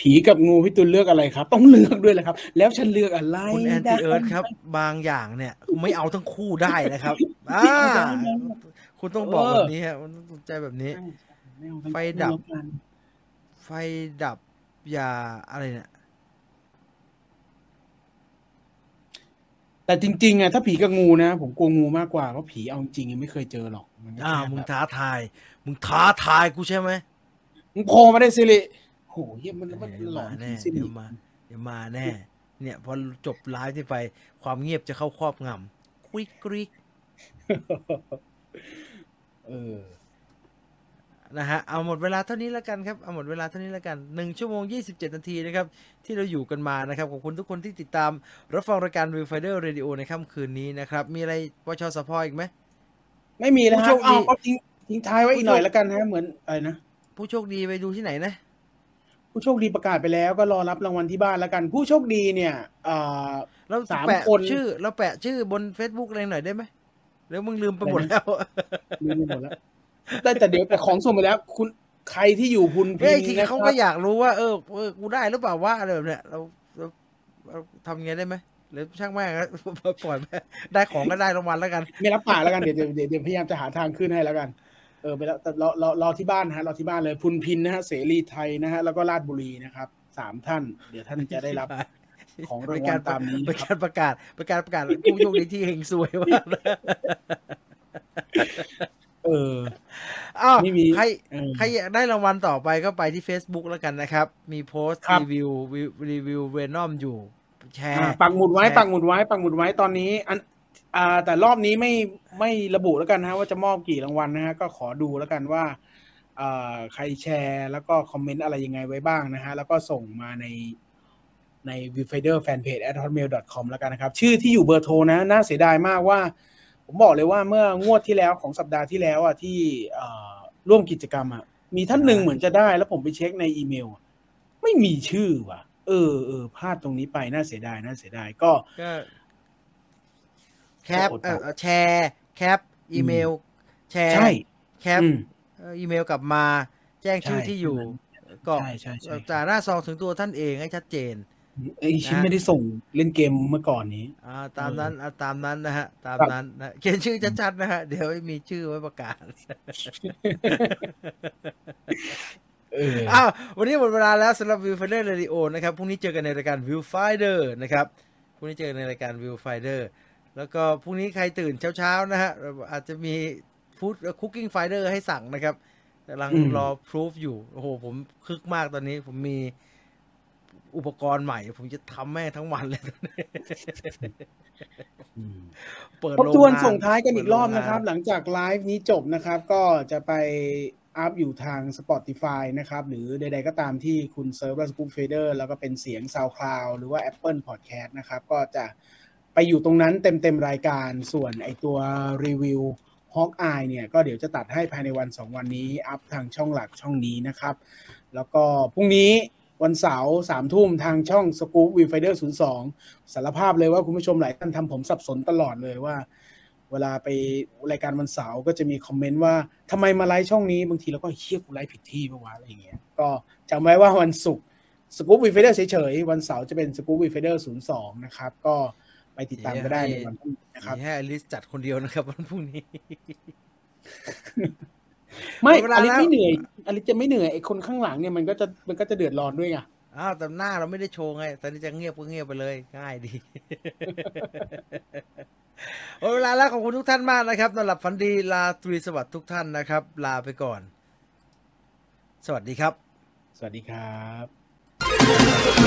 ผีกับงูพี่ตุลเลือกอะไรครับ ต้องเลือกด้วยแหละครับ แล้วฉันเลือกอะไรคุณแอนตี้เอิร์ธครับ บางอย่างเนี่ย ไม่เอาทั้งคู่ได้นะครับอ่าคุณต้องบอกแบบนี้ฮะคุณต้องสนใจแบบนี้ม่เอาทั้งไฟดับคู่แล้วกันไฟดับอย่าอะไรเนี่ยแต่จริงๆอะถ้าผีกับงูนะ ผมกลัวงูมากกว่าเพราะผีเอาจริงๆยังไม่เคยเจอหรอกนก็อ้าวแค่มึงแบบท้าทาย มึงท้าทายกูใช่ไหมมึงโผล่มาได้สิริโหเฮียมันมันเดี๋ยวหลอมานแน่สิริเดี๋ยวมาเดี๋ยวมาแน่ เนี่ยพอจบไลฟ์ที่ไป ความเงียบจะเข้าครอบงำควิกกริกเออนะฮะเอาหมดเวลาเท่านี้แล้วกันครับเอาหมดเวลาเท่านี้แล้วกันหนึ่งชั่วโมง 27 นาทีนะครับที่เราอยู่กันมานะครับขอบคุณทุกคนที่ติดตามรับฟังรายการ View Finder Radio ในค่ำคืนนี้นะครับ มีอะไรวชสพอีกไหมไม่มีแล้วผู้ฮะโชคดีอ้าวก็ทิ้งทิ้งท้ายไว้อีกหน่อยผู้โชคแล้วกันนะเหมือนอะไรนะผู้โชคดีไปดูที่ไหนนะ ผู้โชคดีประกาศไปแล้วก็รอรับรางวัลที่บ้านแล้วกัน ผู้โชคดีเนี่ยเอ่อเราสามแปะคนชื่อ เราแปะชื่อบน Facebook อะไรหน่อยได้ไหมหรือมึงลืมไปหมดแล้วลืมไปหมดแล้วได้แต่เดี๋ยวแต่ของส่งไปแล้ว คุณใครที่อยู่พุนพิเฮ้ยนทีนะคเขารัก็บอยากรู้ว่าเออเออกูได้หรือเปล่าว่าอะไรแบบเนี้ยเราเราเราทำไงได้ไหมหรือช่างแม่งนะปล่อยไปได้ของก็ได้รางวัลแล้วกัน ไม่รับปากแล้วกันเดี๋ยวเดี๋ยวเดี๋ยวเดี๋ยวพยายามจะหาทางขึ้นให้แล้วกันเออไปแล้วแต่รอรอรอที่บ้านนะฮะรอที่บ้านเลยพุนพินนะฮะเสรีไทยนะฮะแล้วก็ราชบุรีนะครับสามท่าน เดี๋ยวท่านจะได้รับของรางวัลตามนี้เป็นนะครับการประกาศเป็นการประกาศผู้โชคดีที่เฮงซวยมากเลยเอออ้าวไม่มีใครเออใครอยากได้รางวัลต่อไปก็ไปที่ Facebook แล้วกันนะครับ มีโพสต์ครับรีวิววิวรีวิวเวนอมอยู่ แชอ่าร์ ปักหมุดไว้แชร์ปักหมุดไว้ปักหมุดไว้ตอนนี้อัน อ่า แต่รอบนี้ไม่ไม่ระบุแล้วกันนะฮะว่าจะมอบกี่รางวัลนะฮะก็ขอดูแล้วกันว่าอ่าใครแชร์แล้วก็คอมเมนต์อะไรยังไงไว้บ้างนะฮะแล้วก็ส่งมาในใน v i e w f i d e r fanpage at hotmail com แล้วกันนะครับ ชื่อที่อยู่เบอร์โทรนะ น่าเสียดายมากว่า ผมบอกเลยว่าเมื่องวดที่แล้วของสัปดาห์ที่แล้วอะที่เอ่อร่วมกิจกรรมอะมีท่านหนึ่งเหมือนจะได้ แล้วผมไปเช็คในอีเมลอะไม่มีชื่อว่ะ เออเออพลาดตรงนี้ไปน่าเสียดายน่าเสียดายก็ก็ แคปอดเอ่อทนแชร์แคปอีเมล แชร์ใช่แคปอืมเอ่ออีเมลกลับมา แจ้งชื่อใช่ที่อยู่ก็ใช่ใช่ใช่จากหน้าซองถึงตัวท่านเองให้ชัดเจนไอ้ชิ้นนะไม่ได้ส่งเล่นเกมเมื่อก่อนนี้อ่าตามนั้นอ่าตามนั้นนะฮะ ตามครับนั้นนะเขียนชื่อชัดๆนะฮะ เดี๋ยวไม่มีชื่อไว้ประกาศเอออ้าววันนี้หมดเวลาแล้วสำหรับ Viewfinder Radio นะครับพรุ่งนี้เจอกันในรายการ Viewfinder นะครับพรุ่งนี้เจอกันในรายการ Viewfinder แล้วก็พรุ่งนี้ใครตื่นเช้าๆนะฮะอาจจะมี Food Cooking Finder ให้สั่งนะครับกำลังอืมรอพรูฟอยู่ โอ้โห ผมคึกมากตอนนี้ผมมีอุปกรณ์ใหม่ ผมจะทำแม่งทั้งวันเลยตอนนี้อืมเปิดทบโรงทวนงานส่งท้ายกันอีกรอบเปิดโงงานะครับ หลังจากไลฟ์นี้จบนะครับ ก็จะไปอัพอยู่ทาง Spotify นะครับ หรือใดๆก็ตามที่คุณเซิร์ฟและสกู๊ปเฟเดอร์แล้วก็เป็นเสียง SoundCloud หรือว่า Apple Podcast นะครับ ก็จะ ไปอยู่ตรงนั้นเต็มๆรายการส่วนไอตัวรีวิว Hawk Eye เนี่ยก็เดี๋ยวจะตัดให้ภายในวัน 2 วันนี้ อัพทางช่องหลักช่องนี้นะครับ แล้วก็พรุ่งนี้วันเสาร์สามทุ่มทางช่อง Scoop w i f i d e r 02สองสารภาพเลยว่าคุณผู้ชมหลายท่านทำผมสับสนตลอดเลยว่า เวลาไปรายการวันเสาร์ก็จะมีคอมเมนต์ว่าทำไมมาไลฟ์ช่องนี้ บางทีเราก็เฮี้ยกูไลฟ์ผิดที่ปะวะอะไรอย่างเงี้ยก็จำไว้ว่าวันศุกร์สกู๊ป Viewfinder เฉยๆวันเสาร์จะเป็นสกู๊ป Viewfinder ศูนย์สองนะครับก็ ไปติดตามก็ได้ในวันพรุ่งนี้นะครับมีให้อลิสจัดคนเดียวนะครับวันพรุ่งนี้ ไม่หมดเวลาแล้วอลิสวไม่เหนื่อยอลิสจะไม่เหนื่อยไอ้คนข้างหลังเนี่ยมันก็จะมันก็จะเดือดร้อนด้วยไงอ้าวแต่หน้าเราไม่ได้โชว์ไงตอนนี้จะเงียบก็เงียบไปเลย ง่ายดีหมดเวลาแล้วขอบคุณทุกท่านมากนะครับนอนหลับฝันดีลาตรีสวัสดิ์ทุกท่านนะครับ ลาไปก่อน สวัสดีครับ สวัสดีครับ